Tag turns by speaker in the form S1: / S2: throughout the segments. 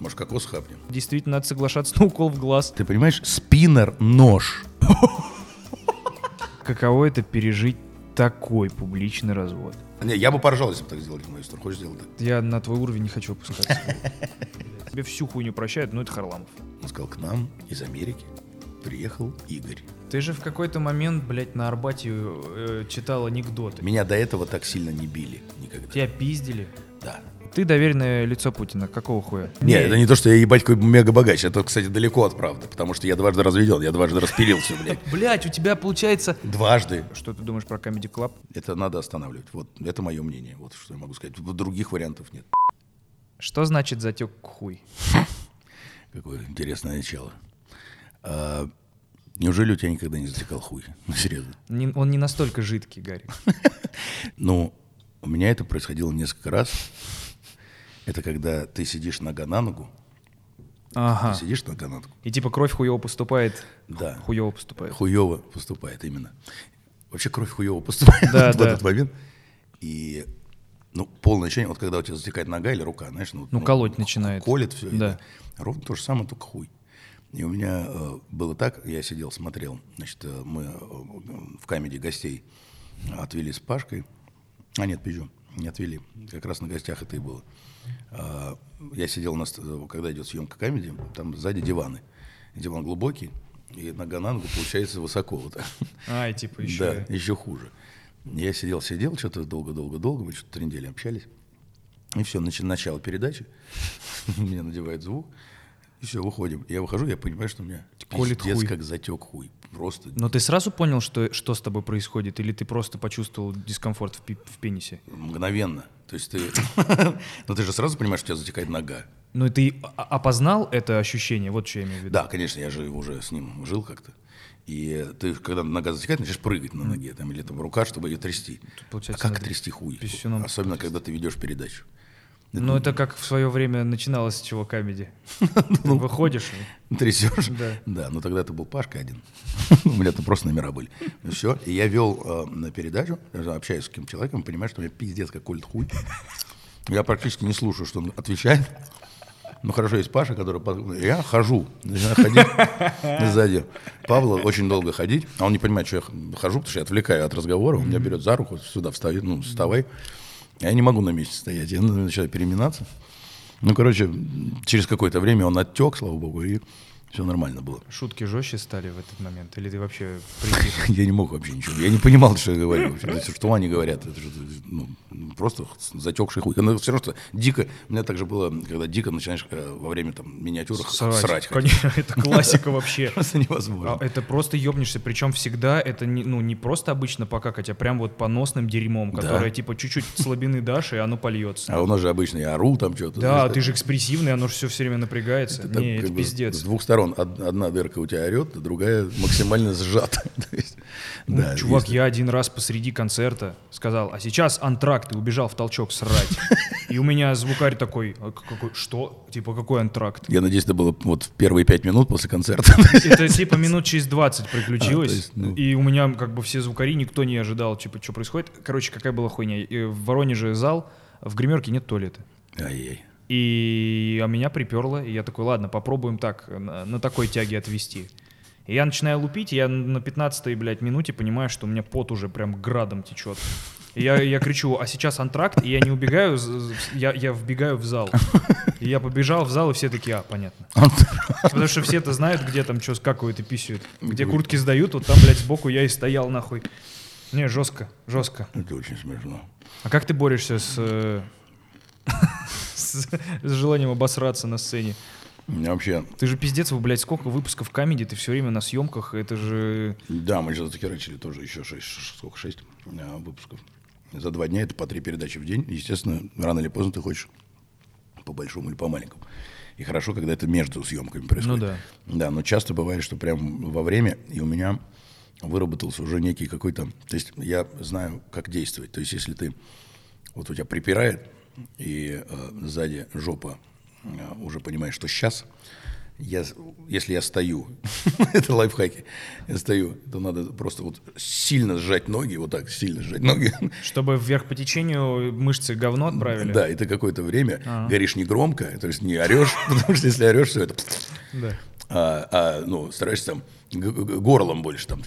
S1: Может, кокос хапнем?
S2: Действительно, надо соглашаться на укол в глаз.
S1: Ты понимаешь, спиннер-нож.
S2: Каково это пережить такой публичный развод?
S1: Не, я бы поржал, если бы так сделали в мою сторону. Хочешь сделать так?
S2: Я на твой уровень не хочу опускаться. Тебе всю хуйню прощают, но это Харламов.
S1: Он сказал, к нам из Америки приехал Игорь.
S2: Ты же в какой-то момент, блядь, на Арбате э, читал анекдоты.
S1: Меня до этого так сильно не били никогда.
S2: Тебя пиздили.
S1: Да.
S2: Ты доверенное лицо Путина. Какого хуя?
S1: Нет, это не то, что я ебать какой мега богач. Это, кстати, далеко от правды. Потому что я дважды разведен, я дважды распилился, блядь.
S2: Блять, у тебя получается...
S1: Дважды.
S2: Что ты думаешь про Comedy Club?
S1: Это надо останавливать. Вот, это мое мнение. Вот что я могу сказать. Других вариантов нет.
S2: Что значит затек хуй?
S1: Какое интересное начало. А, неужели у тебя никогда не затекал хуй? Ну, серьезно.
S2: Не- он не настолько жидкий, Гарри.
S1: Ну, у меня это происходило несколько раз. Это когда ты сидишь нога на ногу.
S2: Ага.
S1: Ты сидишь нога на ногу.
S2: И типа кровь хуево поступает.
S1: Да.
S2: Хуево поступает.
S1: Хуево поступает именно. Вообще кровь хуево поступает
S2: Да,
S1: в
S2: да.
S1: этот момент. И ну, полное ощущение, вот когда у тебя затекает нога или рука, знаешь, ну,
S2: Ну, колоть начинает.
S1: Колет все.
S2: Да.
S1: ровно то же самое, только хуй. И у меня э, было так, я сидел, смотрел, значит, э, мы э, в камеди гостей отвели с Пашкой, а нет, пизжу, не отвели, как раз на гостях это и было. А, Я сидел, на, когда идет съемка камеди, там сзади диваны. Диван глубокий, и нога на ногу получается высоко. Вот так.
S2: Ай, типа еще.
S1: Да, еще хуже. Я сидел, сидел, что-то долго-долго-долго, мы что-то три недели общались. И все, начало передачи. Меня надевает звук. И все, выходим. Я выхожу, я понимаю, что у меня
S2: Колет
S1: пиздец,
S2: хуй.
S1: как затек хуй. Просто
S2: Но ты сразу понял, что, что с тобой происходит? Или ты просто почувствовал дискомфорт в, пи- в пенисе?
S1: мгновенно. То есть ты... Но ты же сразу понимаешь, что у тебя затекает нога.
S2: Ну и ты опознал это ощущение? Вот что я имею в виду.
S1: Да, конечно, я же уже с ним жил как-то. И ты, когда нога затекает, начинаешь прыгать на ноге, там, или там рука, чтобы ее трясти. а как
S2: надо
S1: трясти хуй? Особенно, когда ты ведешь передачу.
S2: Ну это как в свое время начиналось с чего комедии. Ты выходишь,
S1: Трясешь?
S2: Да.
S1: Да, но тогда это был Пашка один. У меня там просто номера были. Все. И я вел э, на передачу, общаюсь с каким человеком, понимаю, что у меня пиздец как колет хуй. Я практически не слушаю, что он отвечает. Ну хорошо, есть Паша, который... Я хожу, начинаю ходить сзади. Павла очень долго ходить, а он не понимает, что я хожу, потому что я отвлекаю от разговора, он меня берет за руку, сюда вставит, ну, вставай. Я не могу на месте стоять, я начинаю переминаться. Ну, короче, через какое-то время он оттек, слава богу, и все нормально было.
S2: шутки жестче стали в этот момент? Или ты вообще притих?
S1: Я не мог вообще ничего. Я не понимал, что я говорю. Что они говорят? Это же, ну, просто затекший хуй. Но все равно, что дико... У меня также было, когда дико начинаешь э, во время там миниатюры срать.
S2: Конечно, это классика вообще.
S1: Просто невозможно.
S2: А это просто ёбнешься, причем всегда это не, ну, не просто обычно покакать, а прям вот поносным дерьмом, которое типа чуть-чуть слабины дашь, и оно польется.
S1: А у нас же обычно я ору там что-то.
S2: Да, ты же экспрессивный, оно же все все время напрягается.
S1: так
S2: не,
S1: как
S2: это пиздец.
S1: С двух сторон. Од- Одна дырка у тебя орет, другая максимально сжата.
S2: Ну,
S1: да,
S2: чувак, я один раз посреди концерта сказал, а сейчас антракт, и убежал в толчок срать. И у меня звукарь такой, «А какой, что? Типа, какой антракт?
S1: Я надеюсь, это было вот в первые пять минут после концерта.
S2: Это типа минут через 20 приключилось.
S1: А, есть, ну.
S2: И у меня как бы все звукари, никто не ожидал, типа, что происходит. Короче, какая была хуйня. И в Воронеже зал, в гримерке нет туалета.
S1: Ай-яй.
S2: И а меня приперло, и я такой, ладно, попробуем так, на, на такой тяге отвести. И я начинаю лупить, и я на 15-й, блядь, минуте понимаю, что у меня пот уже прям градом течет. И я, я кричу, а сейчас антракт, и я не убегаю, я, я вбегаю в зал. И я побежал в зал, и все такие, а, понятно. Потому что все-то знают, где там что скакают и писают. Где куртки сдают, вот там, блядь, сбоку я и стоял нахуй. Не, жестко, жестко.
S1: Это очень смешно.
S2: А как ты борешься с, э, с, с желанием обосраться на сцене?
S1: Вообще
S2: Ты же пиздец, вы, блядь, сколько выпусков камеди, ты все время на съемках, это же...
S1: Да, мы сейчас захерачили тоже еще шесть, сколько, шесть а, выпусков. За два дня это по три передачи в день. Естественно, рано или поздно ты хочешь по большому или по маленькому. И хорошо, когда это между съемками происходит.
S2: Ну да.
S1: Да, но часто бывает, что прям во время, и у меня выработался уже некий какой-то... То есть я знаю, как действовать. То есть если ты... Вот у тебя припирает, и э, сзади жопа э, уже понимаешь, что сейчас, я, если я стою, это лайфхаки, я стою, то надо просто вот сильно сжать ноги, вот так, сильно сжать ноги.
S2: Чтобы вверх по течению мышцы говно отправили?
S1: Да, и ты какое-то время а. горишь не громко, то есть не орешь, потому что если орешь, все это... Да. А, а, ну, стараешься там горлом больше там.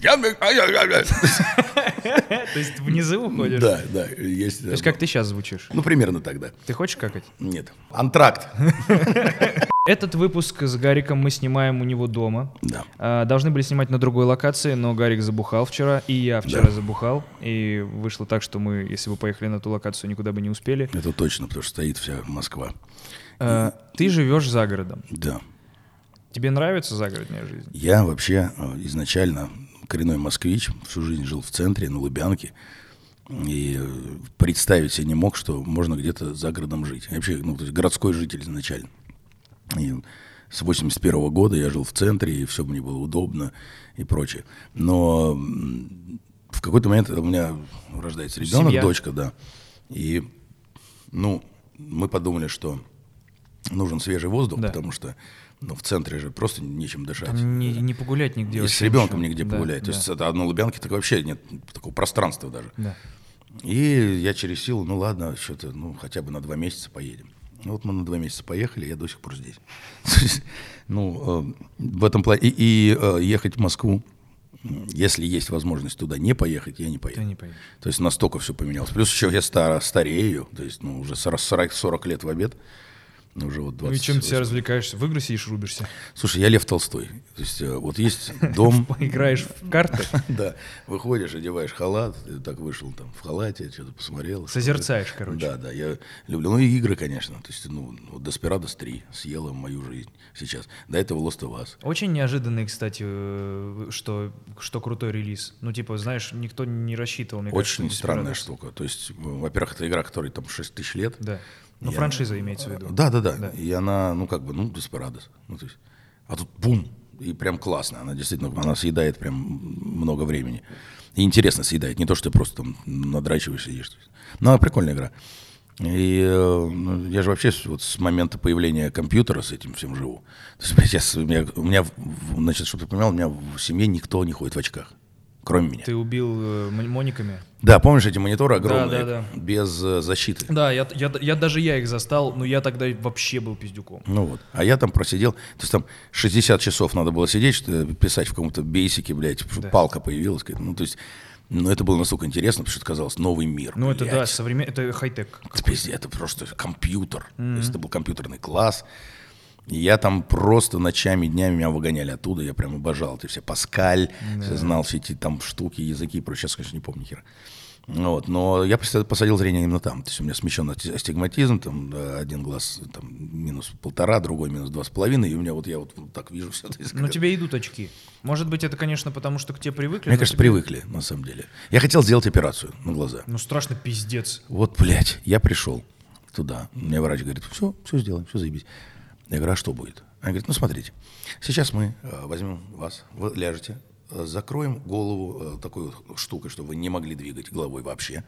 S1: То
S2: есть внизу уходишь?
S1: Да, да. Есть,
S2: То есть как ты сейчас звучишь?
S1: Ну, примерно тогда.
S2: Ты хочешь какать?
S1: Нет. Антракт.
S2: Этот выпуск с Гариком мы снимаем у него дома.
S1: Да.
S2: А, должны были снимать на другой локации, но Гарик забухал вчера, и я вчера да. забухал. И вышло так, что мы, если бы поехали на ту локацию, никуда бы не успели.
S1: Это точно, потому что стоит вся Москва.
S2: А, ты живешь за городом.
S1: Да.
S2: Тебе нравится загородная жизнь?
S1: Я вообще э, изначально коренной москвич, всю жизнь жил в центре, на Лубянке. И э, представить себе не мог, что можно где-то за городом жить. Я вообще, ну, то есть городской житель изначально. И с 81 -го года я жил в центре, и все мне было удобно и прочее. Но в какой-то момент у меня рождается ребенок, Семья. дочка, да. И, ну, мы подумали, что нужен свежий воздух, да. потому что ну, в центре же просто нечем дышать.
S2: Там не, не погулять нигде.
S1: И с ребенком нигде да, погулять. Да. То есть это одно Лубянки, так вообще нет такого пространства даже. Да. И я через силу, ну ладно, что-то, ну хотя бы на два месяца поедем. Ну, вот мы на два месяца поехали, я до сих пор здесь. ну, э, в этом плане. И, и э, ехать в Москву, если есть возможность туда не поехать, я не поеду.
S2: не поедешь.
S1: То есть настолько все поменялось. Плюс еще я стар, старею, то есть ну, уже 40, 40 лет в обед. Уже вот 20,
S2: ну и чем ты себя развлекаешься? В игры сидишь, рубишься?
S1: Слушай, я Лев Толстой. То есть э, вот есть дом...
S2: Играешь в карты?
S1: Да. Выходишь, одеваешь халат, так вышел там в халате, что-то посмотрел.
S2: Созерцаешь, короче.
S1: Да, да, я люблю. Ну и игры, конечно. То есть, ну, вот Desperados 3 съела мою жизнь сейчас. До этого Lost of Us.
S2: Очень неожиданный, кстати, э, что, что крутой релиз. Ну, типа, знаешь, никто не рассчитывал.
S1: Очень кажется, странная штука. То есть, во-первых, это игра, которой там 6 тысяч лет.
S2: Да. Ну, франшиза имеется в виду.
S1: Да, да, да, да. И она, ну, как бы, ну, Деспирадос. Ну, то есть, а тут бум, и прям классно. Она действительно, она съедает прям много времени. И интересно съедает, не то, что ты просто там надрачиваешь сидишь. Ну, она прикольная игра. И ну, я же вообще вот с момента появления компьютера с этим всем живу. То есть, я, у, меня, у меня, значит, чтобы ты понимал, у меня в семье никто не ходит в очках кроме меня.
S2: Ты убил э, мониками?
S1: Да, помнишь эти мониторы огромные, да, да, да. без э, защиты?
S2: Да, я, я, я даже я их застал, но я тогда вообще был пиздюком.
S1: Ну вот, а я там просидел, то есть там 60 часов надо было сидеть, что, писать в каком-то бейсике, блядь, да. палка появилась, ну то есть... Но это было настолько интересно, потому что это казалось новый мир.
S2: Ну, это да, современный, это хай-тек.
S1: Это, это просто компьютер. Mm-hmm. То есть это был компьютерный класс. Я там просто ночами, днями меня выгоняли оттуда, я прям обожал эти все Паскаль, да. знал все эти там штуки, языки и прочее, сейчас, конечно, не помню хера. Вот, но я посадил зрение именно там. То есть у меня смещен астигматизм, там один глаз там, минус полтора, другой минус два с половиной, и у меня вот я вот, вот так вижу все это.
S2: Ну тебе идут очки. Может быть, это, конечно, потому что к тебе привыкли.
S1: Мне кажется, тебе... привыкли, на самом деле. Я хотел сделать операцию на глаза.
S2: Ну страшно пиздец.
S1: Вот, блядь, я пришел туда. Мне врач говорит, все, все сделаем, все заебись. Я говорю, а что будет? Она говорит, ну смотрите, сейчас мы э, возьмем вас, вы ляжете, э, закроем голову э, такой вот штукой, чтобы вы не могли двигать головой вообще.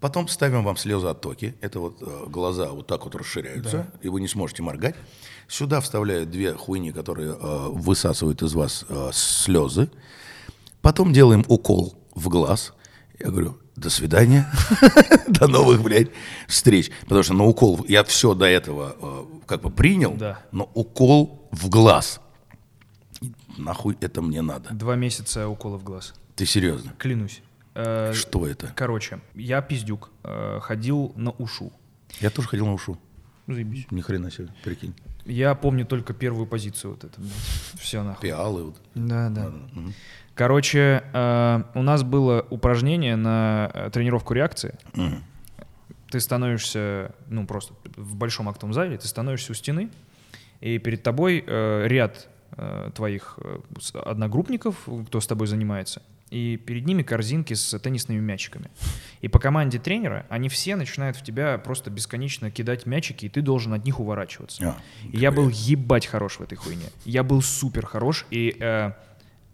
S1: Потом ставим вам слезооттоки. Это вот глаза вот так вот расширяются, да. и вы не сможете моргать. Сюда вставляют две хуйни, которые высасывают из вас слезы. Потом делаем укол в глаз. Я говорю, до свидания, до новых, блядь, встреч. Потому что на укол, я все до этого э, как бы принял, да. но укол в глаз, нахуй это мне надо.
S2: Два месяца укола в глаз.
S1: Ты серьезно?
S2: Клянусь.
S1: Э, Что это?
S2: Короче, я пиздюк, э, ходил на ушу.
S1: Я тоже ходил на ушу.
S2: Заебись.
S1: Ни хрена себе, прикинь.
S2: Я помню только первую позицию вот это. Все нахуй.
S1: Пиалы вот.
S2: Да, да. Угу. Короче, э, у нас было упражнение на э, тренировку реакции. Mm. Ты становишься, ну просто в большом актовом зале, ты становишься у стены, и перед тобой э, ряд э, твоих э, одногруппников, кто с тобой занимается, и перед ними корзинки с теннисными мячиками. И по команде тренера они все начинают в тебя просто бесконечно кидать мячики, и ты должен от них уворачиваться. А, и я был ебать хорош в этой хуйне. Я был супер хорош, и э,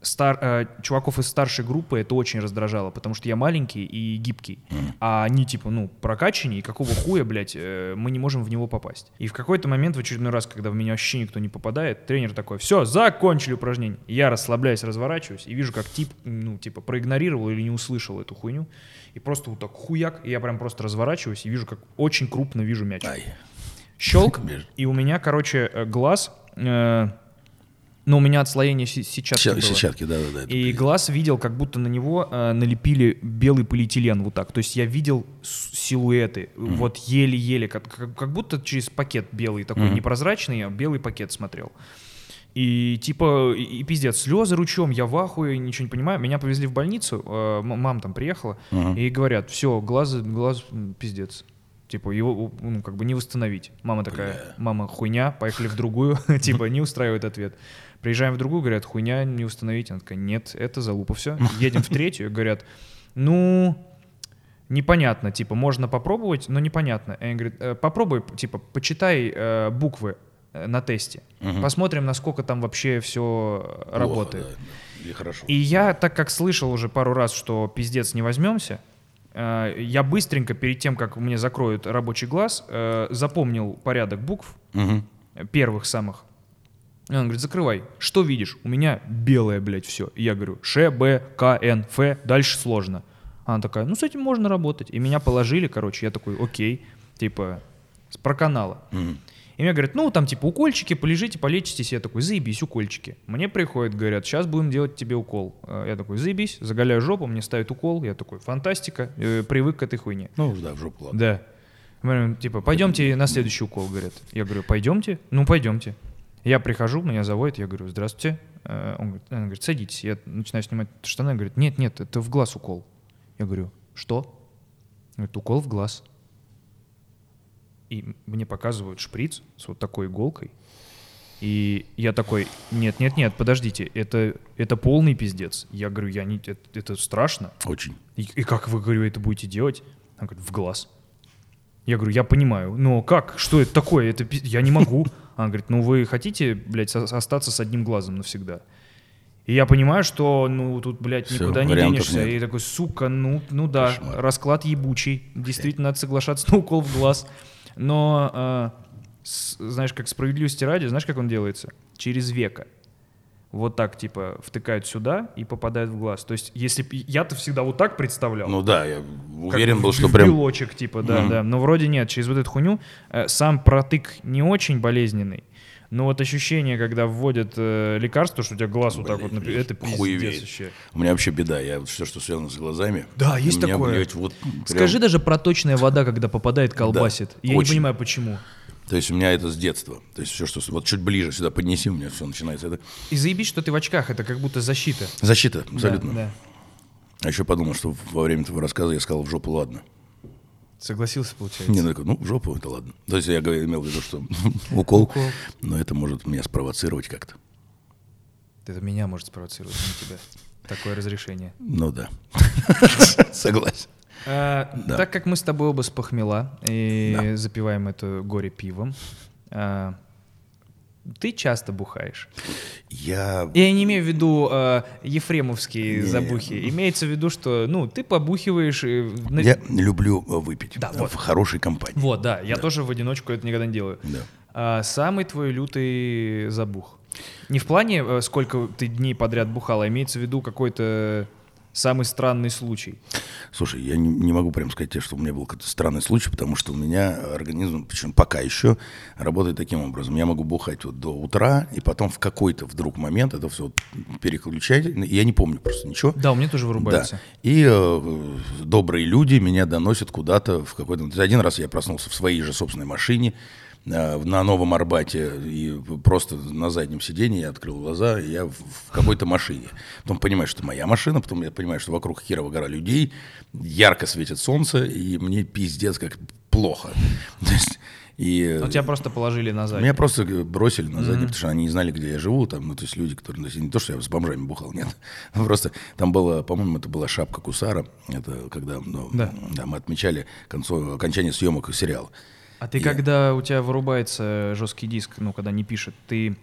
S2: стар, э, чуваков из старшей группы это очень раздражало, потому что я маленький и гибкий, а они типа, ну, прокачаннее, и какого хуя, блядь, э, мы не можем в него попасть. И в какой-то момент, в очередной раз, когда в меня вообще никто не попадает, тренер такой, все, закончили упражнение. Я расслабляюсь, разворачиваюсь и вижу, как тип, ну, типа, проигнорировал или не услышал эту хуйню, и просто вот так хуяк, и я прям просто разворачиваюсь и вижу, как очень крупно вижу мяч.
S1: Ай.
S2: Щелк, и у меня, короче, э, глаз, э, ну, у меня отслоение сетчатки было.
S1: Сетчатки, да-да-да. это
S2: И
S1: пиздец.
S2: глаз видел, как будто на него э, налепили белый полиэтилен вот так. То есть я видел силуэты, вот еле-еле, как, как, как будто через пакет белый такой, непрозрачный, а белый пакет смотрел. И типа, и, и пиздец, слезы ручьем, я в ахуе, ничего не понимаю. Меня повезли в больницу, э, м- мама там приехала, и говорят, все, глаз, глаз пиздец. Типа, его, ну, как бы не восстановить. Мама такая, мама, хуйня, поехали в другую. Типа, не устраивает ответ. Приезжаем в другую, говорят, хуйня, не установить. Она такая, нет, это залупа, все. Едем в третью, говорят, ну, непонятно, типа, можно попробовать, но непонятно. И они говорят, «Э, попробуй, типа, почитай э, буквы э, на тесте. Посмотрим, насколько там вообще все
S1: Плохо,
S2: работает.
S1: да. Или хорошо.
S2: И я, так как слышал уже пару раз, что пиздец не возьмемся, э, я быстренько перед тем, как мне закроют рабочий глаз, э, запомнил порядок букв, э, первых самых. И он говорит, закрывай. Что видишь? У меня белое, блядь, все. Я говорю, Ш, Б, К, Н, Ф, дальше сложно. Она такая, ну с этим можно работать. И меня положили, короче, я такой, окей, типа, с проканала.
S1: Мгм.
S2: И мне говорят, ну, там, типа, укольчики, полежите, полечитесь. Я такой, заебись, укольчики. Мне приходят, говорят, сейчас будем делать тебе укол. Э, Я такой, заебись, заголяю жопу, мне ставят укол. Я такой, фантастика, э, привык к этой хуйне.
S1: Ну, да, в жопу, ладно.
S2: Да. Говорю, Типа, пойдемте на следующий укол, говорят. Я говорю, пойдемте? Ну, пойдемте. Я прихожу, меня заводят, я говорю, здравствуйте. Э, Он говорит, она говорит, садитесь. Я начинаю снимать штаны, она говорит, нет, нет, это в глаз укол. Я говорю, что? Говорит, укол в глаз. И мне показывают шприц с вот такой иголкой. И я такой, нет, нет, нет, подождите, это, это полный пиздец. Я говорю, я не, это, это страшно.
S1: Очень.
S2: И, и как вы, говорю, это будете делать? Она говорит, в глаз. Я говорю, я понимаю, но как? Что это такое? Это я не могу. Она говорит, ну вы хотите, блядь, остаться с одним глазом навсегда? И я понимаю, что, ну, тут, блядь,
S1: Всё,
S2: никуда не денешься.
S1: нет.
S2: И такой, сука, ну, ну да,
S1: Кошмар.
S2: расклад ебучий. Действительно, надо соглашаться на укол в глаз. Но, а, с- знаешь, как справедливости ради, знаешь, как он делается? Через века вот так, типа, втыкают сюда и попадают в глаз. То есть, если я-то всегда вот так представлял.
S1: Ну да, я
S2: как
S1: уверен
S2: в-
S1: был, что
S2: в
S1: прям...
S2: белочек, типа, да, да. Но вроде нет, через вот эту хуйню э, сам протык не очень болезненный. Но вот ощущение, когда вводят э, лекарство, что у тебя глаз вот так вот, напи- это пиздец вообще.
S1: У меня вообще беда. Я вот все, что связано с глазами.
S2: Да, есть
S1: меня,
S2: такое.
S1: блядь, вот прям-
S2: Скажи даже проточная вода, когда попадает, колбасит. Я не
S1: очень.
S2: понимаю, почему.
S1: То есть у меня это с детства. То есть все, что... Вот чуть ближе сюда поднеси, у меня все начинается. Это
S2: И заебись, что ты в очках, это как будто защита.
S1: защита, абсолютно.
S2: Да, да.
S1: А еще подумал, что во время твоего рассказа я сказал в жопу ладно.
S2: Согласился, получается.
S1: Не, ну, такой, ну, в жопу, это ладно. То есть я говорю, имел в виду, что укол, но это может меня спровоцировать как-то.
S2: Это меня может спровоцировать, не тебя. Такое разрешение.
S1: Ну да. Согласен.
S2: А,
S1: Да.
S2: Так как мы с тобой оба с похмела и запиваем это горе пивом, а, ты часто бухаешь.
S1: Я...
S2: Я не имею в виду а, ефремовские забухи. Имеется в виду, что ну ты побухиваешь. и на-
S1: Я люблю э, выпить
S2: Да,
S1: в
S2: вот.
S1: хорошей компании.
S2: Вот, да. Я тоже в одиночку это никогда не делаю.
S1: Да.
S2: А, самый твой лютый забух. Не в плане, э, сколько ты дней подряд бухал, а имеется в виду какой-то самый странный случай.
S1: Слушай, я не, не могу прям сказать тебе, что у меня был какой-то странный случай, потому что у меня организм, причем пока еще, работает таким образом. Я могу бухать вот до утра, и потом в какой-то вдруг момент это все переключать. Я не помню просто ничего.
S2: Да, у меня тоже вырубается.
S1: Да. И э, добрые люди меня доносят куда-то в какой-то... Один раз я проснулся в своей же собственной машине на Новом Арбате, и просто на заднем сиденье я открыл глаза, и я в, в какой-то машине. Потом понимаю, что это моя машина, потом я понимаю, что вокруг херова гора людей, ярко светит солнце, и мне пиздец как плохо. То есть, и, э,
S2: Но тебя просто положили назад.
S1: меня просто бросили на задний, потому что они не знали, где я живу. Там, ну, то есть люди, которые... ну, не то, что я с бомжами бухал, нет. Просто там было, по-моему, это была шапка Кусара. Это когда ну,
S2: Да.
S1: мы отмечали концо- окончание съемок сериала.
S2: А ты
S1: Я-
S2: когда у тебя вырубается жесткий диск, ну, когда не пишет, ты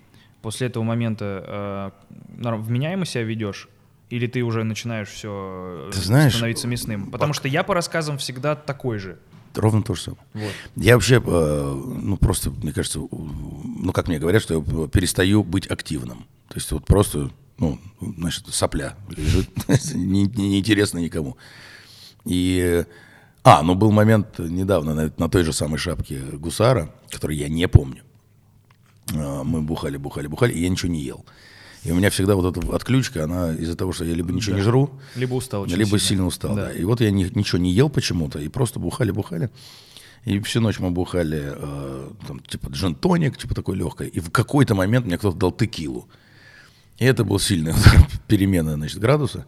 S2: после этого момента э, вменяемо себя ведешь? Или ты уже начинаешь все
S1: Ты знаешь,
S2: становиться мясным? Потому что я по рассказам всегда такой же.
S1: Ровно то же самое.
S2: Вот.
S1: Я вообще, э, ну просто, мне кажется, ну как мне говорят, что я перестаю быть активным. То есть вот просто, ну, значит, сопля лежит, не- не- неинтересно никому. И, а, ну был момент недавно на, на той же самой шапке гусара, который я не помню. А, Мы бухали, бухали, бухали, и я ничего не ел. И у меня всегда вот эта отключка, она из-за того, что я либо ничего не жру,
S2: Либо устал
S1: либо
S2: сильно.
S1: сильно устал,
S2: Да.
S1: да. И вот я ни- ничего не ел почему-то, и просто бухали-бухали. И всю ночь мы бухали, э, там, типа джин-тоник, типа такой легкой. И в какой-то момент мне кто-то дал текилу. И это был сильный удар, перемена, значит, градуса.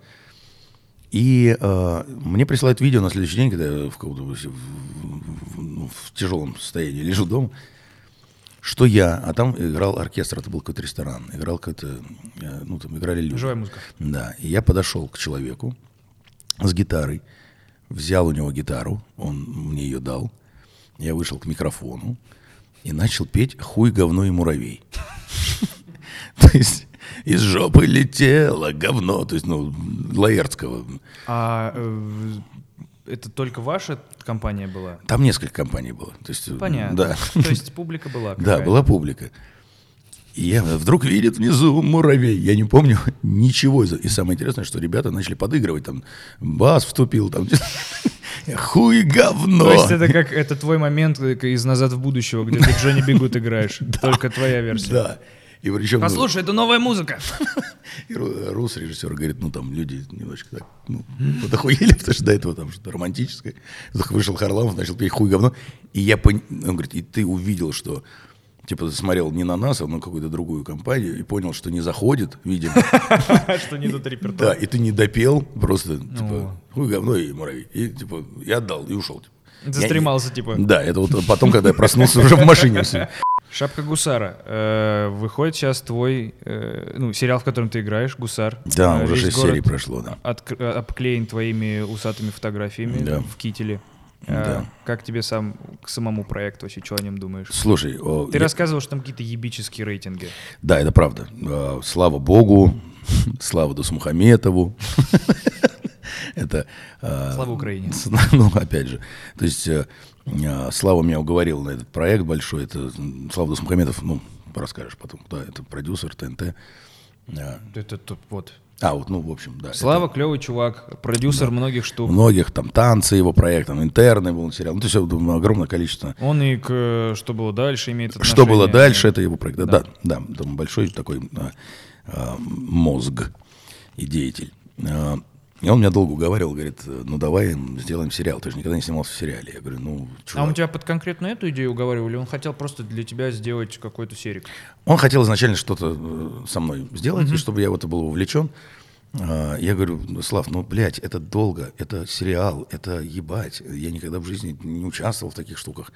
S1: И э, мне присылают видео на следующий день, когда я в, в- в- ну, в тяжелом состоянии лежу дома, что я, а там играл оркестр, это был какой-то ресторан, играл какой-то, э, ну там играли люди.
S2: Живая музыка.
S1: Да, и я подошел к человеку с гитарой, взял у него гитару, он мне ее дал, я вышел к микрофону и начал петь «Хуй, говно и муравей». То есть из жопы летело говно, то есть, ну, Лаэртского.
S2: А э, это только ваша компания была?
S1: Там несколько компаний было. То есть,
S2: Понятно.
S1: Да.
S2: То есть публика была
S1: Да,
S2: какая-то.
S1: была публика. И я вдруг видит внизу муравей. Я не помню ничего. И самое интересное, что ребята начали подыгрывать. Там бас вступил, там хуй говно.
S2: То есть это как это твой момент э, из «Назад в будущего», где ты Джонни Бигут играешь. Только твоя версия.
S1: Да. И причем, ну,
S2: Послушай, это новая музыка.
S1: и Ру- Рус, режиссер, говорит, ну там люди немножечко так, ну, вот охуели, потому что до этого там что-то романтическое. Вышел Харламов, начал петь хуй говно. И я пон... Он говорит, и ты увидел, что типа смотрел не на нас, а на какую-то другую компанию и понял, что не заходит, видимо.
S2: Что не тот
S1: Да,
S2: репертуар.
S1: и ты не допел, просто,
S2: Ну.
S1: типа, хуй говно и муравей. И, типа, я отдал, и ушел.
S2: Застремался, типа.
S1: Да, это вот потом, когда я проснулся уже в машине.
S2: Шапка гусара. Э, Выходит сейчас твой, э, ну, сериал, в котором ты играешь, гусар.
S1: Да,
S2: Э,
S1: уже
S2: весь
S1: 6
S2: город
S1: серий прошло, да.
S2: отк- э, обклеен твоими усатыми фотографиями
S1: Да.
S2: в кителе. Э,
S1: Да.
S2: Как тебе сам к самому проекту вообще, что о нем думаешь?
S1: Слушай, о,
S2: Ты
S1: я-
S2: рассказывал, что там какие-то ебические рейтинги.
S1: да, это правда. А, Слава Богу, слава Дусмухаметову. Это...
S2: Слава Украине.
S1: Ну, опять же. То есть э, Слава меня уговорил на этот проект большой. Это Слава Дусмухаметов, ну, расскажешь потом. Да, это продюсер ТНТ. А,
S2: Это тут вот.
S1: А, вот, ну, в общем, да.
S2: Слава клевый чувак, продюсер многих штук.
S1: многих там танцы его проект, там интерны был сериал. Ну, то есть это огромное количество.
S2: Он и к что было дальше имеет отношение.
S1: Что было дальше, это его проект. Да, да, да, там большой такой а, а, мозг и деятель. А, и он меня долго уговаривал, говорит, ну давай сделаем сериал. Ты же никогда не снимался в сериале. Я говорю, ну,
S2: А
S1: чувак.
S2: он тебя под конкретно эту идею уговаривали? Он хотел просто для тебя сделать какой-то серик?
S1: Он хотел изначально что-то э, со мной сделать, и чтобы я в это был увлечен. А, Я говорю, «Ну, Слав, ну, блядь, это долго, это сериал, это ебать. Я никогда в жизни не участвовал в таких штуках.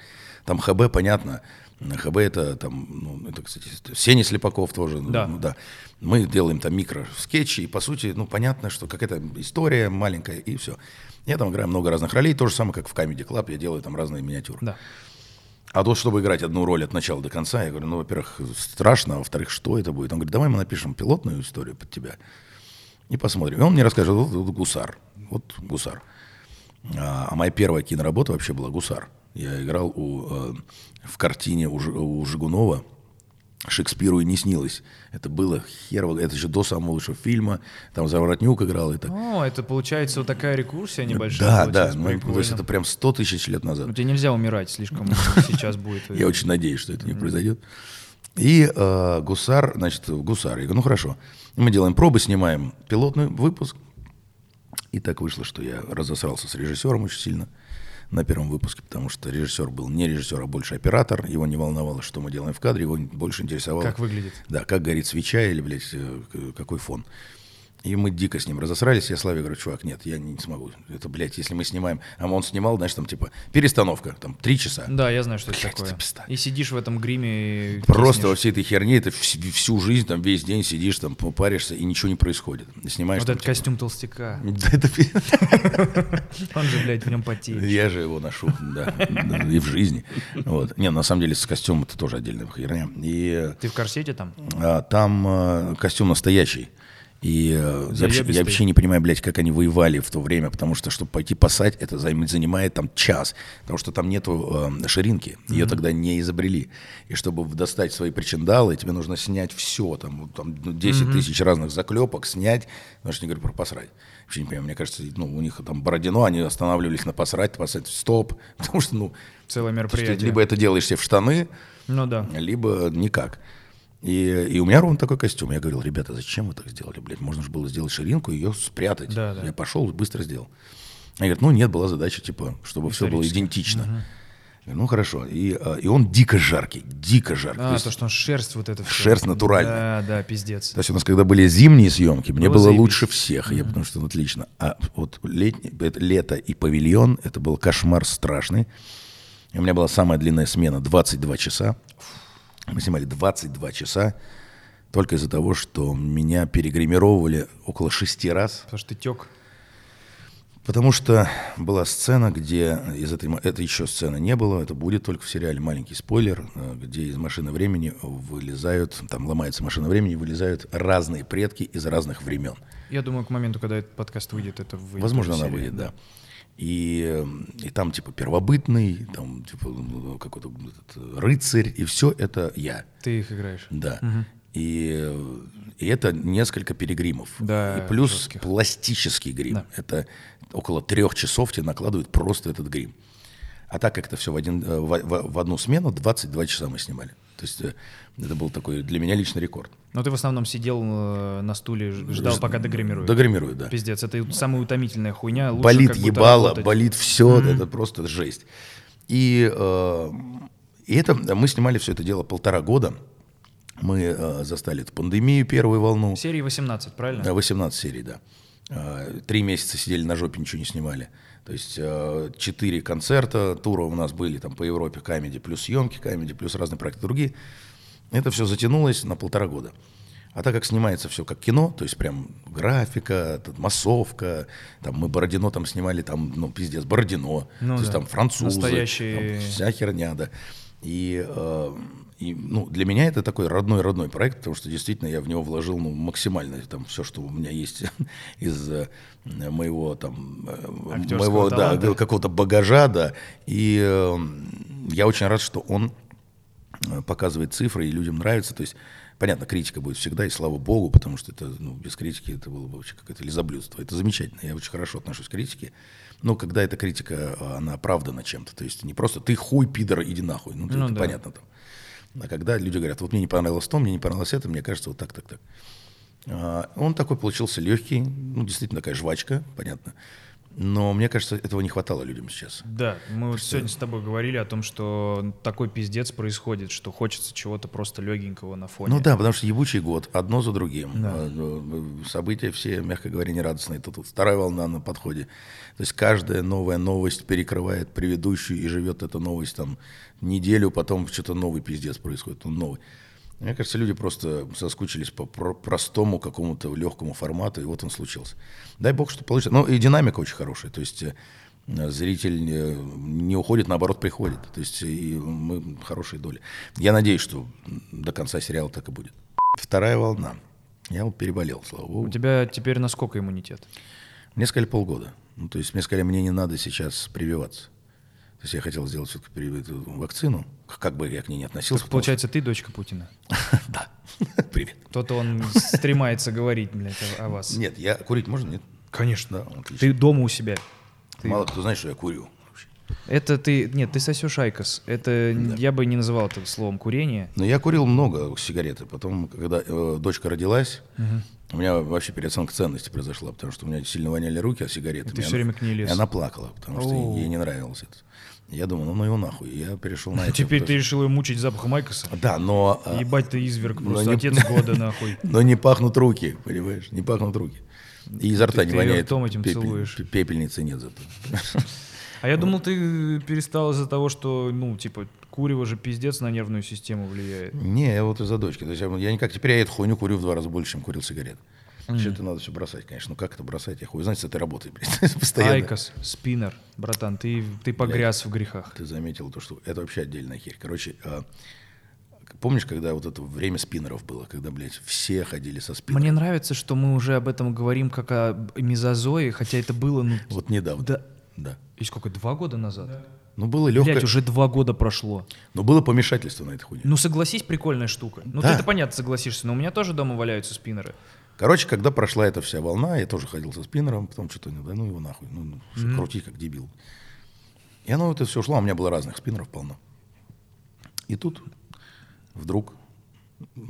S1: Там ХБ, понятно. ХБ это там, ну, это, кстати, Сеня Слепаков тоже.
S2: Да.
S1: ну, да. Мы делаем там микро-скетчи, и, по сути, ну, понятно, что какая-то история маленькая, и все. Я там играю много разных ролей, то же самое, как в Comedy Club, я делаю там разные миниатюры.
S2: Да.
S1: А то, чтобы играть одну роль от начала до конца, я говорю, ну, во-первых, страшно, а во-вторых, что это будет? Он говорит, давай мы напишем пилотную историю под тебя и посмотрим. И он мне рассказывает, вот, вот гусар, вот гусар. А, а моя первая киноработа вообще была гусар. Я играл у, э, в картине у, у Жигунова Шекспиру и не снилось. Это было херово, это еще до самого лучшего фильма. Там Заворотнюк играл. Это...
S2: О, это получается вот такая рекурсия небольшая.
S1: да, да, ну, то есть это прям 100 тысяч лет назад.
S2: Ну, тебе нельзя умирать слишком сейчас будет.
S1: Я очень надеюсь, что это не произойдет. И э, гусар, значит, гусар. Я говорю, ну хорошо. Мы делаем пробы, снимаем пилотный выпуск. И так вышло, что я разосрался с режиссером очень сильно на первом выпуске, потому что режиссер был не режиссер, а больше оператор. Его не волновало, что мы делаем в кадре, его больше интересовало...
S2: Как выглядит.
S1: Да, как горит свеча или, блядь, э, какой фон. И мы дико с ним разосрались. Я Славе говорю, чувак, нет, я не смогу. Это, блядь, если мы снимаем... А он снимал, знаешь, там типа перестановка, там три часа.
S2: Да, я знаю, что это
S1: Блядь,
S2: такое.
S1: это пизда.
S2: И сидишь в этом гриме. и
S1: Просто во всей этой херне, это вс- всю жизнь, там весь день сидишь, там паришься, и ничего не происходит. И Снимаешь
S2: Вот
S1: там,
S2: этот
S1: типа-
S2: костюм толстяка.
S1: Да, это
S2: Он же, блядь, в нем потеет.
S1: Я же его ношу, да, и в жизни. Вот. Не, на самом деле с костюмом это тоже отдельная херня. И
S2: Ты в корсете там?
S1: а, там а, костюм настоящий. И э, я, вообще, я вообще не понимаю, блядь, как они воевали в то время, потому что, чтобы пойти пасать, это займ- занимает там час, потому что там нету э, ширинки, ее тогда не изобрели. И чтобы достать свои причиндалы, тебе нужно снять все, там, там ну, 10 тысяч разных заклепок, снять, потому что не говорю про посрать. Вообще не понимаю, мне кажется, ну, у них там Бородино, они останавливались на посрать, посрать, стоп, потому что, ну,
S2: Целое мероприятие.
S1: либо это делаешь себе в штаны,
S2: Ну да.
S1: либо никак. И, и у меня ровно такой костюм. Я говорил, ребята, зачем вы так сделали, блядь? Можно же было сделать ширинку и ее спрятать.
S2: Да, да.
S1: Я пошел быстро сделал. Они говорят, ну нет, была задача, типа, чтобы все было идентично. Говорю, ну хорошо. И, а, и он дико жаркий, дико жаркий.
S2: А,
S1: то, есть,
S2: то, что он шерсть вот всё.
S1: шерсть натуральная.
S2: Да, да, пиздец.
S1: то есть у нас, когда были зимние съемки, мне
S2: Было
S1: было лучше всех, я, потому что ну, отлично. А вот летний, это лето и павильон, это был кошмар страшный. И у меня была самая длинная смена, 22 часа. Мы снимали 22 часа только из-за того, что меня перегримировали около шести раз.
S2: Потому что ты тек.
S1: Потому что была сцена, где из этой... Это еще сцены не было, это будет только в сериале «Маленький спойлер», э, где из машины времени вылезают, там ломается машина времени, вылезают разные предки из разных времен.
S2: Я думаю, к моменту, когда этот подкаст выйдет, это выйдет.
S1: Возможно, она выйдет, да. И, э, и там типа первобытный, там типа какой-то этот, рыцарь, и все это я.
S2: Ты их играешь.
S1: Да. И, э, и это несколько перегримов.
S2: Да,
S1: и плюс
S2: жестких.
S1: пластический грим.
S2: Да.
S1: Это около трех часов тебе накладывают просто этот грим. А так как это все в, один, э, в, в- в одну смену, 22 часа мы снимали. То есть э, это был такой для меня личный рекорд.
S2: Но ты в основном сидел э, на стуле, ж- ждал, пока догримируют.
S1: Догримируют, да.
S2: Пиздец, это самая утомительная хуйня. Лучше
S1: болит ебало,
S2: работать.
S1: болит все, это просто жесть. И, э, и это мы снимали все это дело полтора года. Мы э, застали эту пандемию, первую волну.
S2: Серии 18, правильно?
S1: Да, 18 серий, да. Э, Три месяца сидели на жопе, ничего не снимали. То есть э, четыре концерта, тура у нас были там по Европе, камеди, плюс съемки камеди, плюс разные проекты другие. Это все затянулось на полтора года. А так как снимается все как кино, то есть прям графика, тут массовка, там мы Бородино там снимали, там, ну, пиздец, Бородино,
S2: Ну
S1: то есть
S2: да.
S1: там французы,
S2: Настоящие-
S1: там вся херня, да. И, э, и, ну, для меня это такой родной-родной проект, потому что действительно я в него вложил ну, максимально там все, что у меня есть из э, моего там э,
S2: Актерского
S1: моего да, какого-то багажа, да. И э, я очень рад, что он э, показывает цифры и людям нравится. То есть, понятно, критика будет всегда, и слава богу, потому что это, ну, без критики это было бы вообще какое-то лизоблюдство. Это замечательно, я очень хорошо отношусь к критике. Но когда эта критика, она оправдана чем-то, то есть не просто ты хуй, пидор, иди нахуй, ну,
S2: Ну
S1: это
S2: да.
S1: понятно там. А когда люди говорят, вот мне не понравилось то, мне не понравилось это, мне кажется, вот так, так, так. А, Он такой получился легкий, ну, действительно такая жвачка, понятно. Но мне кажется, этого не хватало людям сейчас.
S2: Да, мы вот сегодня с тобой говорили о том, что такой пиздец происходит, что хочется чего-то просто легенького на фоне.
S1: Ну да, потому что ебучий год, одно за другим.
S2: Да.
S1: А, ну, События все, мягко говоря, нерадостные. Тут, тут вторая волна на подходе. То есть каждая новая новость перекрывает предыдущую, и живет эта новость там неделю, потом что-то новый пиздец происходит, он новый. Мне кажется, люди просто соскучились по про- простому какому-то легкому формату, и вот он случился. Дай бог, что получится. Ну и динамика очень хорошая, то есть э, зритель э, не уходит, наоборот, приходит. То есть и мы хорошие доли. Я надеюсь, что до конца сериала так и будет. Вторая волна. Я вот переболел, слава
S2: У
S1: богу.
S2: тебя теперь насколько иммунитет?
S1: Мне сказали полгода. Ну, то есть мне сказали, мне не надо сейчас прививаться. То есть я хотел сделать все-таки эту вакцину, как бы я к ней не относился.
S2: Так, получается, ты дочка Путина.
S1: что- Да. Привет.
S2: То-то он стремается говорить, блядь, о, вас.
S1: Нет, я курить можно? Нет?
S2: Конечно.
S1: Да.
S2: Ты дома у себя. Ты-
S1: Мало кто знает, что я курю.
S2: Это ты... Нет, ты сосешь айкос. Это... Я бы не называл это словом курение.
S1: Но я курил много сигареты. Потом, когда э, дочка родилась, у меня вообще переоценка ценности произошла, потому что у меня сильно воняли руки от сигареты.
S2: Ты все время к ней лез.
S1: И она плакала, потому что
S2: О.
S1: ей не нравилось это. Я думал, ну, ну его нахуй. Я перешел на это.
S2: Теперь ты решил ее мучить запахом айкоса?
S1: Да, но... а,
S2: Ебать ты изверг, просто
S1: не-
S2: отец года нахуй.
S1: Но не пахнут руки, понимаешь? Не пахнут руки. И изо рта
S2: Ты-
S1: не
S2: ты
S1: воняет.
S2: ртом этим целуешь.
S1: пе- Пепельницы нет зато.
S2: А я думал, ты перестал из-за того, что, ну, типа, курево же пиздец на нервную систему влияет.
S1: Не, я вот из-за дочки. То есть я, я никак теперь я эту хуйню курю в два раза больше, чем курил сигарет. Вообще это надо все бросать, конечно. Ну как это бросать? Я хуй знать, с этой работой, блядь. Постоянно.
S2: Айкос, спиннер, братан, ты, ты погряз в грехах.
S1: Ты заметил то, что это вообще отдельная херь. Короче, а, помнишь, когда вот это время спиннеров было, когда, блядь, все ходили со спиннером?
S2: Мне нравится, что мы уже об этом говорим как о мезозое, хотя это было, ну,
S1: Вот недавно.
S2: Да.
S1: Да.
S2: и сколько, два года назад?
S1: Ну, было легкое...
S2: Блять, уже два года прошло.
S1: Но было помешательство на этой хуйне.
S2: Ну, согласись, прикольная штука. Ну,
S1: Да.
S2: ты-то понятно согласишься, но у меня тоже дома валяются спиннеры.
S1: Короче, когда прошла эта вся волна, я тоже ходил со спиннером, потом что-то, да ну его нахуй, ну, ну, всё крути как дебил. И оно это все шло, а у меня было разных спиннеров полно. И тут вдруг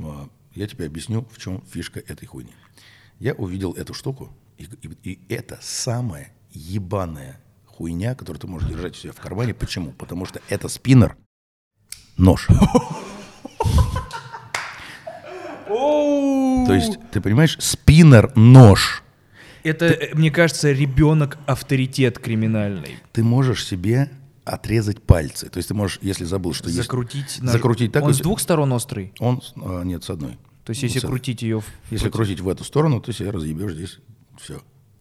S1: а, я тебе объясню, в чем фишка этой хуйни. Я увидел эту штуку, и, и- и это самая ебаная хуйня, которую ты можешь держать у себя в кармане. Почему? Потому что это спиннер, нож. То есть, ты понимаешь, спиннер, нож.
S2: Это, э, мне кажется, ребенок авторитет криминальный.
S1: Ты можешь себе отрезать пальцы. То есть ты можешь, если забыл, что есть...
S2: Закрутить. на-
S1: Закрутить так,
S2: Он с двух сторон острый.
S1: Он, а, нет, с одной.
S2: То есть, если
S1: с-
S2: крутить ее...
S1: Если крутить в эту сторону, ты себя разъебешь здесь. Все.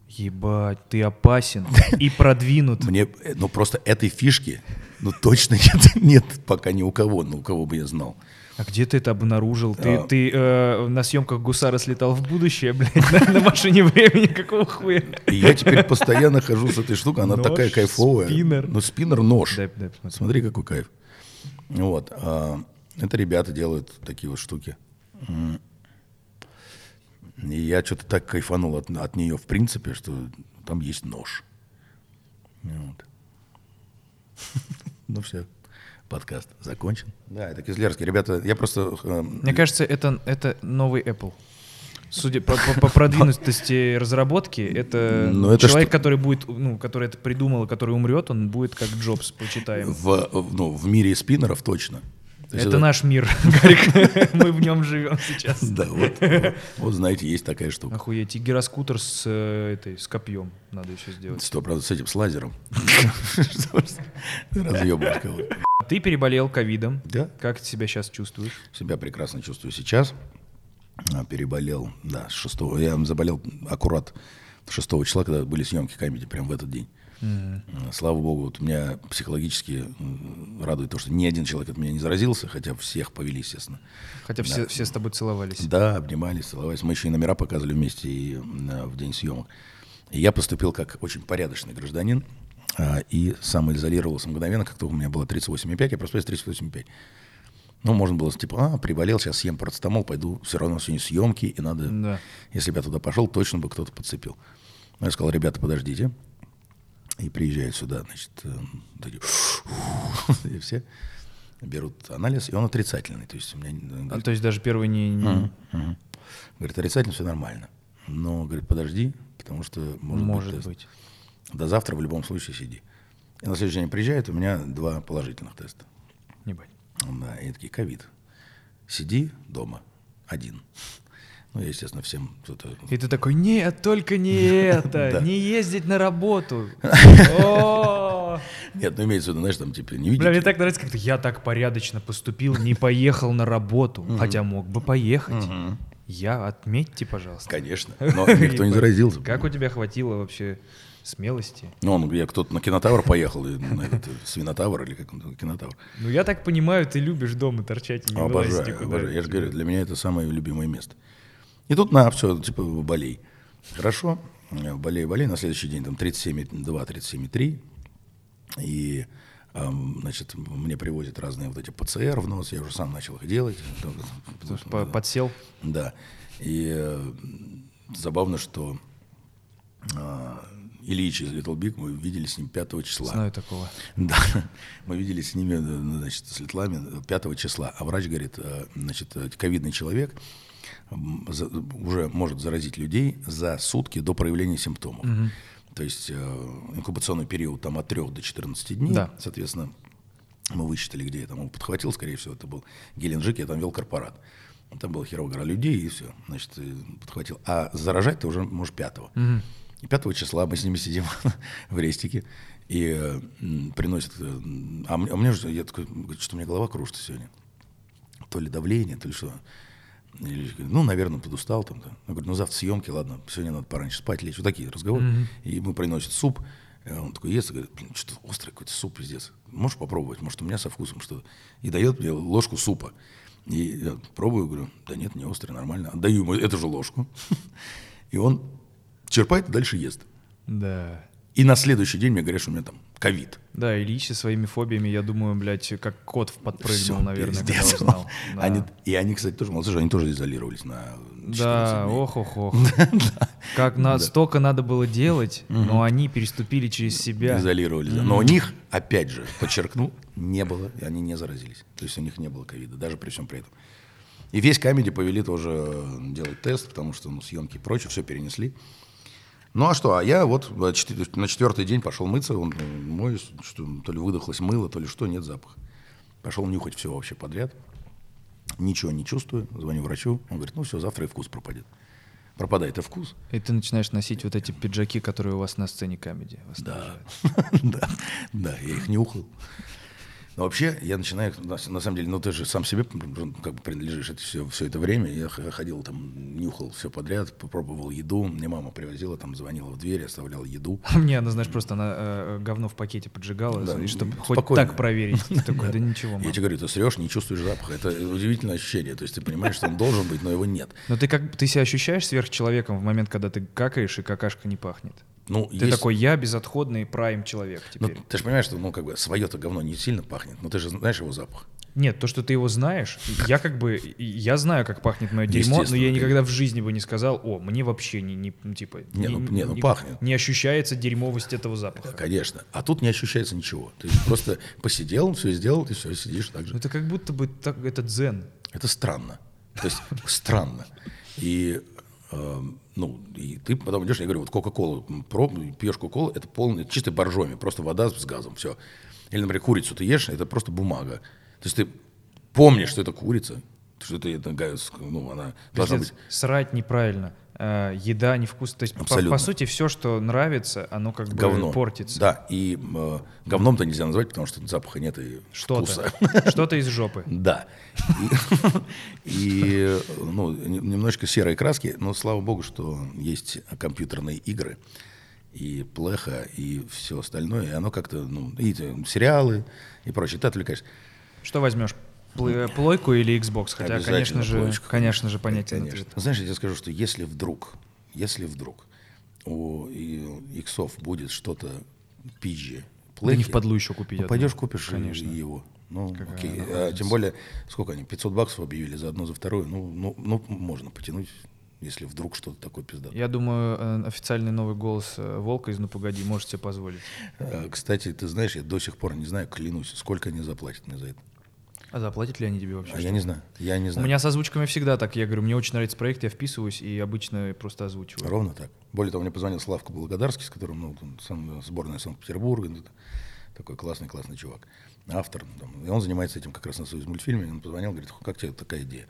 S2: Ебать, ты опасен и продвинут.
S1: Мне, э, ну просто этой фишки, ну точно нет, нет пока ни у кого, ну у кого бы я знал.
S2: А где ты это обнаружил? Ты,
S1: А.
S2: ты э, на съемках Гусара слетал в будущее, блядь, на, на машине времени, какого хуя?
S1: И я теперь постоянно хожу с этой штукой, она
S2: Нож,
S1: такая кайфовая.
S2: спиннер.
S1: Ну спиннер нож.
S2: Дай- дай посмотреть.
S1: Смотри, какой кайф. Вот. а, это ребята делают такие вот штуки. И я что-то так кайфанул от, от нее, в принципе, что там есть нож. Вот. Ну все, подкаст закончен. Да, это Кизлярский. Ребята, я просто... э,
S2: Мне кажется, это, это новый Apple. Судя по, по- по продвинутости разработки, это,
S1: Ну, это
S2: человек,
S1: что-
S2: который будет, ну, который это придумал, и который умрет, он будет как Джобс, почитаем.
S1: в, в- ну, в мире спиннеров точно. То есть
S2: Это наш мир, Гарик. Мы в нем живем сейчас.
S1: Да, вот, вот, вот, знаете, есть такая штука.
S2: Охуеть, и гироскутер с э, этой, с копьем надо еще сделать.
S1: Сто процентов с этим, с лазером. Разъебывать кого-то.
S2: Ты переболел ковидом.
S1: Да.
S2: Как ты себя сейчас чувствуешь?
S1: Себя прекрасно чувствую сейчас. А, Переболел, да, с 6 Я заболел аккурат 6 числа, когда были съемки комедии, прям в этот день. А, Слава богу, вот меня психологически радует то, что ни один человек от меня не заразился, хотя всех повели, естественно.
S2: Хотя все, все с тобой целовались.
S1: Да, обнимались, целовались. Мы еще и номера показывали вместе и, м, а, в день съемок. И я поступил как очень порядочный гражданин и самоизолировался мгновенно, как только у меня было 38,5, я проснулся 38,5. Ну, можно было, типа, а, приболел, сейчас съем парацетамол, пойду, все равно сегодня съемки, и надо,
S2: Да.
S1: если бы я туда пошел, точно бы кто-то подцепил. Но я сказал, ребята, подождите. И приезжают сюда, значит, э, вот эти, и все берут анализ, и он отрицательный. То есть у меня э,
S2: А, то есть даже первый не... не-
S1: Мгм. Говорит, отрицательно все нормально. Но, говорит, подожди, потому что может,
S2: Может
S1: быть. тест. До завтра в любом случае сиди. И на следующий день приезжает, у меня два положительных теста.
S2: Ебать.
S1: Да, и такие, ковид. Сиди дома, один. Ну, я, естественно, всем кто-то...
S2: И ты такой, нет, только не это, не ездить на работу.
S1: Нет, ну, имеется в виду, знаешь, там, типа, не видите.
S2: Бля, мне так нравится, как то я так порядочно поступил, не поехал на работу, хотя мог бы поехать. Я, отметьте, пожалуйста.
S1: Конечно, но никто не заразился.
S2: Как у тебя хватило вообще смелости?
S1: Ну, он, я кто-то на кинотавр поехал, на этот, э, свинотавр или как он, кинотавр.
S2: Ну, я так понимаю, ты любишь дома торчать и не
S1: Обожаю, обожаю. Я же говорю, для меня это самое любимое место. И тут на все, типа, болей. Хорошо, э, болей, болей. На следующий день там 37,2, 37,3. И, значит, мне привозят разные вот эти ПЦР в нос. Я уже сам начал их делать.
S2: Потому что по- Подсел.
S1: Да. И э, забавно, что э, Ильич из Little Big, мы видели с ним 5 числа.
S2: Знаю такого.
S1: Да, мы виделись с ними, э, значит, с Литлами 5 числа, а врач говорит, э, значит, э, ковидный человек уже может заразить людей за сутки до проявления симптомов. То есть э, инкубационный период там от 3 до 14 дней,
S2: Да.
S1: соответственно, мы высчитали, где я там его подхватил, скорее всего, это был Геленджик, я там вел корпорат. Там было херово людей, и все, значит, подхватил. А заражать ты уже можешь пятого. И 5 числа мы с ними сидим в рестике, и э, приносят... А мне, а мне же, я такой, что у меня голова кружится сегодня. То ли давление, то ли что. Или, ну, наверное, подустал там. Да. Я говорю, ну, завтра съемки, ладно, сегодня надо пораньше спать лечь. Вот такие разговоры. И ему приносят суп. Э, Он такой ест и говорит, блин, что острый какой-то суп, пиздец. Можешь попробовать? Может, у меня со вкусом что-то. И дает мне ложку супа. И я пробую, говорю, да нет, не острый, нормально. Отдаю ему эту же ложку. И он черпает и дальше ест.
S2: Да.
S1: И на следующий день мне говорят, что у меня там ковид.
S2: Да, Ильич со своими фобиями, я думаю, блядь, как кот подпрыгнул,
S1: Всё,
S2: наверное, когда узнал. Да.
S1: Они, и они, кстати, тоже молодцы, же, они тоже изолировались на 14
S2: Да,
S1: дней.
S2: ох, ох, ох. Как на, столько надо было делать, но они переступили через себя.
S1: Изолировались, да. Но у них, опять же, подчеркну, не было, и они не заразились. То есть у них не было ковида, даже при всем при этом. И весь камеди повели тоже делать тест, потому что ну, съемки и прочее, все перенесли. Ну а что, а я вот на четвертый день пошел мыться, он мой, что то ли выдохлось мыло, то ли что, нет запаха. Пошел нюхать все вообще подряд. Ничего не чувствую, звоню врачу, он говорит, ну все, завтра и вкус пропадет. Пропадает и вкус,
S2: И ты начинаешь носить вот эти пиджаки, которые у вас на сцене камеди.
S1: Да, да, да, я их нюхал. Но вообще, я начинаю, на, на самом деле, ну ты же сам себе как бы принадлежишь это все, все это время. Я ходил там, нюхал все подряд, попробовал еду. Мне мама привозила, там звонила в дверь, оставляла еду.
S2: А мне она, знаешь, просто она э, говно в пакете поджигала,
S1: Да,
S2: и чтобы
S1: м,
S2: хоть
S1: спокойно.
S2: так проверить. Такой, да ничего,
S1: Я тебе говорю, ты срешь, не чувствуешь запаха. Это удивительное ощущение. То есть ты понимаешь, что он должен быть, но его нет.
S2: Но ты как ты себя ощущаешь сверхчеловеком в момент, когда ты какаешь, и какашка не пахнет?
S1: Ну,
S2: Ты такой, я безотходный прайм человек
S1: ну,
S2: теперь.
S1: ты же понимаешь, что ну, как бы свое-то говно не сильно пахнет, но ты же знаешь его запах.
S2: Нет, то, что ты его знаешь, я как бы, я знаю, как пахнет мое дерьмо, но я никогда в жизни бы не сказал, о, мне вообще не, не ну, типа,
S1: Не, ну, не, ну, пахнет.
S2: не ощущается дерьмовость этого запаха.
S1: Конечно. А тут не ощущается ничего. Ты просто посидел, все сделал, ты все, сидишь так же.
S2: Ну, Это как будто бы так, это дзен.
S1: Это странно. То есть странно. И, э, ну, и ты потом идешь, я говорю, вот Кока-Колу, пьешь Кока-Колу, это полный, чистый боржоми, просто вода с газом, все. Или, например, курицу ты ешь, это просто бумага. То есть ты помнишь, что это курица, что это, это ну, она должна быть...
S2: Срать неправильно. Э, еда невкусная. То есть, по,
S1: Абсолютно.
S2: по сути, все, что нравится, оно как бы
S1: Говно.
S2: портится.
S1: Да, и э, говном-то нельзя назвать, потому что запаха нет и вкуса.
S2: Что-то. Что-то из жопы.
S1: Да. И, ну, не- немножечко серой краски, но слава богу, что есть компьютерные игры и плеха, и все остальное. И оно как-то, ну, и э, сериалы и прочее. Ты отвлекаешься.
S2: Что возьмешь? Плы- Плойку или Xbox? Хотя, конечно же,
S1: плойку,
S2: конечно же, понятен
S1: Конечно.
S2: ответ.
S1: Знаешь, я тебе скажу, что если вдруг, если вдруг у иксов будет что-то пизже,
S2: Да не в подлу еще купить.
S1: Ну, пойдешь, купишь
S2: Конечно.
S1: его. Ну,
S2: Какая
S1: окей. А, тем более, сколько они, 500 баксов объявили за одну, за вторую. Ну, ну, ну можно потянуть, если вдруг что-то такое пиздатое.
S2: Я думаю, э, официальный новый голос э, Волка из «Ну погоди» может себе позволить.
S1: Кстати, ты знаешь, я до сих пор не знаю, клянусь, сколько они заплатят мне за это.
S2: А заплатят ли они тебе вообще?
S1: А я не знаю, я не
S2: У
S1: знаю.
S2: меня с озвучками всегда так. Я говорю, мне очень нравится проект, я вписываюсь и обычно просто озвучиваю.
S1: Ровно так. Более того, мне позвонил Славка Благодарский, с которым, ну, сам- сборная Санкт-Петербурга, ну, такой классный-классный чувак, автор. там, и он занимается этим как раз на Союз мультфильме. Он позвонил, говорит, как тебе такая идея?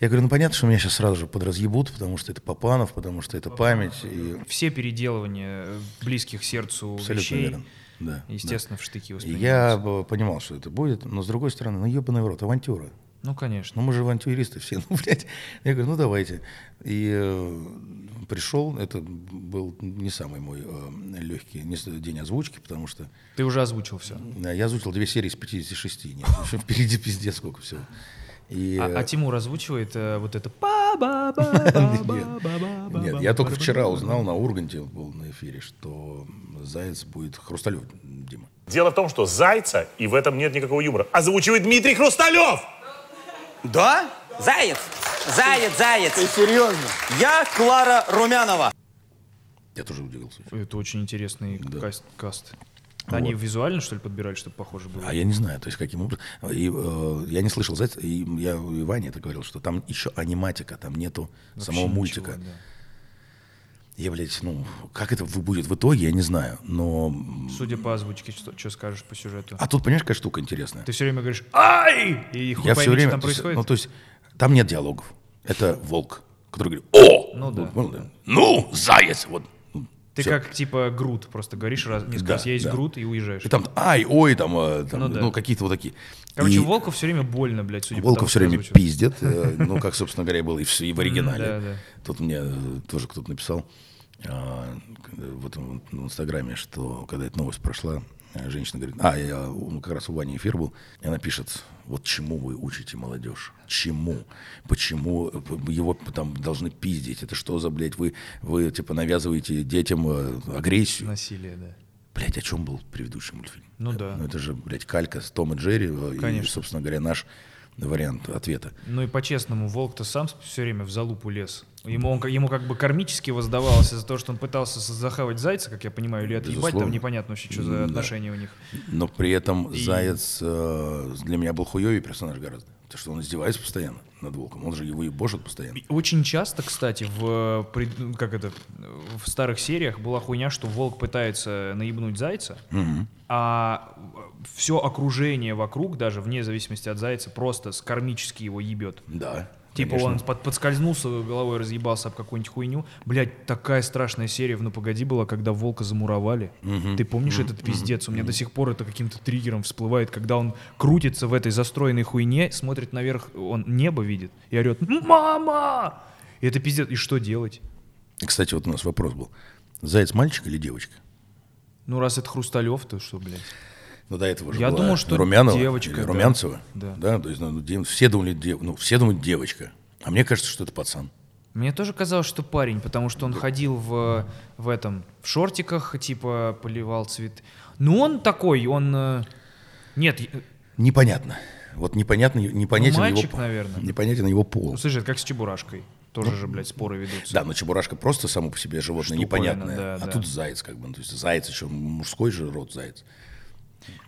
S1: Я говорю, ну понятно, что меня сейчас сразу же подразъебут, потому что это Папанов, потому что это память. И
S2: Все переделывания э, близких сердцу
S1: абсолютно
S2: вещей,
S1: верно. Да,
S2: естественно, в штыки
S1: да.
S2: Воспринимаются.
S1: я понимал, что это будет, но с другой стороны, ну ебаный в рот, авантюра.
S2: Ну, конечно.
S1: Ну, мы же авантюристы все, ну, блядь. Я говорю, ну, давайте. И э, пришел, это был не самый мой э, легкий не день озвучки, потому что
S2: Ты уже озвучил все.
S1: да, я озвучил две серии из 56. Нет, еще впереди пиздец сколько всего. И,
S2: А,
S1: э,
S2: а Тимур озвучивает э, вот это па
S1: нет, я только вчера узнал на Урганте, был на эфире, что Заяц будет Хрусталев, Дима.
S3: Дело в том, что Зайца, и в этом нет никакого юмора, озвучивает Дмитрий Хрусталев!
S4: Да? Заяц! Заяц, заяц!
S5: Ты серьезно?
S4: Я Клара Румянова.
S1: Я тоже удивился.
S2: Это очень интересный
S1: Да.
S2: каст. каст. Они визуально, что ли, подбирали, чтобы похоже было?
S1: А я не знаю, то есть каким образом. И, э, я не слышал, знаете, и я и Ване это говорил, что там еще аниматика, там нету
S2: Вообще
S1: самого
S2: ничего,
S1: мультика.
S2: да.
S1: Я, блядь, ну, как это будет в итоге, я не знаю. Но.
S2: Судя по озвучке, что, что скажешь по сюжету?
S1: А тут, понимаешь, какая штука интересная?
S2: Ты все время говоришь «Ай!» И хуй
S1: я
S2: пойми,
S1: все время.
S2: что там происходит.
S1: ну, то есть, там нет диалогов. Это волк, который говорит: О!
S2: Ну да.
S1: Да. Ну, заяц! Вот. Ну,
S2: Ты
S1: всё.
S2: как типа Грут, просто говоришь раз, несколько
S1: Да,
S2: раз, я есть
S1: да.
S2: Грут и уезжаешь.
S1: И там ай, ой, там, э, там,
S2: Ну
S1: ну,
S2: да.
S1: какие-то вот такие.
S2: Короче,
S1: И
S2: Волков все время больно, блядь, судя
S1: Волков все время
S2: озвучивают.
S1: пиздят, э, ну, как, собственно говоря, было и в, и в оригинале.
S2: да, да.
S1: Тут мне э, тоже кто-то написал а, в этом в Инстаграме, что когда эта новость прошла, женщина говорит, а, я, у- как раз у Вани эфир был, и она пишет, вот чему вы учите молодежь? Чему? Почему его там должны пиздить? Это что за, блядь, вы, вы типа навязываете детям э, агрессию?
S2: Насилие, да.
S1: Блять, о чем был предыдущий мультфильм?
S2: Ну да.
S1: Ну это же, блядь, калька с Том и Джерри, э, и,
S2: Конечно.
S1: собственно говоря, наш вариант ответа.
S2: Ну и по-честному, Волк-то сам все время в залупу лез. Ему, он, ему как бы кармически воздавалось за то, что он пытался захавать зайца, как я понимаю, или отъебать, там
S1: Безусловно.
S2: непонятно вообще, что за
S1: Да.
S2: отношения у них.
S1: Но при этом
S2: И-
S1: Заяц э, для меня был хуёвый персонаж гораздо. Потому что он издевается постоянно над волком. Он же его и бошит постоянно.
S2: И Очень часто, кстати, в, как это, в старых сериях была хуйня, что волк пытается наебнуть зайца, а все окружение вокруг, даже вне зависимости от зайца, просто кармически его ебет.
S1: Да.
S2: Типа
S1: конечно.
S2: он под- подскользнулся головой, разъебался об какую-нибудь хуйню. Блять, такая страшная серия в «Ну погоди» была, когда волка замуровали. Ты помнишь этот пиздец? У меня до сих пор это каким-то триггером всплывает, когда он крутится в этой застроенной хуйне, смотрит наверх, он небо видит и орет «Мама!» И это пиздец. И что делать?
S1: И, Кстати, вот у нас вопрос был. Заяц мальчик или девочка?
S2: Ну, раз это Хрусталев, то что, блядь?
S1: Ну, до этого же
S2: Я
S1: была
S2: думал, что
S1: Румянова
S2: девочка,
S1: или
S2: да.
S1: Румянцева.
S2: Да.
S1: то есть ну, дев- все думали, дев- ну, все думают девочка. А мне кажется, что это пацан.
S2: Мне тоже казалось, что парень, потому что он ходил в, в этом, в шортиках, типа, поливал цветы. Ну, он такой, он... э, Нет, э,
S1: Непонятно. Вот непонятно, непонятен
S2: Ну, мальчик,
S1: его,
S2: наверное.
S1: Непонятен его пол.
S2: ну, слушай, это как с Чебурашкой. Тоже же, блядь, споры ведутся.
S1: Да, но Чебурашка просто само по себе животное
S2: Штуковина,
S1: непонятное.
S2: да,
S1: а
S2: да.
S1: тут заяц как бы. Ну, то есть заяц еще мужской же род заяц.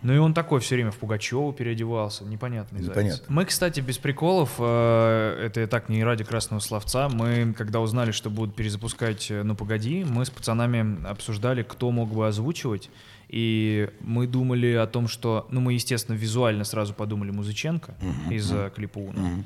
S2: Ну и он такой все время в Пугачеву переодевался, непонятный заяц.
S1: Непонятно.
S2: Мы, кстати, без приколов, э, это я так не ради красного словца, мы, когда узнали, что будут перезапускать э, «Ну погоди», мы с пацанами обсуждали, кто мог бы озвучивать, и мы думали о том, что, ну мы, естественно, визуально сразу подумали Музыченко из-за клипа «Уно».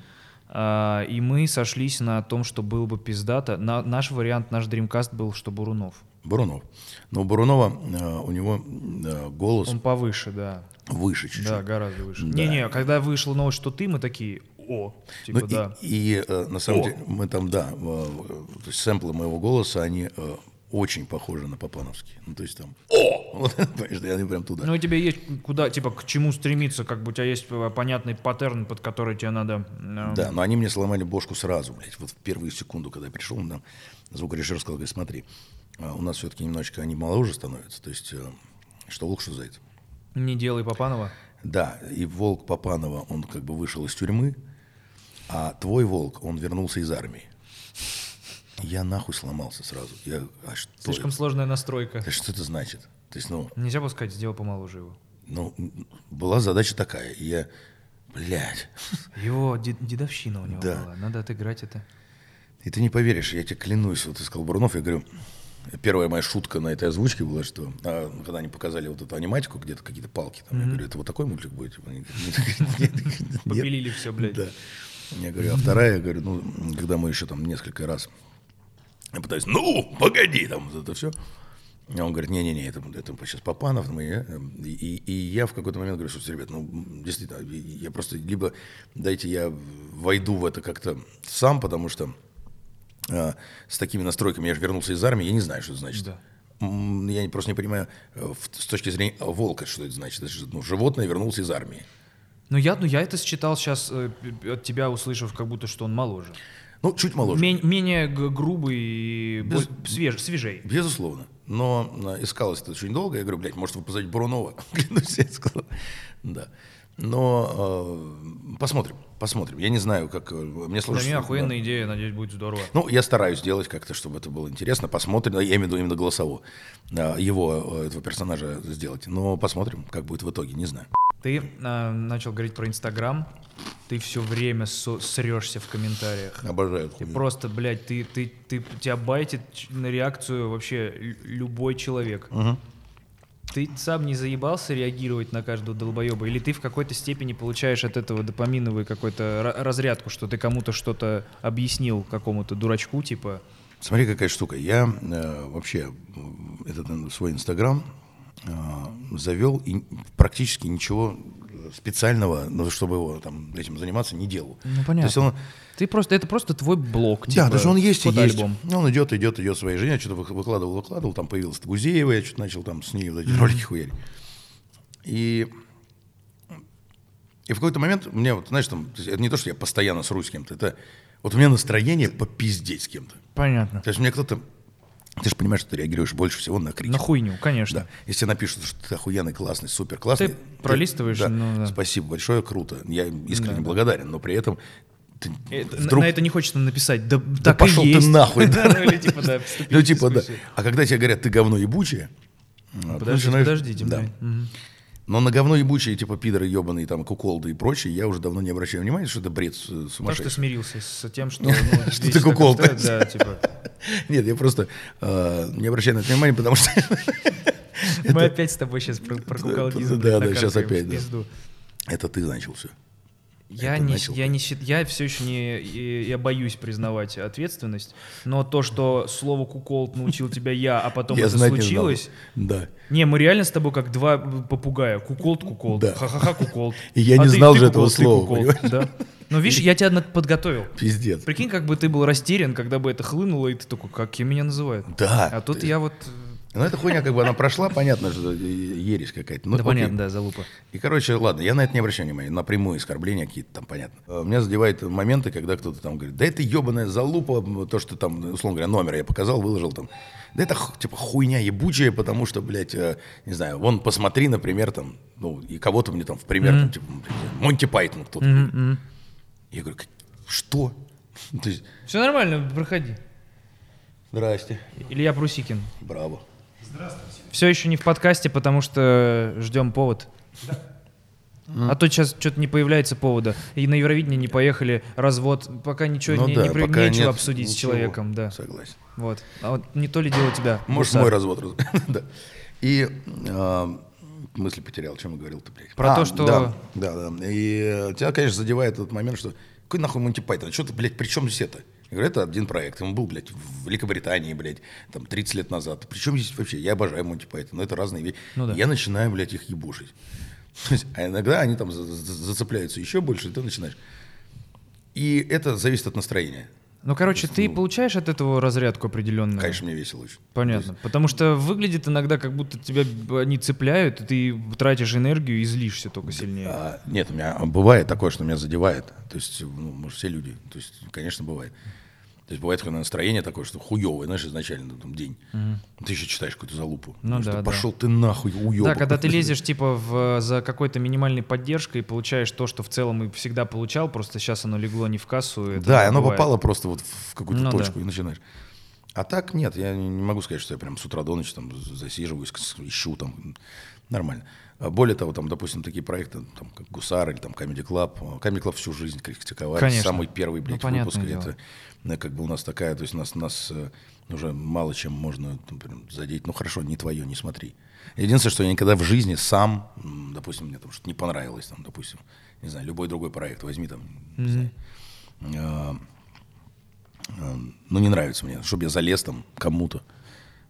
S2: А, и мы сошлись на том, что было бы пиздато. На, наш вариант, наш дримкаст был, что Бурунов.
S1: Бурунов. Но у Бурунова э, у него э, голос
S2: Он повыше, да.
S1: выше чуть-чуть.
S2: Да, гораздо выше.
S1: Да.
S2: Не-не, когда вышла новость, что ты, мы такие, о, типа,
S1: Ну, и-
S2: да.
S1: и, э, на самом
S2: О.
S1: деле мы там, да, э, то есть сэмплы моего голоса, они э, очень похожи на Папановские. Ну, то есть там «О!» Вот, понимаешь, они прям туда.
S2: Ну, у тебя есть куда, типа, к чему стремиться, как бы у тебя есть э, понятный паттерн, под который тебе надо... э,
S1: Да, но они мне сломали бошку сразу, блядь. Вот в первую секунду, когда я пришел, нам звукорежиссер сказал, говорит, смотри, у нас все-таки немножечко они моложе становятся, то есть э, что волк, что заяц.
S2: Не делай Папанова.
S1: Да, и волк Папанова, он как бы вышел из тюрьмы, а твой волк, он вернулся из армии. Я нахуй сломался сразу. Я, а что
S2: Слишком
S1: это?
S2: сложная настройка.
S1: Да что это значит? То есть, ну,
S2: Нельзя сказать, сделай помоложе его.
S1: ну, была задача такая. И я, блядь,
S2: Его дед- дедовщина у него
S1: Да.
S2: была. Надо отыграть это.
S1: И ты не поверишь, я тебе клянусь, вот ты сказал Бурунов, я говорю, первая моя шутка на этой озвучке была, что а, когда они показали вот эту аниматику, где-то какие-то палки, там, я говорю, это вот такой мультик будет?
S2: Попилили все, блядь.
S1: Да. Я говорю, а вторая, я говорю, ну, когда мы еще там несколько раз, я пытаюсь, ну, погоди, там, это все. А он говорит, не-не-не, это, это сейчас Папанов. Мы, э, и, и я в какой-то момент говорю, что, ребят, ну, действительно, я просто, либо дайте я войду в это как-то сам, потому что с такими настройками я же вернулся из армии, я не знаю, что это значит.
S2: Да.
S1: Я просто не понимаю э, с точки зрения волка, что это значит. Это же, ну, животное вернулся из армии.
S2: Ну я, ну, я это считал сейчас э, от тебя, услышав, как будто, что он моложе.
S1: Ну, чуть моложе.
S2: Мен- менее грубый и
S1: Без-
S2: свеж, свежей.
S1: Безусловно. Но э, искалось это очень долго. Я говорю, блядь, может, вы позовете Бурунова? Клянусь, я сказал. Да. Но э, посмотрим, посмотрим. Я не знаю, как... э, Мне
S2: Для
S1: сложно...
S2: меня охуенная идея, надеюсь, будет здорово.
S1: Ну, я стараюсь сделать как-то, чтобы это было интересно. Посмотрим. Я имею в виду именно голосово. э, Его, э, этого персонажа сделать. Но посмотрим, как будет в итоге, не знаю.
S2: Ты а, начал говорить про Инстаграм, ты все время со- срешься в комментариях.
S1: Обожаю.
S2: Ты
S1: хуйню.
S2: просто, блядь, ты, ты, ты, тебя байтит на реакцию вообще лю- любой человек. Ты сам не заебался реагировать на каждого долбоеба? Или ты в какой-то степени получаешь от этого допаминовую какую-то ра- разрядку, что ты кому-то что-то объяснил, какому-то дурачку, типа,
S1: Смотри, какая штука. Я э, вообще этот э, свой Инстаграм э, завел и практически ничего специального, ну, чтобы его там этим заниматься, не делал.
S2: Ну,
S1: То есть он,
S2: Ты просто, это просто твой блог,
S1: да,
S2: типа,
S1: даже он есть и есть.
S2: фотоальбом.
S1: Ну, Он идет, идет, идет своей жизнью. Я что-то вы- выкладывал, выкладывал. Там появилась Гузеева, я что-то начал там с ней вот эти ролики хуярить. И, и в какой-то момент мне, вот, знаешь, там, это не то, что я постоянно срусь с кем-то, это вот у меня настроение попиздеть с кем-то.
S2: Понятно.
S1: То есть мне кто-то... Ты же понимаешь, что ты реагируешь больше всего на критику.
S2: На хуйню, конечно.
S1: Да. Если тебе напишут, что ты охуенный, классный, супер классный.
S2: Ты пролистываешь,
S1: да,
S2: ну да.
S1: Спасибо большое, круто. Я искренне благодарен, но при этом ты
S2: Это-
S1: вдруг...
S2: На это не хочется написать. Да,
S1: Да
S2: так
S1: пошел
S2: и
S1: ты
S2: есть.
S1: нахуй.
S2: Да, ну типа, да,
S1: Ну, типа, да. А когда тебе говорят, ты говно ебучее,
S2: Подождите,
S1: да. Но на говно ебучие, типа пидоры ебаные, там, куколды и прочее, я уже давно не обращаю внимания, что это бред с-
S2: Потому что ты
S1: сумасшедший.
S2: смирился с тем, что... ну,
S1: Что ты
S2: так
S1: кукол,
S2: обстоят, Да, типа.
S1: Нет, я просто э, не обращаю на это внимания, потому что...
S2: Мы опять с тобой сейчас про, куколдизм,
S1: да, да,
S2: накаркаем
S1: опять, да. Это ты начал все.
S2: Я не,
S1: начал
S2: я не я все еще не, я боюсь признавать ответственность, но то, что слово куколд научил тебя я, а потом
S1: Я
S2: это
S1: знать не
S2: случилось,
S1: Да.
S2: не, мы реально с тобой как два попугая, куколд, куколд,
S1: Да.
S2: ха-ха-ха, куколд.
S1: И я не
S2: ты-
S1: знал
S2: ты
S1: же этого
S2: куколд, ты
S1: слова, понимаешь?
S2: да. Ну, видишь, я тебя подготовил.
S1: Пиздец.
S2: Прикинь, как бы ты был растерян, когда бы это хлынуло, и ты такой, как меня называют?
S1: Да.
S2: А тут
S1: Ты-
S2: я вот...
S1: Ну, эта хуйня, как бы она прошла, понятно, что ересь какая-то. Ну,
S2: да,
S1: окей.
S2: понятно, да, залупа.
S1: И, короче, ладно, я на это не обращаю внимания. Напрямую оскорбления какие-то там, понятно. Э, Меня задевают моменты, когда кто-то там говорит, да это ебаная залупа, то, что там, условно говоря, номер я показал, выложил там. Да это, типа, хуйня ебучая, потому что, блядь, э, не знаю, вон, посмотри, например, там, ну, и кого-то мне там в пример, там, типа, Монти Пайтон кто-то. говорит. Я говорю, «Как- что? То есть,
S2: Все нормально, проходи.
S1: здрасте,
S2: Илья Прусикин.
S1: браво.
S2: Все еще не в подкасте, потому что ждем повод. А то сейчас что-то не появляется повода. И на Евровидение не поехали, развод. Пока ничего
S1: Ну
S2: не,
S1: да,
S2: не
S1: пока
S2: нечего
S1: нет
S2: обсудить с
S1: ничего.
S2: человеком, да.
S1: Согласен.
S2: Вот. А вот не то ли дело тебя.
S1: Может,
S2: гусар.
S1: мой развод. раз- да. И э, мысли потерял, о чем я говорил-то, блядь.
S2: Про
S1: А,
S2: то, что-
S1: Да, да, да. И э, тебя, конечно, задевает этот момент, что какой нахуй Монти Пайтон? Что ты, блядь, при чем здесь это? Я говорю, это один проект. Он был, блядь, в Великобритании, блядь, там, 30 лет назад. Причем здесь вообще? Я обожаю Монти Пайтон, но это разные вещи.
S2: Ну да.
S1: Я начинаю, блядь, их ебушить. Есть, А иногда они там за- за- зацепляются еще больше, и ты начинаешь. И это зависит от настроения.
S2: Ну, короче, ты получаешь от этого разрядку определенную?
S1: Конечно, мне весело очень.
S2: Понятно. Потому что выглядит иногда, как будто тебя они цепляют, и ты тратишь энергию и злишься только сильнее.
S1: А, нет, у меня бывает такое, что меня задевает. То есть, ну, может, все люди. То есть, конечно, бывает. То есть бывает такое настроение такое, что хуевое, знаешь, изначально там, день. Ты еще читаешь какую-то залупу.
S2: Ну
S1: что
S2: да, да.
S1: пошел ты нахуй, уебок.
S2: Да, когда ты лезешь типа в, за какой-то минимальной поддержкой и получаешь то, что в целом и всегда получал, просто сейчас оно легло не в кассу. это
S1: Да, и оно
S2: бывает.
S1: попало просто вот в какую-то
S2: Ну да.
S1: точку и начинаешь. А так нет, я не могу сказать, что я прям с утра до ночи там засиживаюсь, ищу там. Нормально. А Более того, там, допустим, такие проекты, там, как Гусар или там Comedy Club. Comedy Club всю жизнь критиковали.
S2: Конечно.
S1: Самый первый, блядь,
S2: Ну,
S1: выпуск. Это ну, как бы у нас такая, то есть нас, нас э, уже мало чем можно прям задеть. Ну хорошо, не твое, не смотри. Единственное, что я никогда в жизни сам, допустим, мне там что-то не понравилось, там, допустим, не знаю, любой другой проект возьми там, не знаю, э, э, ну не нравится мне, чтобы я залез там кому-то,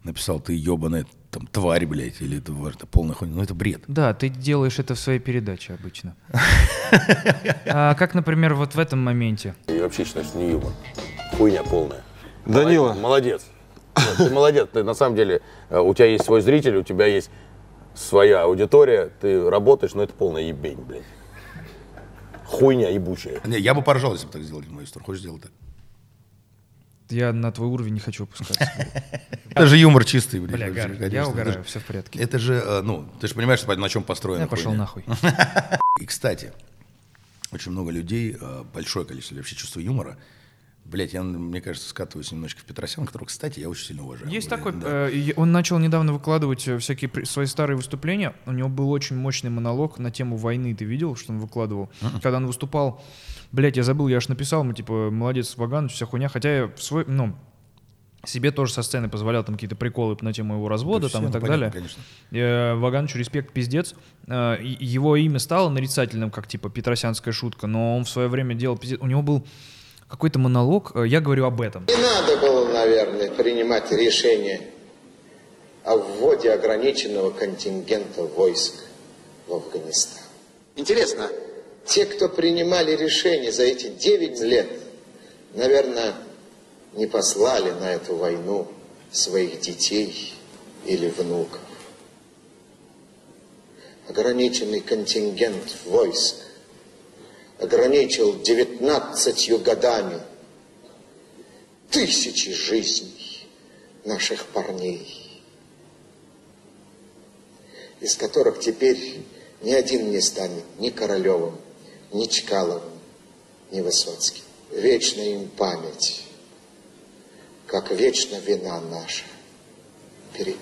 S1: написал, ты ебаная там тварь, блядь, или это, это полная хуйня, ну это бред.
S2: Да, ты делаешь это в своей передаче обычно. А как, например, вот в этом моменте?
S3: И вообще считаю, что не юмор. Хуйня полная.
S4: Данила.
S3: Молодец. Нет, ты молодец. Ты на самом деле, э, у тебя есть свой зритель, у тебя есть своя аудитория, ты работаешь, но это полная ебень, блядь. Хуйня ебучая.
S1: Не, я бы поржал, если бы так сделали мою историю. Хочешь сделать так?
S2: Я на твой уровень не хочу опускаться.
S1: Это же юмор чистый, блядь.
S2: Бля, Гар, я угораю,
S1: же-
S2: все в порядке.
S1: Это же, э, ну, ты же понимаешь, что на чем построена
S2: Я пошел нахуй.
S1: И, кстати, очень много людей, э, большое количество вообще чувства юмора. Блять, я, мне кажется, скатываюсь немножечко в Петросяна, которого, кстати, я очень сильно уважаю.
S2: Есть
S1: Блин,
S2: такой,
S1: да.
S2: э, он начал недавно выкладывать э, всякие при- свои старые выступления. У него был очень мощный монолог на тему войны. Ты видел, что он выкладывал? Когда он выступал, блядь, я забыл, я аж написал ему, типа, молодец, Ваган, вся хуйня. Хотя я в свой, ну, себе тоже со сцены позволял там какие-то приколы на тему его развода
S1: Да
S2: там
S1: все,
S2: и так
S1: ну, понятно,
S2: далее.
S1: конечно.
S2: Э, Вагановичу респект, пиздец. Э, Его имя стало нарицательным, как типа петросянская шутка, но он в свое время делал пиздец. У него был какой-то монолог, э, я говорю об этом.
S5: Не надо было, наверное, принимать решение о вводе ограниченного контингента войск в Афганистан. Интересно, те, кто принимали решение за эти 9 лет, наверное, не послали на эту войну своих детей или внуков. Ограниченный контингент войск ограничил 19 годами тысячи жизней наших парней, из которых теперь ни один не станет ни Королевым, ни Чкаловым, ни Высоцким. Вечна им память, как вечна вина наша перед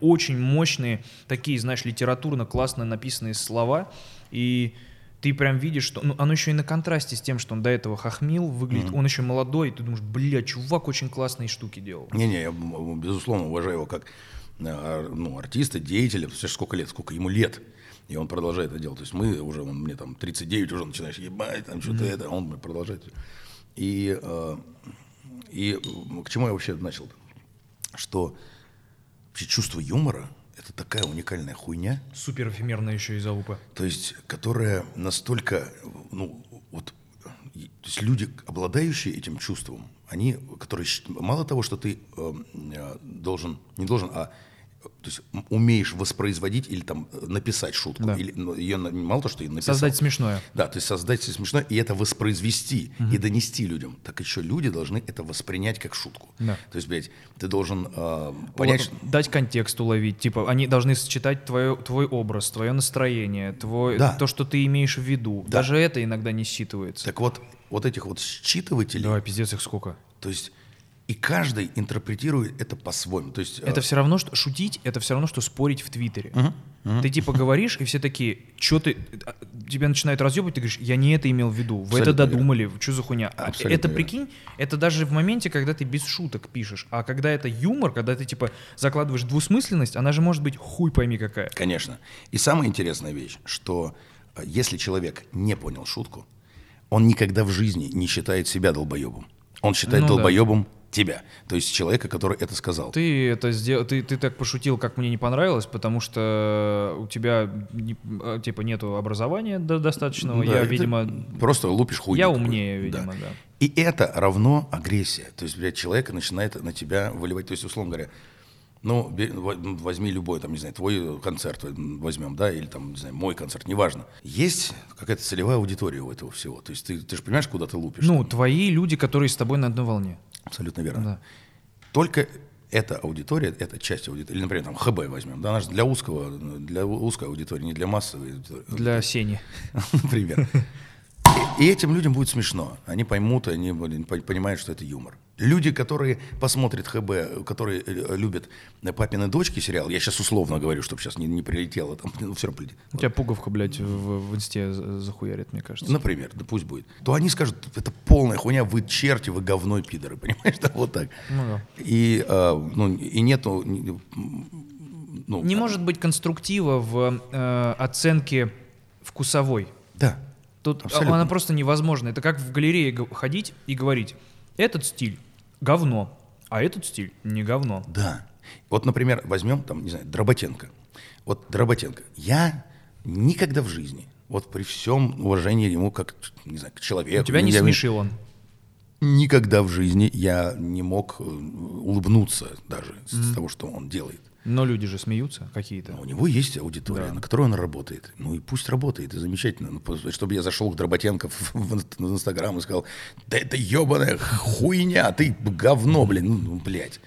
S2: очень мощные, такие, знаешь, литературно классно написанные слова, и ты прям видишь, что ну, оно еще и на контрасте с тем, что он до этого хохмил, выглядит, он еще молодой, и ты думаешь, бля, чувак очень классные штуки делал.
S1: Не-не, я, безусловно, уважаю его как ар- ну, артиста, деятеля. Слушай, сколько лет, сколько ему лет. И он продолжает это делать. То есть мы уже, он, мне там 39, уже начинаешь ебать, там что-то это, а он продолжает. И, э, и к чему я вообще начал? Что вообще чувство юмора – это такая уникальная хуйня,
S2: Супер эфемерная еще и залупа.
S1: то есть, которая настолько, ну, вот, то есть люди, обладающие этим чувством, они, которые, мало того, что ты э, э, должен, не должен, а то есть умеешь воспроизводить или там э, написать шутку,
S2: Да.
S1: или ну, ее мало то, что ее написал.
S2: Создать смешное.
S1: Да, то есть создать смешное и это воспроизвести и донести людям. Так еще люди должны это воспринять как шутку.
S2: Да.
S1: То есть, блядь, ты должен э, понять, что-
S2: Дать контекст уловить. Типа, они должны сочетать твое, твой образ, твое настроение, твой,
S1: Да.
S2: то, что ты имеешь в виду.
S1: Да.
S2: Даже это иногда не считывается.
S1: Так вот, вот этих вот считывателей,
S2: Давай, пиздец их сколько.
S1: то есть и каждый интерпретирует это по-своему. То есть э,
S2: Это все равно, что шутить, это все равно, что спорить в Твиттере. Ты типа говоришь, и все такие, что ты, а, тебя начинают разъебывать, ты говоришь, я не это имел в виду, вы это
S1: Абсолютно
S2: додумали, что за хуйня. А
S1: Абсолютно
S2: это
S1: верно.
S2: прикинь, это даже в моменте, когда ты без шуток пишешь, а когда это юмор, когда ты типа закладываешь двусмысленность, она же может быть хуй пойми какая.
S1: Конечно. И самая интересная вещь, что э, если человек не понял шутку, он никогда в жизни не считает себя долбоебом. Он считает
S2: Ну да.
S1: Тебя, то есть человека, который это сказал.
S2: Ты это сделал, ты, ты так пошутил, как мне не понравилось, потому что у тебя не- э, типа нету образования до- достаточного.
S1: Да,
S2: я, видимо,
S1: просто лупишь хуйню.
S2: я умнее, видимо, да.
S1: И это равно агрессия. То есть, блядь, человек начинает на тебя выливать. То есть, условно говоря, ну, возьми любой, там, не знаю, твой концерт возьмем, да, или там, не знаю, мой концерт, неважно. Есть какая-то целевая аудитория у этого всего. То есть, ты, ты же понимаешь, куда ты лупишь.
S2: Ну,
S1: там.
S2: твои люди, которые с тобой на одной волне.
S1: Абсолютно верно.
S2: Да.
S1: Только эта аудитория, эта часть аудитории, или, например, там ХБ возьмем, да, она же для узкого, для узкой аудитории, не для массовой аудитории.
S2: Для Сени.
S1: Например. И, этим людям будет смешно. Они поймут, они понимают, что это юмор. Люди, которые посмотрят ХБ, которые э, любят «Папины дочки» сериал, я сейчас условно говорю, чтобы сейчас не, не прилетело, там, ну, все равно прилетит.
S2: У тебя пуговка, блядь, в, в инсте за- захуярит, мне кажется.
S1: Например, да пусть будет. То они скажут, это полная хуйня, вы черти, вы говно и пидоры, понимаешь, да, вот так.
S2: Ну да.
S1: И, э, ну, и нету, ну,
S2: Не может быть конструктива в э, оценке вкусовой.
S1: да,
S2: Тут
S1: Абсолютно.
S2: она просто невозможна. Это как в галерее ходить и говорить, этот стиль говно, а этот стиль не говно.
S1: Да. Вот, например, возьмем, там, не знаю, Дроботенко. Вот Дроботенко. Я никогда в жизни, вот при всем уважении ему как, не знаю, к человеку.
S2: Тебя не
S1: я-
S2: смешил он.
S1: Никогда в жизни я не мог э, улыбнуться даже с того, что он делает.
S2: Но люди же смеются какие-то.
S1: У него есть аудитория,
S2: Да.
S1: на которой он работает. Ну и пусть работает, и замечательно. Ну, чтобы я зашел к Дроботенко в, в- в Инстаграм и сказал, да это ебаная хуйня, ты говно, блин, ну, ну, блядь.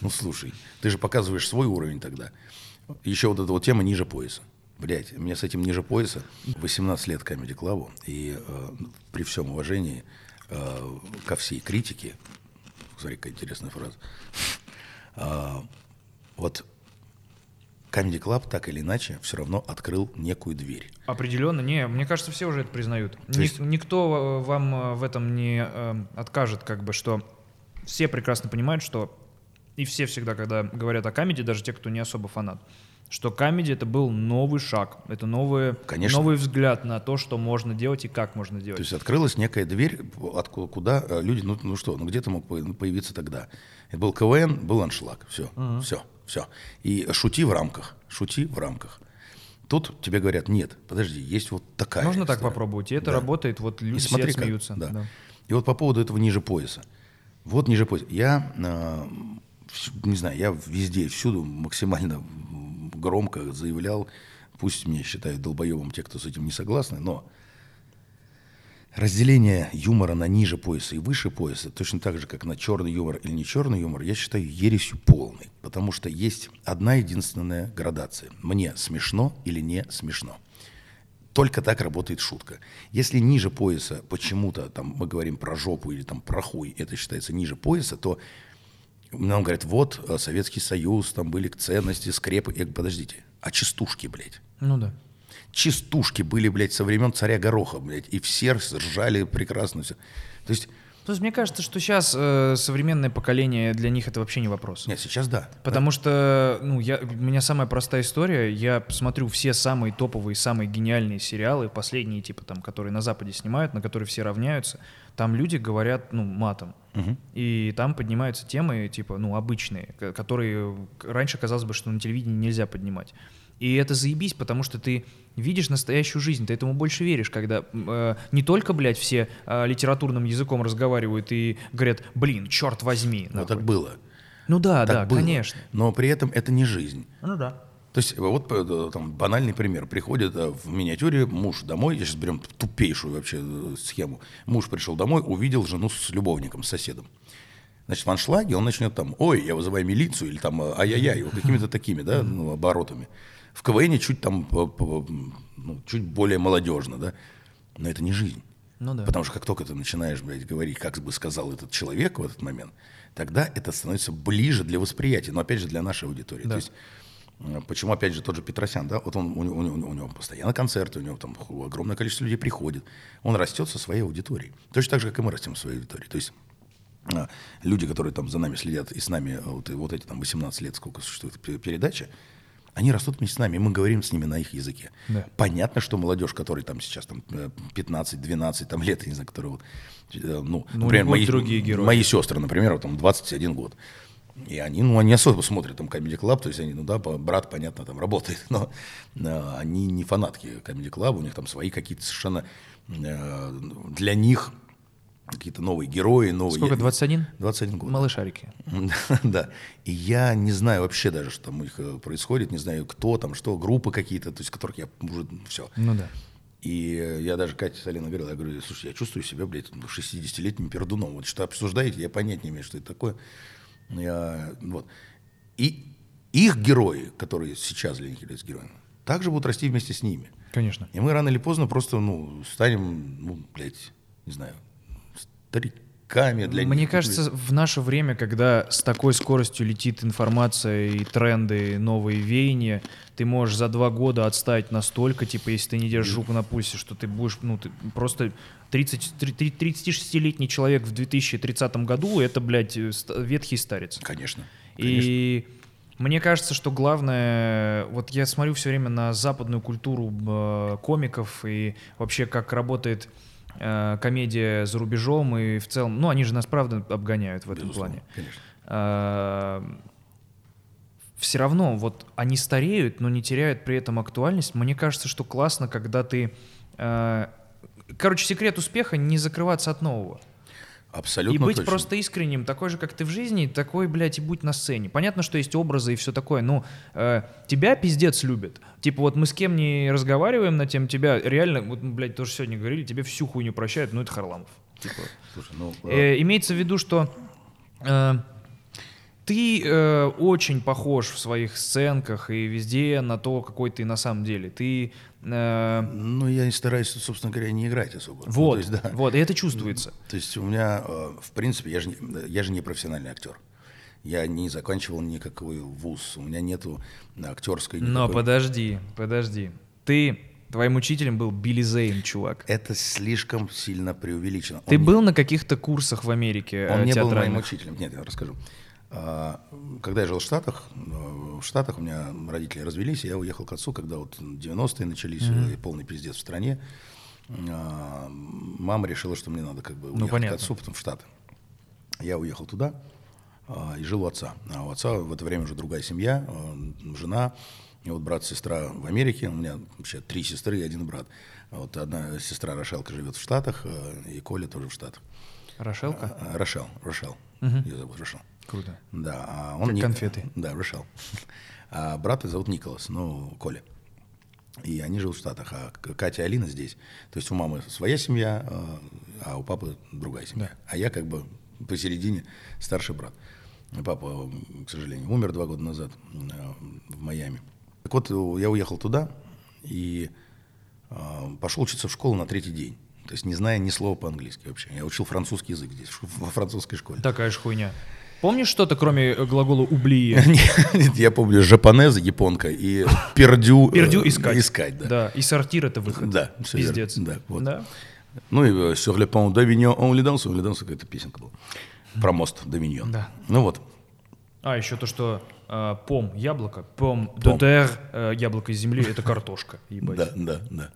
S1: Ну слушай, ты же показываешь свой уровень тогда. Еще вот эта вот тема ниже пояса. Блядь, мне с этим ниже пояса 18 лет Comedy Club, и э, при всем уважении э, ко всей критике, смотри, какая интересная фраза, А, вот Comedy Club так или иначе все равно открыл некую дверь.
S2: Определенно, не, мне кажется, все уже это признают. Ни-
S1: есть-
S2: Никто э, вам э, в этом не э, откажет, как бы, что все прекрасно понимают, что и все всегда, когда говорят о камеди, даже те, кто не особо фанат, что камеди это был новый шаг, это новый,
S1: Конечно.
S2: новый взгляд на то, что можно делать и как можно делать.
S1: То есть открылась некая дверь, откуда, куда э, люди, ну, ну что, ну где ты мог по- появиться тогда? Это был КВН, был аншлаг, все, все, все. И шути в рамках, шути в рамках. Тут тебе говорят, нет, подожди, есть вот такая
S2: Можно так
S1: история».
S2: попробовать, и это
S1: Да.
S2: работает, вот
S1: И
S2: люди
S1: смотри, как,
S2: смеются.
S1: да.
S2: да.
S1: И вот по поводу этого ниже пояса. Вот ниже пояса. Я, э, не знаю, я везде, всюду максимально громко заявлял, пусть меня считают долбоебом те, кто с этим не согласны, но разделение юмора на ниже пояса и выше пояса, точно так же, как на черный юмор или не черный юмор, я считаю ересью полной. Потому что есть одна единственная градация. Мне смешно или не смешно. Только так работает шутка. Если ниже пояса почему-то, там мы говорим про жопу или там про хуй, это считается ниже пояса, то нам говорят, вот э, Советский Союз, там были ценности, скрепы. Я говорю, подождите, а частушки, блядь?
S2: Ну да.
S1: Частушки были, блядь, со времен царя Гороха, блядь, и все ржали прекрасно все. То есть,
S2: То есть мне кажется, что сейчас э, современное поколение для них это вообще не вопрос.
S1: нет, сейчас да.
S2: Потому что, ну, я, у меня самая простая история. Я смотрю все самые топовые, самые гениальные сериалы, последние, типа, там, которые на Западе снимают, на которые все равняются. Там люди говорят, ну, матом. И там поднимаются темы, типа, ну, обычные, ко- которые раньше казалось бы, что на телевидении нельзя поднимать. И это заебись, потому что ты видишь настоящую жизнь, ты этому больше веришь, когда э, не только, блядь, все э, литературным языком разговаривают и говорят, блин, черт возьми.
S1: Ну,
S2: нахуй».
S1: так было.
S2: Ну да,
S1: Так
S2: да,
S1: было.
S2: конечно.
S1: Но при этом это не жизнь.
S2: Ну да.
S1: То есть вот э, там банальный пример. Приходит э, в миниатюре муж домой, я сейчас берем тупейшую вообще э, схему. Муж пришел домой, увидел жену с любовником, с соседом. Значит, в аншлаге он начнет там, ой, я вызываю милицию, или там, э, ай-яй-яй, вот какими-то такими, да, ну, оборотами. В КВН чуть там, э, ну, чуть более молодежно, да. Но это не жизнь.
S2: Ну да.
S1: Потому что как только ты начинаешь, блядь, говорить, как бы сказал этот человек в этот момент, тогда это становится ближе для восприятия, но опять же для нашей аудитории. То есть, э, почему, опять же, тот же Петросян, да, вот он, у, него- у него- у него постоянно концерты, у него там огромное количество людей приходит, он растет со своей аудиторией. Точно так же, как и мы растем со своей аудиторией. То есть, а, люди, которые там за нами следят и с нами, а, вот, вот эти там 18 лет, сколько существует пе- передача, они растут вместе с нами, и мы говорим с ними на их языке.
S2: Да.
S1: Понятно, что молодежь, которой там сейчас там э, 15-12 там, лет, я не знаю, которые вот, э, ну,
S2: Ну,
S1: например, мои,
S2: другие герои.
S1: мои сестры, например, вот там 21 год. И они, ну, они особо смотрят там Comedy Club, то есть они, ну да, брат, понятно, там работает, но э, они не фанатки Comedy Club, у них там свои какие-то совершенно э, для них какие-то новые герои, новые...
S2: Сколько,
S1: я-
S2: 21?
S1: 21 год.
S2: Малышарики.
S1: Да. И я не знаю вообще даже, что там у них э, происходит, не знаю, кто там, что, группы какие-то, то есть которых я уже все.
S2: Ну да.
S1: И э, я даже Кате Салина говорил, я говорю, слушай, я чувствую себя, блядь, 60-летним пердуном. Вот что обсуждаете, я понять не имею, что это такое. Я, вот. И их герои, которые сейчас для них являются героями, также будут расти вместе с ними.
S2: Конечно.
S1: И мы рано или поздно просто, ну, станем, ну, блядь, не знаю, стариками для
S2: Мне
S1: них.
S2: кажется, в наше время, когда с такой скоростью летит информация и тренды, новые веяния, ты можешь за два года отстать настолько, типа, если ты не держишь руку на пульсе, что ты будешь, ну, ты просто 30, три- три- 36-летний человек в 2030 году, это, блядь, э, ветхий старец.
S1: Конечно.
S2: И мне кажется, что главное, вот я смотрю все время на западную культуру э, комиков и вообще как работает комедия за рубежом и в целом, ну они же нас правда обгоняют в этом
S1: Безусловно,
S2: плане.
S1: конечно.
S2: все равно вот они стареют, но не теряют при этом актуальность. Мне кажется, что классно, когда ты, э, короче, секрет успеха не закрываться от нового.
S1: Абсолютно
S2: И быть
S1: точно.
S2: просто искренним, такой же, как ты в жизни, такой, блядь, и будь на сцене. Понятно, что есть образы и все такое, но э, тебя пиздец любят. Типа вот мы с кем не разговариваем на тем, тебя реально, вот, мы, блядь, тоже сегодня говорили, тебе всю хуйню прощают, ну это Харламов. Типа.
S1: Слушай, ну,
S2: Э, имеется в виду, что э, ты э, очень похож в своих сценках и везде на то, какой ты на самом деле. Ты э,
S1: ну, я и стараюсь, собственно говоря, не играть особо. Ну,
S2: вот,
S1: то есть, да.
S2: вот, и это чувствуется.
S1: То есть у меня, э, в принципе, я же, не- я же не профессиональный актер. Я не заканчивал никакой вуз. У меня нету актерской
S2: Но
S1: никакой-
S2: подожди, подожди. Ты твоим учителем был Билли Зейн, чувак.
S1: Это слишком сильно преувеличено.
S2: Ты
S1: Он не-
S2: был на каких-то курсах в Америке
S1: Он
S2: э,
S1: не был моим учителем. Нет, я расскажу. А, Когда я жил в Штатах, э, в Штатах у меня родители развелись, и я уехал к отцу, когда вот 90-е начались, и полный пиздец в стране. А, Мама решила, что мне надо как бы уехать
S2: Ну, понятно.
S1: к отцу, потом в Штаты. Я уехал туда а, и жил у отца. А у отца в это время уже другая семья, жена, и вот брат, сестра в Америке. У меня вообще три сестры и один брат. Вот одна сестра Рошелка живет в Штатах, а, и Коля тоже в Штатах.
S2: Рошелка?
S1: Рошел, Рошел. Ее зовут Рошел.
S2: Круто.
S1: Да, а он
S2: Как
S1: Ник-
S2: конфеты.
S1: Да, Рошел. А брата зовут Николас, ну, Коля. И они живут в Штатах, а Катя и Алина здесь. То есть у мамы своя семья, а, а у папы другая семья. А я как бы посередине старший брат. Папа, к сожалению, умер два года назад а, в Майами. Так вот, я уехал туда и пошел учиться в школу на третий день. То есть не зная ни слова по-английски вообще. Я учил французский язык здесь, во французской школе.
S2: Такая же хуйня. Помнишь что-то, кроме э, глагола «ублие»?
S1: Нет, Я помню жапонез, японка и пердю. э,
S2: Пердю искать.
S1: Искать, да.
S2: Да, и сортир это выход.
S1: Да, верно.
S2: Пиздец.
S1: Да, вот.
S2: Да?
S1: Ну и э, sur le pont d'Avignon, on le danse, on le danse, какая-то песенка была. Про мост Доминьон.
S2: Да.
S1: Ну вот.
S2: А, еще то, что э, пом – яблоко, пом terre, э, яблоко из земли – это картошка. Ебать.
S1: Да, да, да.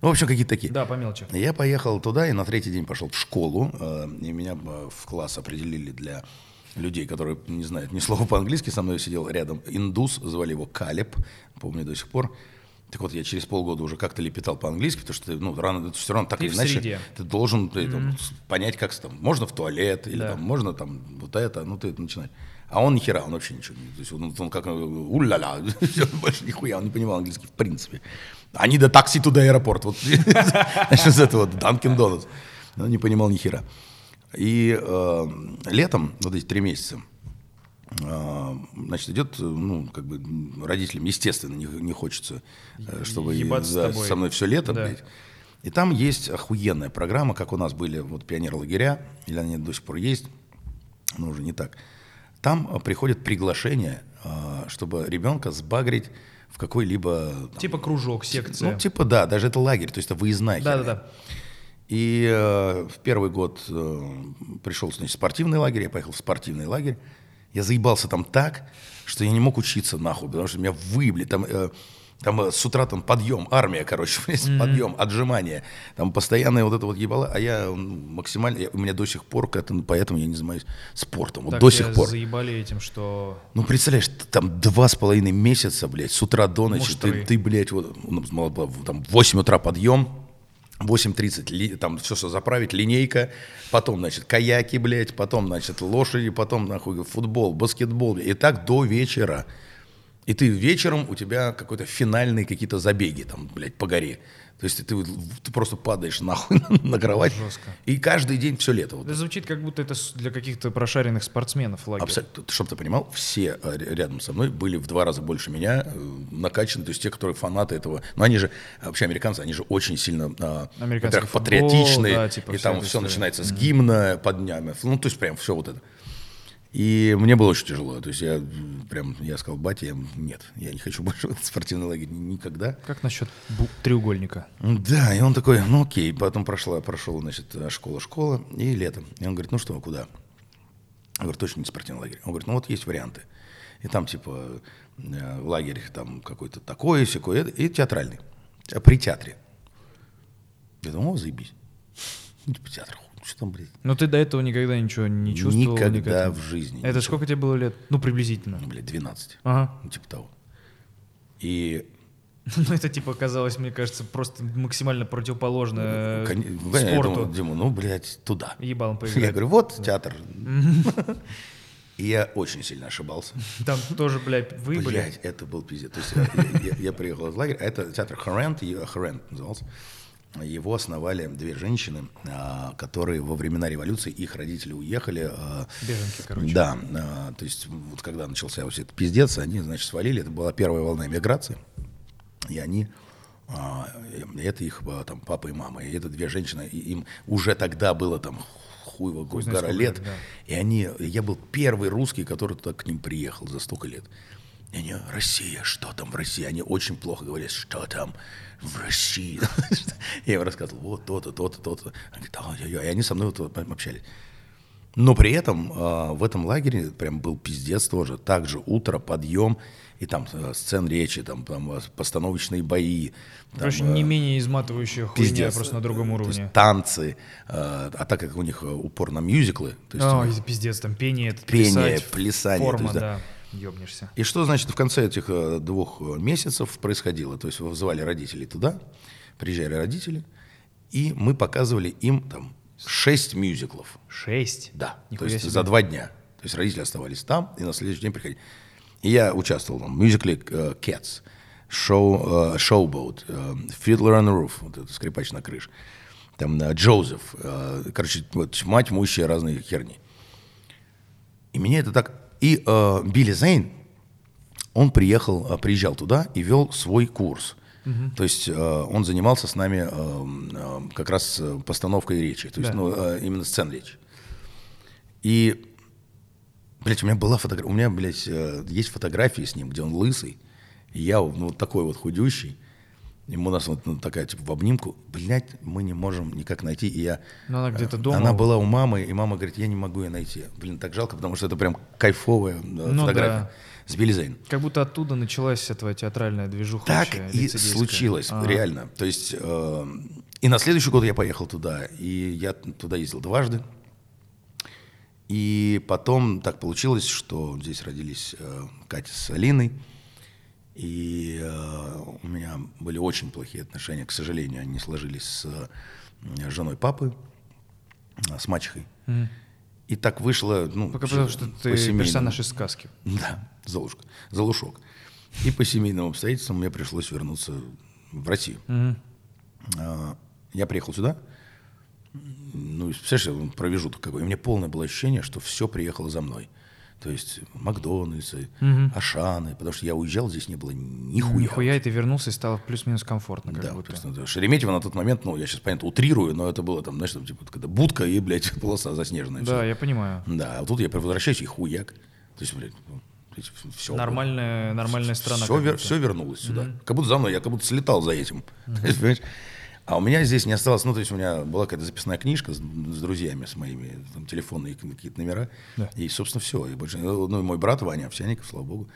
S1: Ну, в общем, какие-то такие.
S2: Да, по мелочи.
S1: Я поехал туда и на третий день пошел в школу. э, И меня в класс определили для людей, которые не знают ни слова по-английски. Со мной сидел рядом индус, звали его Калеб, помню до сих пор. Так вот, я через полгода уже как-то лепетал по-английски, потому что ты, ну, рано, все равно так
S2: Ты
S1: или иначе
S2: среде.
S1: ты должен ты, там, с- понять, как там, можно в туалет, или
S2: Да.
S1: там, можно там вот это, ну, ты это начинаешь. А он ни хера, он вообще ничего не... То есть он, он как э, у-ля-ля, больше нихуя, он не понимал английский в принципе. Они до такси туда аэропорт. Вот, значит, с этого Данкин Донатс. Он не понимал ни хера. И э, летом, вот эти три месяца, э, значит, идет, ну, как бы родителям, естественно, не, не хочется, э, чтобы
S2: тобой.
S1: со мной все лето,
S2: Да.
S1: блядь. И там есть охуенная программа, как у нас были вот пионер-лагеря, или они до сих пор есть, но уже не так. Там э, приходит приглашение, чтобы ребенка сбагрить в какой-либо... там,
S2: Типа кружок, секция.
S1: ну, типа, да, даже это лагерь, то есть это выездная.
S2: Да-да-да.
S1: И э, в первый год э, пришел, значит, спортивный лагерь, я поехал в спортивный лагерь. Я заебался там так, что я не мог учиться нахуй, потому что меня выебли. Там, э, там э, с утра там подъем, армия, короче, подъем, отжимания. Там постоянное вот это вот ебало. А я максимально, я- у меня до сих пор, поэтому я не занимаюсь спортом. Вот
S2: Так
S1: до сих пор.
S2: заебали этим, что...
S1: Ну, представляешь, там два с половиной месяца, блядь, с утра до ночи, ты, ты, блядь, вот, у нас было- было там, в 8 утра подъем, 8.30, ли- там все, что заправить, линейка, потом, значит, каяки, блядь, потом, значит, лошади, потом, нахуй, футбол, баскетбол, и так до вечера. И ты вечером, у тебя какой-то финальные какие-то забеги, там, блядь, по горе. То есть ты, ты просто падаешь нахуй на кровать.
S2: Жестко.
S1: И каждый день все лето. Вот
S2: Это звучит, как будто это для каких-то прошаренных спортсменов лагерь.
S1: Абсолютно. Чтобы ты понимал, все р- рядом со мной были в два раза больше меня э, накачаны, то есть те, которые фанаты этого. Но они же, э, вообще американцы, они же очень сильно,
S2: Американский
S1: во-первых, патриотичные,
S2: да, типа
S1: и там все
S2: история.
S1: начинается с гимна под днями, ну, то есть прям все вот это. И мне было очень тяжело. То есть я прям, я сказал, батя, я, нет, я не хочу больше в спортивный лагерь ни- никогда.
S2: Как насчет треугольника?
S1: Да, и он такой, ну окей, потом прошла, прошел, значит, школа-школа, и летом. И он говорит, ну что, куда? Я говорю, точно не спортивный лагерь. Он говорит, ну вот есть варианты. И там типа э, лагерь там какой-то такой, секой, и театральный. А при театре. Я думаю, о, заебись. Ну, типа театр, что там, блядь?
S2: Но ты до этого никогда ничего не чувствовал?
S1: Никогда
S2: никогда?
S1: в жизни.
S2: Это
S1: ничего.
S2: сколько тебе было лет? Ну, приблизительно.
S1: Ну, блядь, 12.
S2: Ага.
S1: Ну, типа того. И
S2: Ну, это типа казалось, мне кажется, просто максимально противоположно
S1: Я
S2: спорту.
S1: думал, Дима, ну, блядь, туда.
S2: Ебалом поиграть.
S1: Я говорю, вот театр. И я очень сильно ошибался.
S2: Там тоже, блядь, вы.
S1: Блядь, это был пиздец. То есть я, я- я приехал из лагеря, а это театр Хоррент, и- Хоррент назывался. Его основали две женщины, а, которые во времена революции, их родители уехали. а,
S2: Беженки, короче.
S1: Да, а, то есть вот когда начался вот этот пиздец, они, значит, свалили, это была первая волна миграции, и они, это их там папа и мама, и это две женщины, и им уже тогда было там хуй его гора лет,
S2: да.
S1: и они, я был первый русский, который туда к ним приехал за столько лет. Они, Россия, что там в России? Они очень плохо говорят, что там в России. Я им рассказывал, вот то-то, то-то, то-то. Они говорят, «Ай-яй-яй». И они со мной вот общались. Но при этом а, в этом лагере прям был пиздец тоже. Также утро, подъем, и там э, сцен речи, там, там э, постановочные бои. там,
S2: Короче,
S1: э,
S2: не менее изматывающая хуйня,
S1: пиздец.
S2: просто на другом
S1: есть
S2: уровне.
S1: танцы, э, а так как у них э, упор на мюзиклы, то есть э,
S2: пиздец, там пение, этот,
S1: Пение,
S2: плясать,
S1: плясание,
S2: Форма,
S1: есть, да.
S2: да, ёбнешься.
S1: И что, значит, в конце этих э, двух э, месяцев происходило? То есть вызывали родителей туда, приезжали родители, и мы показывали им там шесть мюзиклов.
S2: Шесть?
S1: Да,
S2: Нихуя
S1: то есть
S2: себе.
S1: за два дня. То есть родители оставались там, и на следующий день приходили. И я участвовал там, в мюзикле э, Cats, э, Showboat, Fiddler on the Roof, вот это скрипач на крыше, там Джозеф, короче, вот тьма тьмущая разные херни. И меня это так... И э, Билли Зейн, он приехал, э, приезжал туда и вел свой курс. То есть э, он занимался с нами э, э, как раз э, постановкой речи, то есть
S2: Да.
S1: ну, э, именно сцен речи. И, блядь, у меня была фотография, у меня, блядь, э, есть фотографии с ним, где он лысый, и я ну, вот такой вот худющий. Ему у нас вот ну, такая, типа, в обнимку. Блядь, мы не можем никак найти. И я...
S2: Ну, она где-то
S1: э,
S2: дома.
S1: Она была у мамы, и мама говорит, я не могу ее найти. Блин, так жалко, потому что это прям кайфовая э,
S2: Ну
S1: фотография
S2: да.
S1: с Билли Зейн.
S2: Как будто оттуда началась вся твоя театральная движуха
S1: Так и случилось,
S2: А.
S1: реально. То есть, э, и на следующий год я поехал туда, и я туда ездил дважды. И потом так получилось, что здесь родились э, Катя с Алиной, и э, у меня были очень плохие отношения, к сожалению, они сложились с э, женой папы, э, с мачехой. И так вышло, ну,
S2: Пока потому, что ты
S1: по-семейному.
S2: персонаж из сказки.
S1: Да, Золушка, Золушок. И по семейным обстоятельствам мне пришлось вернуться в Россию. А, Я приехал сюда, ну, представляешь, промежуток какой. И у меня полное было ощущение, что все приехало за мной. То есть Макдональдсы, Ашаны, потому что я уезжал, здесь не было нихуя.
S2: Нихуя, и ты вернулся и стало плюс-минус комфортно. Как
S1: Да,
S2: будто.
S1: то есть, ну, Шереметьево на тот момент, ну, я сейчас, понятно, утрирую, но это было там, знаешь, там, типа, когда будка и, блядь, полоса заснеженная.
S2: Да,
S1: всё.
S2: я понимаю.
S1: Да, а тут я возвращаюсь и хуяк. То есть, блядь, все.
S2: Нормальная, нормальная страна.
S1: Все,
S2: будто.
S1: вернулось сюда. Как будто за мной, я как будто слетал за этим. Понимаешь? А у меня здесь не осталось, ну, то есть у меня была какая-то записная книжка с, с друзьями, с моими там, телефонные какие-то номера.
S2: Да.
S1: И, собственно, все. И больше, ну, и мой брат Ваня Овсяников, слава богу,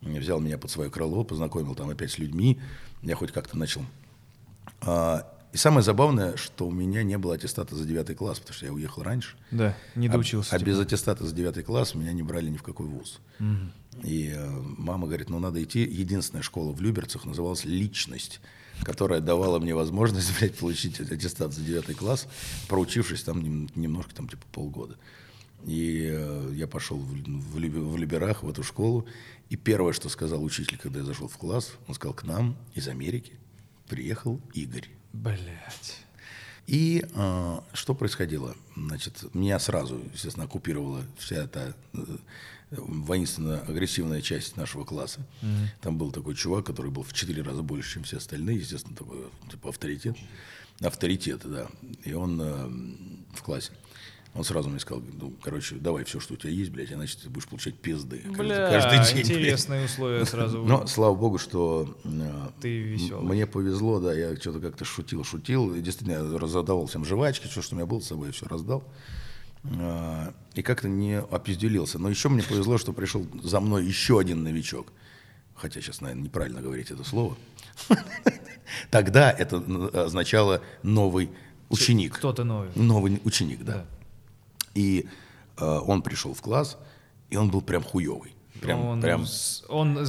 S1: взял меня под свое крыло, познакомил там опять с людьми. Я хоть как-то начал. А, и самое забавное, что у меня не было аттестата за девятый класс, потому что я уехал раньше.
S2: Да, не
S1: А-
S2: доучился.
S1: А,
S2: типа.
S1: без аттестата за девятый класс меня не брали ни в какой вуз. И э, мама говорит, ну надо идти. Единственная школа в Люберцах называлась «Личность», которая давала мне возможность, блядь, получить аттестат за девятый класс, проучившись там нем- немножко, там типа полгода. И э, я пошел в, в, в Люберах, в эту школу. И первое, что сказал учитель, когда я зашел в класс, он сказал, к нам из Америки приехал Игорь.
S2: Блять.
S1: И э, что происходило? Значит, меня сразу, естественно, оккупировала вся эта э, воинственно-агрессивная часть нашего класса. Там был такой чувак, который был в четыре раза больше, чем все остальные, естественно, такой типа авторитет. Авторитет, да. И он э, в классе. Он сразу мне сказал, ну, короче, давай все, что у тебя есть, блядь, иначе ты будешь получать пизды.
S2: Бля,
S1: каждый день, блядь.
S2: интересные условия сразу.
S1: Но, слава богу, что э,
S2: Ты весёлый.
S1: м- мне повезло, да, я что-то как-то шутил, шутил. И действительно, я раздавал всем жвачки, все, что у меня было с собой, я все раздал. Э, И как-то не опизделился. Но еще мне повезло, что пришел за мной еще один новичок. Хотя сейчас, наверное, неправильно говорить это слово. Тогда это н- означало новый ученик.
S2: Кто-то новый.
S1: Новый ученик, да.
S2: Да.
S1: И э, он пришел в класс, и он был прям хуевый. Прям,
S2: он,
S1: прям.
S2: он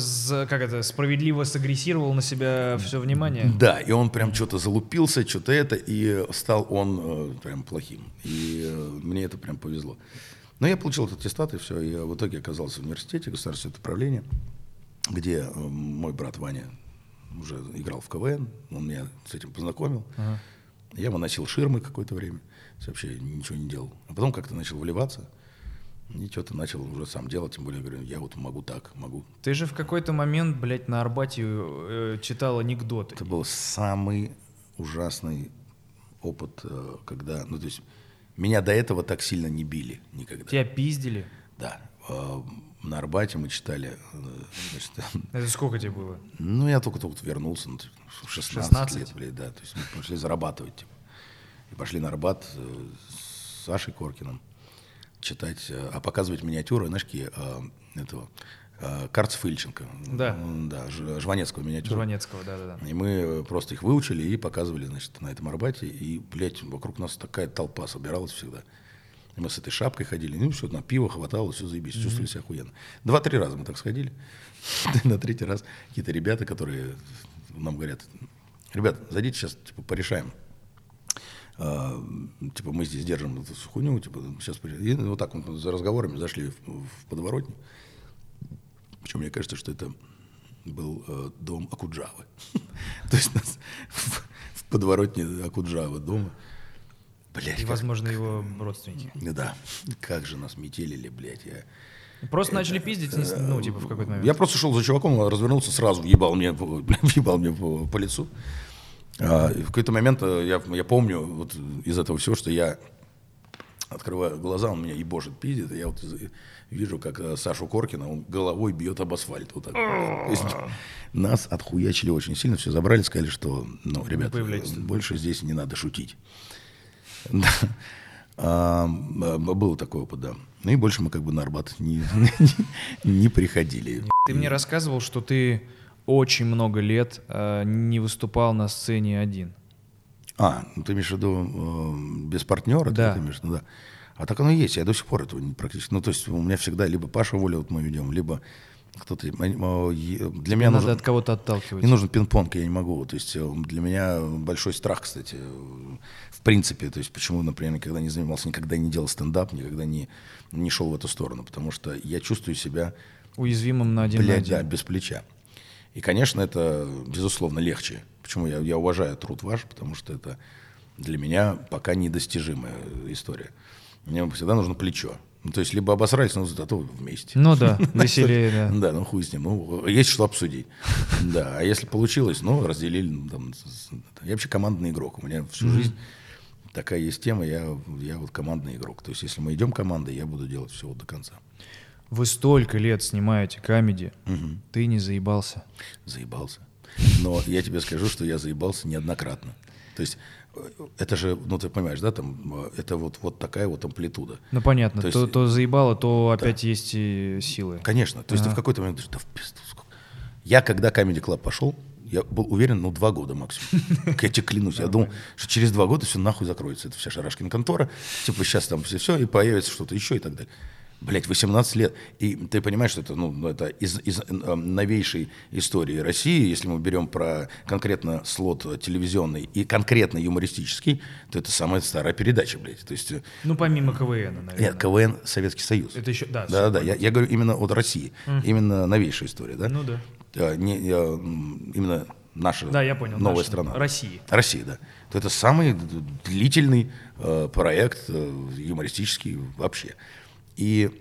S2: как это, справедливо сагрессировал на себя все внимание.
S1: Да, и он прям что-то залупился, что-то это, и стал он э, прям плохим. И э, мне это прям повезло. Но я получил этот аттестат, и все. Я в итоге оказался в университете государственного управления, где э, мой брат Ваня уже играл в КВН, он меня с этим познакомил. Я ему носил ширмы какое-то время, вообще ничего не делал. А потом как-то начал выливаться, и что-то начал уже сам делать, тем более, говорю, я вот могу так, могу
S2: Ты же в какой-то момент, блядь, на Арбате э, читал анекдоты.
S1: Это был самый ужасный опыт, э, когда, ну то есть меня до этого так сильно не били никогда.
S2: Тебя пиздили.
S1: Да. Э, На Арбате мы читали, э, значит,
S2: Это сколько тебе было?
S1: ну я только-только вернулся, ну, в 16,
S2: 16?
S1: лет, блядь, да, то есть мы пошли зарабатывать, типа. И пошли на Арбат э, с Сашей Коркиным читать, э, а показывать миниатюры, знаешь, какие, э, этого, э, Карцев Ильченко.
S2: Да.
S1: Да, Жванецкого миниатюры.
S2: Жванецкого, да-да-да.
S1: И мы просто их выучили и показывали, значит, на этом Арбате. И, блядь, вокруг нас такая толпа собиралась всегда. И мы с этой шапкой ходили, ну, все, на пиво хватало, все заебись, чувствовали себя охуенно. Два-три раза мы так сходили. На третий раз какие-то ребята, которые нам говорят, ребят, зайдите сейчас, типа, порешаем. А, типа, мы здесь держим эту хуйню, типа, сейчас... И вот так вот за разговорами зашли в, в подворотню. Причем мне кажется, что это был э, дом Акуджавы. То есть нас в, в подворотне Акуджавы дома. Блядь,
S2: И,
S1: как-
S2: возможно, его родственники.
S1: да, как же нас метелили, блядь. Я,
S2: Просто начали пиздить, ну, типа, в какой-то момент.
S1: я просто шел за чуваком, развернулся сразу, въебал мне, въебал мне по, по лицу. А, и в какой-то момент э, я, я помню вот из этого всего, что я открываю глаза, он меня ебошит, пиздит, и я вот вижу, как э, Сашу Коркина, он головой бьет об асфальт. Вот так. То есть нас отхуячили очень сильно, все забрали, сказали, что, ну, ребят, больше здесь не надо шутить. А, м, был такой опыт, да. Ну и больше мы как бы на Арбат не, не, не приходили.
S2: Ты мне рассказывал, что ты очень много лет э, не выступал на сцене один.
S1: А, ну ты имеешь в виду э, без партнера?
S2: Да.
S1: Ты имеешь виду, да. А так оно и есть, я до сих пор этого не практически. Ну, то есть у меня всегда либо Паша Воля, вот мы ведем, либо кто-то... э, Для меня
S2: Надо
S1: нужен,
S2: от кого-то отталкивать.
S1: мне нужен пинг-понг, я не могу. То есть э, для меня большой страх, кстати, э, в принципе. То есть почему, например, никогда не занимался, никогда не делал стендап, никогда не, не шел в эту сторону. Потому что я чувствую себя
S2: Уязвимым на один на
S1: Блядь,
S2: один.
S1: да, без плеча. И, конечно, это, безусловно, легче. Почему я, я уважаю труд ваш, потому что это для меня пока недостижимая история. Мне всегда нужно плечо. Ну, то есть, либо обосрались, но зато вместе.
S2: Ну да, веселее, да.
S1: Да, ну хуй с ним. Ну, есть что обсудить. Да, а если получилось, ну, разделили. ну, там, я вообще командный игрок. У меня всю жизнь такая есть тема, я, я вот командный игрок. То есть, если мы идем командой, я буду делать все вот до конца.
S2: Вы столько лет снимаете камеди, ты не заебался.
S1: Заебался. Но я тебе скажу, что я заебался неоднократно. То есть э, это же, ну ты понимаешь, да, там э, это вот, вот такая вот амплитуда.
S2: Ну понятно,
S1: То есть-
S2: то заебало, то опять есть и силы.
S1: Конечно. То есть ты в какой-то момент думаешь, да в пизду, сколько. Я когда Comedy Club пошел, я был уверен, ну, два года максимум. Я тебе клянусь. Я думал, что через два года все нахуй закроется. Это вся Шарашкина контора. Типа сейчас там все, все и появится что-то еще и так далее. Блять, 18 лет. И ты понимаешь, что это, ну, ну, это из, из э, новейшей истории России, если мы берем про конкретно слот телевизионный и конкретно юмористический, то это самая старая передача, блядь. То есть, э,
S2: Ну помимо КВН, наверное.
S1: нет, КВН Советский Союз.
S2: Это еще- да,
S1: Да, да. Я, я говорю именно от России. Именно новейшая история, да?
S2: Ну да.
S1: А, не, м, именно наша
S2: Да, я понял,
S1: новая
S2: наша,
S1: страна.
S2: Россия.
S1: Россия, да. То это самый длительный э, проект э, юмористический вообще. И,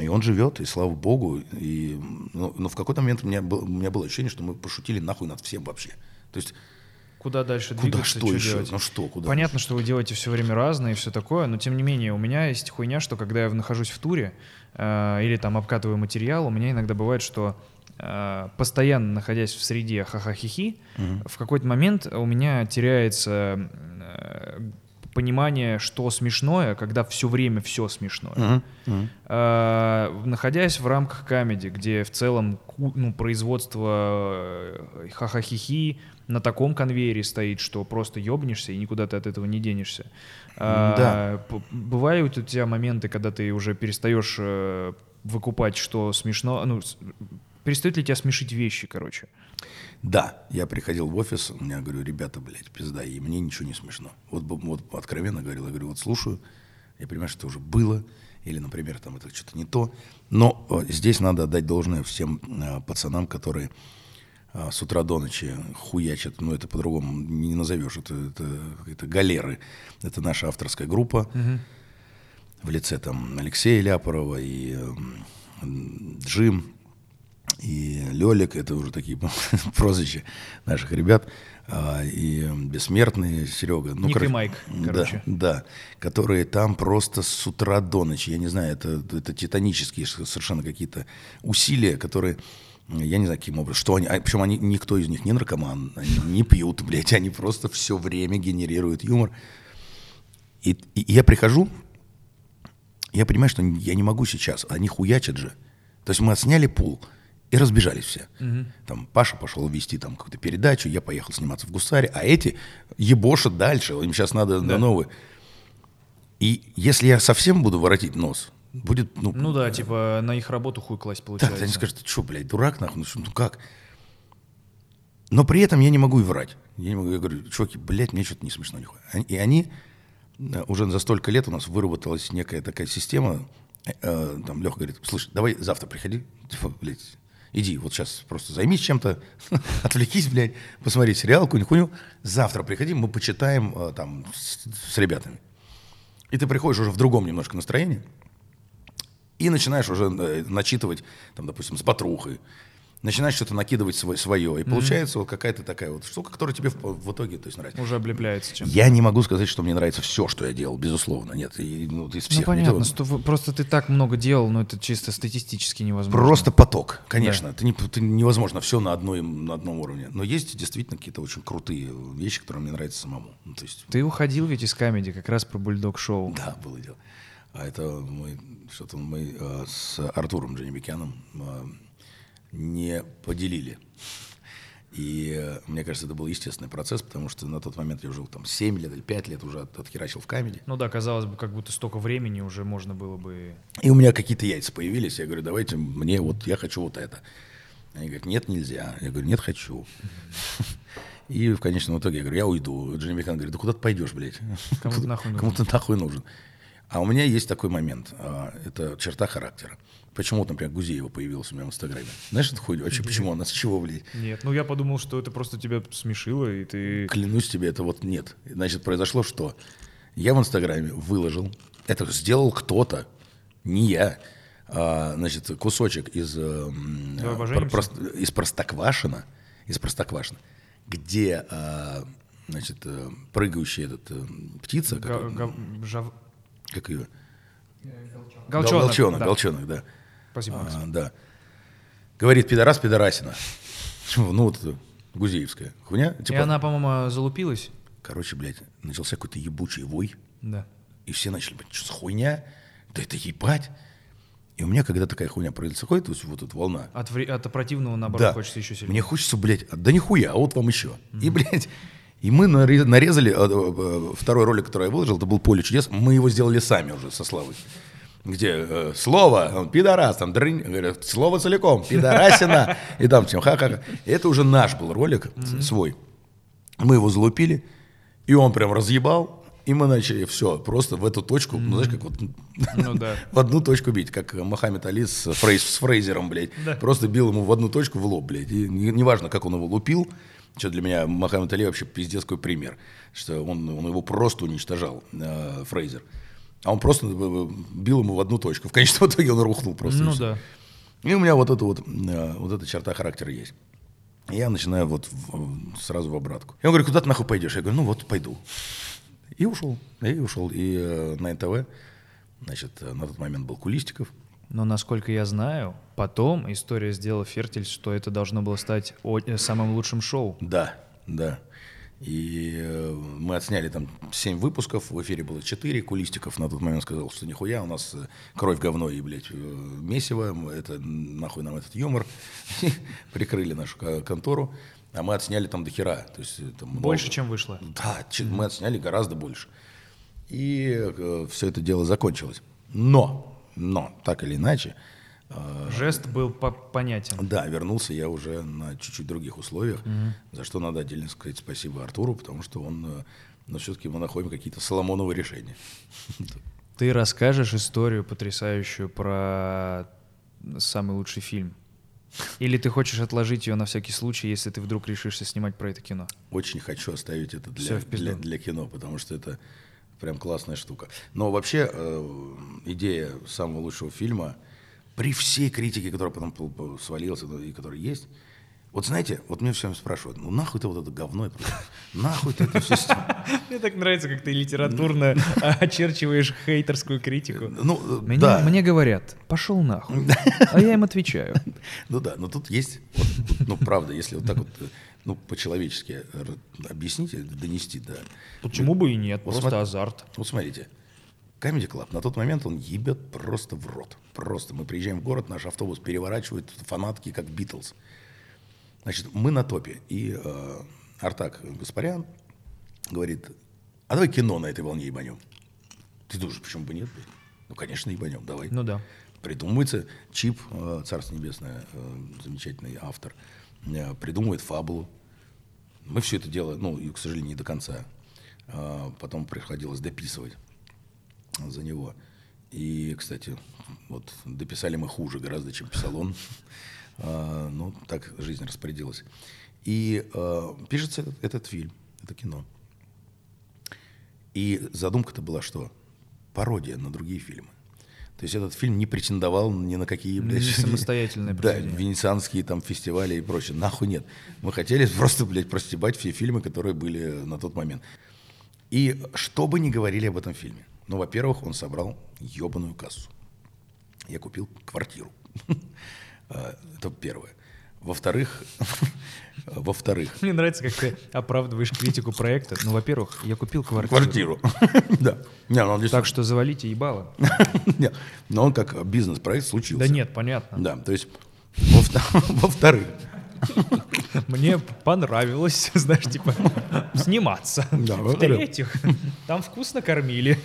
S1: и он живет, и слава богу. И, ну, но в какой-то момент у меня, был, у меня было ощущение, что мы пошутили нахуй над всем вообще. То есть
S2: Куда дальше
S1: Куда,
S2: двигаться,
S1: что еще?
S2: делать?
S1: Ну что, куда?
S2: Понятно, что вы делаете все время разное и все такое, но тем не менее у меня есть хуйня, что когда я нахожусь в туре э, или там обкатываю материал, у меня иногда бывает, что э, постоянно находясь в среде ха-ха-хи-хи, в какой-то момент у меня теряется э, понимание, что смешное, когда все время все смешное. Э, находясь в рамках камеди, где в целом ну, производство э, ха-ха-хи-хи на таком конвейере стоит, что просто ебнешься и никуда ты от этого не денешься. А,
S1: Да.
S2: Бывают у тебя моменты, когда ты уже перестаешь э, выкупать, что смешно. Ну, перестают ли тебя смешить вещи, короче?
S1: Да, я приходил в офис, у меня говорю, ребята, блядь, пизда, и мне ничего не смешно. Вот, вот откровенно говорил, я говорю, вот слушаю, я понимаю, что это уже было, или, например, там это что-то не то. Но э, здесь надо отдать должное всем э, пацанам, которые э, с утра до ночи хуячат, ну это по-другому не назовешь, это, это, это галеры. Это наша авторская группа в лице там Алексея Ляпорова и эм, Джим, и Лёлик, это уже такие прозвища наших ребят, а, и Бессмертный Серега. Ну,
S2: Ник и
S1: короче,
S2: Майк,
S1: да,
S2: короче.
S1: Да, которые там просто с утра до ночи, я не знаю, это, это титанические совершенно какие-то усилия, которые, я не знаю, каким образом, что они, а, причем они, никто из них не наркоман, они не пьют, блядь, они просто все время генерируют юмор. И, и я прихожу, я понимаю, что я не могу сейчас, они хуячат же. То есть мы отсняли пул и разбежались все. Там Паша пошел вести там какую-то передачу, я поехал сниматься в Гусаре, а эти ебошат дальше, им сейчас надо на новый. И если я совсем буду воротить нос, будет, ну,
S2: Ну да, типа на их работу хуй класть получается.
S1: они скажут, ты что, блядь, дурак нахуй, ну, что, ну как? Но при этом я не могу и врать. Я не могу, я говорю, чуваки, блядь, мне что-то не смешно нихуя. Они- И они, э, уже за столько лет у нас выработалась некая такая система, э, э, там Леха говорит, слушай, давай завтра приходи, типа, блядь, иди, вот сейчас просто займись чем-то, отвлекись, блядь, посмотри сериал, какую-нибудь хуйню, завтра приходи, мы почитаем э, там с, с ребятами. И ты приходишь уже в другом немножко настроении, и начинаешь уже э, начитывать, там, допустим, с батрухой, начинаешь что-то накидывать свой- свое, и получается вот какая-то такая вот штука, которая тебе в, в итоге то есть, нравится.
S2: Уже облепляется чем
S1: Я не могу сказать, что мне нравится все, что я делал, безусловно, нет, и, ну, из всех.
S2: Ну понятно,
S1: то-
S2: что вы- просто ты так много делал, но это чисто статистически невозможно.
S1: Просто поток, конечно. Это, не, это невозможно все на, одной, на одном уровне. Но есть действительно какие-то очень крутые вещи, которые мне нравятся самому. Ну, то есть,
S2: Ты уходил ведь из камеди как раз про бульдог-шоу.
S1: Да, было дело. А это мы, что-то мы э, с Артуром Джанибекяном э, не поделили. И э, мне кажется, это был естественный процесс, потому что на тот момент я уже там 7 лет или 5 лет уже от- отхерачил в камеди.
S2: Ну да, казалось бы, как будто столько времени уже можно было бы...
S1: И у меня какие-то яйца появились. Я говорю, давайте мне вот, я хочу вот это. Они говорят, нет, нельзя. Я говорю, нет, хочу. И в конечном итоге я говорю, я уйду. Джимми Бекан говорит, да куда ты пойдешь, блядь?
S2: Кому ты нахуй нужен?
S1: Кому ты нахуй нужен? А у меня есть такой момент. а, Это черта характера. Почему, например, Гузеева появилась у меня в Инстаграме? Знаешь эту хуйню? Вообще, почему? Она с чего, блядь?
S2: Нет, ну я подумал, что это просто тебя смешило, и ты...
S1: Клянусь тебе, это вот нет. Значит, произошло что? Я в Инстаграме выложил, это сделал кто-то, не я, а, значит, кусочек из, э, м,
S2: Давай
S1: э,
S2: поженимся?
S1: про- из Простоквашина, из Простоквашина, где, а, значит, э, прыгающая этот, э, птица, как,
S2: Га- га- жав-
S1: как ее?
S2: Голчонок.
S1: Голчонок,
S2: да.
S1: голчонок, да.
S2: Спасибо, Макс.
S1: А, да. Говорит, пидорас, пидорасина. Ну, вот это Гузеевская хуйня.
S2: И
S1: Типа,
S2: она, по-моему, залупилась.
S1: Короче, блядь, начался какой-то ебучий вой.
S2: Да.
S1: И все начали, блядь, что за хуйня? Да это ебать. И у меня, когда такая хуйня происходит, то есть вот эта волна,
S2: От, вре- от противного, наоборот,
S1: да,
S2: хочется еще сильнее.
S1: мне хочется, блядь, а, да нихуя, а вот вам еще. И, блядь, и мы наре- нарезали, э, э, второй ролик, который я выложил, это был «Поле чудес», мы его сделали сами уже со Славой. Где э, слово, он, пидорас, там, дрынь, говорят, слово целиком, пидорасина, и там всем ха-ха-ха. И это уже наш был ролик, свой. Мы его залупили, и он прям разъебал, и мы начали все, просто в эту точку, ну, знаешь, как вот
S2: Ну да.
S1: в одну точку бить, как Мохаммед Али с, Фрейз, с Фрейзером, блядь. Просто бил ему в одну точку в лоб, блядь. И не- неважно, как он его лупил, что для меня Мохаммед Али вообще пиздец какой пример, что он, он его просто уничтожал, э, Фрейзер. А он просто э, бил ему в одну точку. В конечном итоге он рухнул просто. и
S2: Ну
S1: всё.
S2: да.
S1: И у меня вот эта вот, э, вот эта черта характера есть. И Я начинаю вот в- сразу в обратку. И он говорит, куда ты нахуй пойдешь? Я говорю, ну вот пойду. И ушел. И ушел. И э, на НТВ, значит, э, на тот момент был Кулистиков.
S2: Но, насколько я знаю, потом история сделала фертиль, что это должно было стать э, самым лучшим шоу.
S1: Да, да. И э, мы отсняли там 7 выпусков, в эфире было 4, Кулистиков на тот момент сказал, что нихуя, у нас э, кровь, говно и, блядь, э, месиво, это нахуй нам этот юмор. Прикрыли нашу ко- контору, а мы отсняли там до хера. То есть, там много.
S2: Больше, чем вышло.
S1: Да, мы отсняли гораздо больше. И все это дело закончилось. Но, но, так или иначе,
S2: Жест был по- понятен.
S1: Да, вернулся я уже на чуть-чуть других условиях, за что надо отдельно сказать спасибо Артуру, потому что он, э, но все-таки мы находим какие-то Соломоновые решения.
S2: Ты расскажешь историю потрясающую про самый лучший фильм? Или ты хочешь отложить ее на всякий случай, если ты вдруг решишься снимать про это кино?
S1: Очень хочу оставить это для, для, для кино, потому что это прям классная штука. Но вообще э, идея самого лучшего фильма, при всей критике, которая потом свалилась ну, и которая есть, вот знаете, вот мне все время спрашивают, ну нахуй ты вот это говно, нахуй ты это все
S2: Мне так нравится, как ты литературно очерчиваешь хейтерскую критику.
S1: Ну, э, да.
S2: Мне говорят, пошел нахуй. А я им отвечаю.
S1: Ну да, но тут есть, ну правда, если вот так вот, э, ну по-человечески объяснить, донести, да.
S2: Почему бы и нет? Просто азарт.
S1: Вот смотрите, Comedy Club, на тот момент он ебет просто в рот. Просто. Мы приезжаем в город, наш автобус переворачивают фанатки, как Битлз. Значит, мы на топе. И э, Артак Гаспарян говорит, а давай кино на этой волне ебанем. Ты думаешь, почему бы нет? Ну, конечно, ебанем, давай.
S2: Ну да.
S1: Придумывается Чип, э, Царство Небесное, э, замечательный автор, э, придумывает фабулу. Мы все это дело, ну, и, к сожалению, не до конца. А, Потом приходилось дописывать за него. И, кстати, вот дописали мы хуже гораздо, чем писал он. А, Ну, так жизнь распорядилась. И э, пишется этот, этот фильм, это кино. И задумка-то была что? Пародия на другие фильмы. То есть этот фильм не претендовал ни на какие, блядь,
S2: Не самостоятельное
S1: да, венецианские там фестивали и прочее. Нахуй нет. Мы хотели просто, блядь, простебать все фильмы, которые были на тот момент. И что бы ни говорили об этом фильме. Ну, во-первых, он собрал ебаную кассу. Я купил квартиру. А, Это первое. Во-вторых, во-вторых,
S2: Мне нравится, как ты оправдываешь критику проекта. Ну, во-первых, я купил квартиру.
S1: квартиру. Да. Не, ну,
S2: Так что завалите ебало.
S1: Не, но он как бизнес-проект случился.
S2: Да нет, понятно.
S1: Да, то есть во-вто- во-вторых,
S2: Мне понравилось, знаешь, типа, сниматься.
S1: Да.
S2: В-третьих, там вкусно кормили.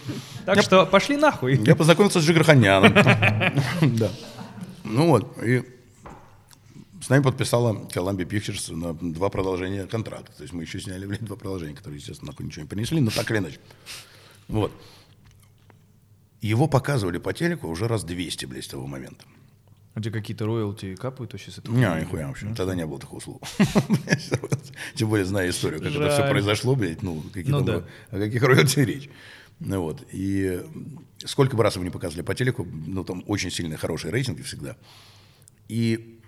S2: Так что пошли нахуй.
S1: я познакомился с Джигарханяном. Да. Ну вот, и с нами подписала Columbia Pictures на два продолжения контракта. То есть мы еще сняли, блядь, два продолжения, которые, естественно, нахуй ничего не принесли, но так или иначе. Вот. Его показывали по телеку уже раз 200, блядь, с того момента.
S2: У тебя какие-то роялти капают вообще с этого?
S1: Не, нихуя вообще. Тогда не было такого слова. Тем более, зная историю, как это все произошло, блядь, ну, какие
S2: Ну да.
S1: о каких роялти речь. Ну вот, и сколько бы раз его не показывали по телеку, ну, там очень сильные, хорошие рейтинги всегда. И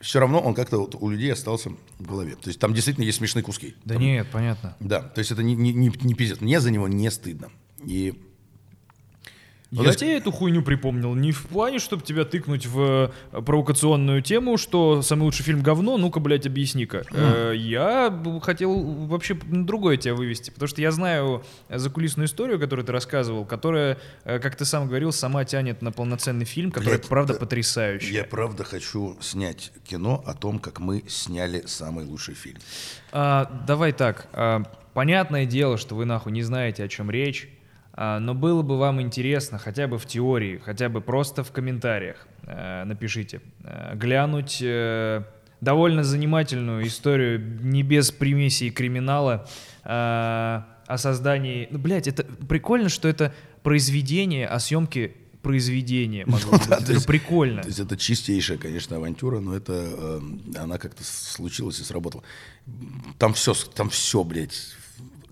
S1: все равно он как-то вот у людей остался в голове. То есть там действительно есть смешные куски.
S2: Да
S1: Там-
S2: нет, понятно.
S1: Да, то есть это не, не, не, не пиздец. Мне за него не стыдно. И
S2: Я
S1: то есть-
S2: тебе эту хуйню припомнил. Не в плане, чтобы тебя тыкнуть в э, провокационную тему, что самый лучший фильм говно, ну-ка, блядь, объясни-ка. Э, Я хотел вообще на другое тебя вывести, потому что я знаю закулисную историю, которую ты рассказывал, которая, э, как ты сам говорил, сама тянет на полноценный фильм, который,
S1: Блядь,
S2: правда,
S1: да,
S2: потрясающий.
S1: я правда хочу снять кино о том, как мы сняли самый лучший фильм.
S2: А, давай так. а, понятное дело, что вы нахуй не знаете, о чем речь. А, но было бы вам интересно, хотя бы в теории, хотя бы просто в комментариях, э, напишите, э, глянуть э, довольно занимательную историю не без примесей криминала о создании... Ну, блядь, это прикольно, что это произведение о съемке произведения. могло быть.
S1: Да,
S2: Это
S1: то есть-
S2: прикольно.
S1: То есть это чистейшая, конечно, авантюра, но это э, она как-то случилась и сработала. Там все, там все, блядь.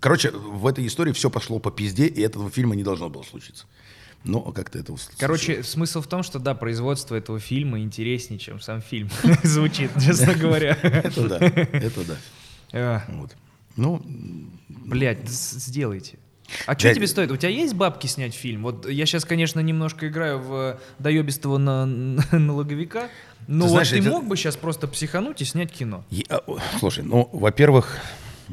S1: Короче, в этой истории все пошло по пизде, и этого фильма не должно было случиться. Но как-то это случилось.
S2: Короче, смысл в том, что да, производство этого фильма интереснее, чем сам фильм звучит, честно говоря.
S1: это да, это да.
S2: Э,
S1: Вот. Ну,
S2: Блядь, сделайте. А что тебе стоит? У тебя есть бабки снять фильм? Вот я сейчас, конечно, немножко играю в доебистого на, на логовика, но
S1: Ты
S2: вот
S1: знаешь,
S2: ты
S1: это-
S2: мог бы сейчас просто психануть и снять кино.
S1: я- о, слушай, ну, во-первых,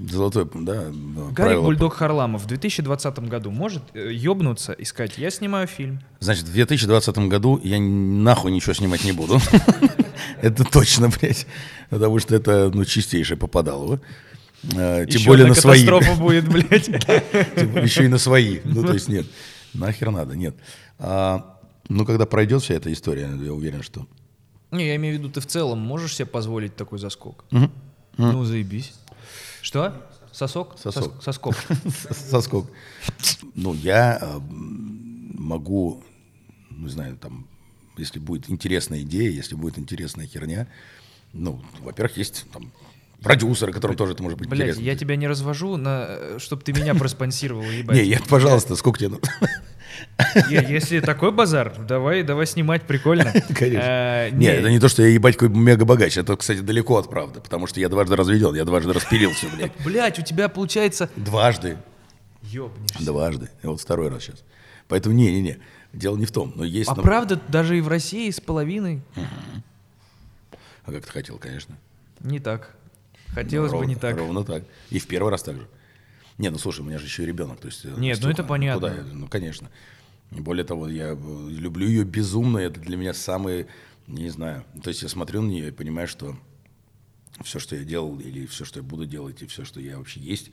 S1: золотое, да,
S2: Гарик
S1: правило.
S2: Бульдог Харламов в 2020 году может э, ёбнуться и сказать, я снимаю фильм.
S1: Значит, в 2020 году я нахуй ничего снимать не буду. Это точно, блядь. Потому что это, ну, чистейшее попадалово. Э, Тем более на свои.
S2: катастрофа будет, блядь.
S1: Еще и на свои. Ну, то есть нет. Нахер надо, нет. А, Ну, когда пройдет вся эта история, я уверен, что...
S2: Не, я имею в виду, ты в целом можешь себе позволить такой заскок? Ну, заебись. Что? Сосок?
S1: Сосок.
S2: Сос- Соскок.
S1: Соскок. Ну, я э, могу, не знаю, там, если будет интересная идея, если будет интересная херня, ну, во-первых, есть там продюсеры, которым тоже это может быть
S2: Блять,
S1: интересно.
S2: я тебя не развожу, на, чтобы ты меня проспонсировал, ебать.
S1: Не, я, пожалуйста, сколько тебе нужно?
S2: Если такой базар, давай, давай снимать, прикольно.
S1: Конечно.
S2: Э,
S1: Не, это не то, что я ебать какой мега богач, это, кстати, далеко от правды, потому что я дважды разведен, я дважды распилился, блядь.
S2: Блять, у тебя получается...
S1: Дважды,
S2: Ёбнешься.
S1: дважды, и вот второй раз сейчас. Поэтому не-не-не, дело не в том, но есть...
S2: А правда, даже и в России с половиной
S1: А как ты хотел, конечно.
S2: не так. Хотелось
S1: Ну,
S2: бы не
S1: ровно-
S2: так.
S1: Ровно так. И в первый раз так же. Не, ну слушай, у меня же еще и ребенок. То есть, э,
S2: Нет, ну это понятно.
S1: куда? Ну, конечно. И более того, я э, люблю ее безумно. Это для меня самый, не знаю. То есть я смотрю на нее и понимаю, что все, что я делал, или все, что я буду делать, и все, что я вообще есть,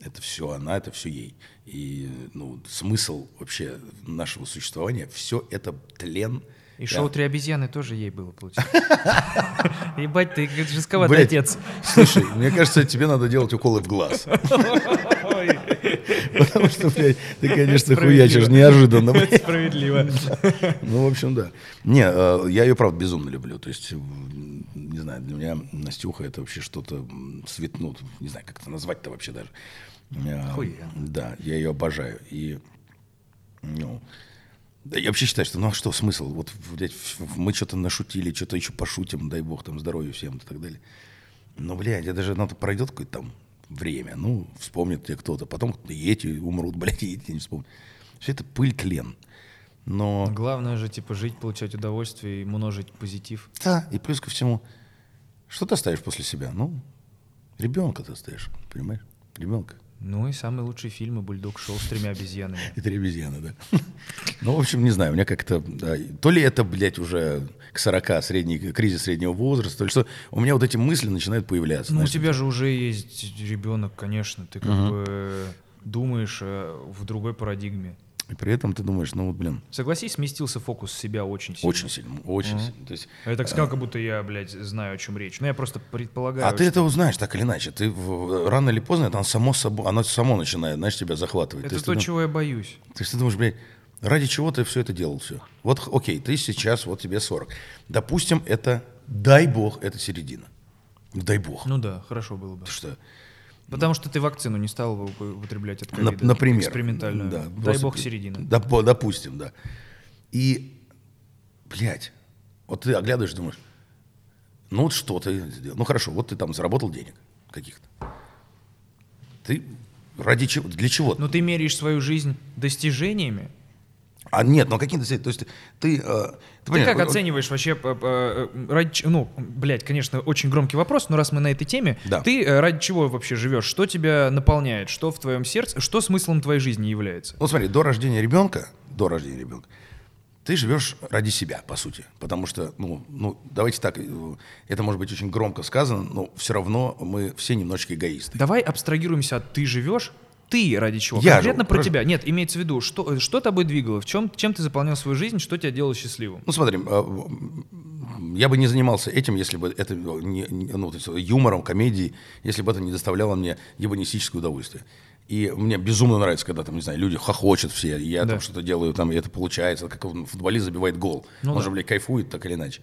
S1: это все она, это все ей. И ну, смысл вообще нашего существования, все это тлен.
S2: И
S1: Я-
S2: шоу «Три обезьяны» тоже ей было, получается. Ебать, ты жестковатый отец.
S1: Слушай, мне кажется, тебе надо делать уколы в глаз. Потому что, блядь, ты, конечно, хуячишь неожиданно. блядь.
S2: Справедливо.
S1: Ну, в общем, да. Не, э, я ее, правда, безумно люблю. То есть, не знаю, для меня Настюха это вообще что-то м, светнут. Не знаю, как это назвать-то вообще даже. Э,
S2: Охуенно.
S1: Да, я ее обожаю. И, ну, да, я вообще считаю, что, ну а что смысл? Вот, блядь, мы что-то нашутили, что-то еще пошутим, дай бог, там, здоровья всем и так далее. Но, блядь, я даже, надо пройдет какое-то там время, ну, вспомнит тебе кто-то, потом и эти умрут, блядь, и эти не вспомнят. Все это пыль, тлен. Но,
S2: Главное же, типа, жить, получать удовольствие и множить позитив.
S1: да, и плюс ко всему, что ты оставишь после себя? Ну, ребенка ты оставишь, понимаешь? Ребенка.
S2: Ну и самые лучшие фильмы «Бульдог шоу» с тремя обезьянами.
S1: И три обезьяны, да. Ну, в общем, не знаю, у меня как-то... то ли это, блядь, уже к 40 средний, кризис среднего возраста, то ли что, у меня вот эти мысли начинают появляться.
S2: Ну, у тебя же уже есть ребенок, конечно. Ты как бы думаешь э, в другой парадигме.
S1: И при этом ты думаешь, ну, вот, блин,
S2: Согласись, сместился фокус с себя очень сильно.
S1: очень сильно, очень сильно. То есть,
S2: Я так сказал, как будто я, блядь, знаю, о чем речь. Ну, я просто предполагаю.
S1: а ты
S2: что-
S1: это узнаешь так или иначе. Ты в- рано или поздно это само собой, оно само начинает, знаешь, тебя захватывать.
S2: Это
S1: есть
S2: то,
S1: ты
S2: чего я боюсь.
S1: То есть ты думаешь, блядь, ради чего ты все это делал все? Вот, окей, ты сейчас, вот тебе 40. Допустим, это, дай бог, это середина. Дай бог.
S2: Ну да, хорошо было бы.
S1: Потому что
S2: Потому что ты вакцину не стал вы- употреблять от ковида.
S1: например.
S2: Экспериментальную.
S1: Да,
S2: Дай бог середина.
S1: Доп- допустим, да. И, блядь, вот ты оглядываешь, думаешь, ну вот что ты сделал? Ну хорошо, вот ты там заработал денег каких-то. Ты ради чего? Для чего?
S2: Но ты меряешь свою жизнь достижениями.
S1: А нет, ну какие-то... То есть ты... э, ты
S2: Ты как оцениваешь вообще, э, э, ради ну, блядь, конечно, очень громкий вопрос, но раз мы на этой теме,
S1: Да.
S2: ты ради чего вообще живешь? Что тебя наполняет? Что в твоем сердце? Что смыслом твоей жизни является?
S1: Ну смотри, до рождения ребенка, до рождения ребенка, ты живешь ради себя, по сути. Потому что, ну, ну, давайте так, это может быть очень громко сказано, но все равно мы все немножечко эгоисты.
S2: Давай абстрагируемся от «ты живешь», ты ради чего?
S1: Я
S2: Конкретно
S1: живу,
S2: про тебя. Нет, имеется в виду, что, что тобой двигало, в чем, чем ты заполнял свою жизнь, что тебя делало счастливым?
S1: Ну, смотри, э, я бы не занимался этим, если бы это не, не- ну, то есть юмором, комедией, если бы это не доставляло мне ебанистическое удовольствие. И мне безумно нравится, когда там, не знаю, люди хохочут все, и я
S2: Да.
S1: там что-то делаю, там, и это получается, как футболист забивает гол.
S2: Ну
S1: он
S2: да.
S1: же, блядь, кайфует так или иначе.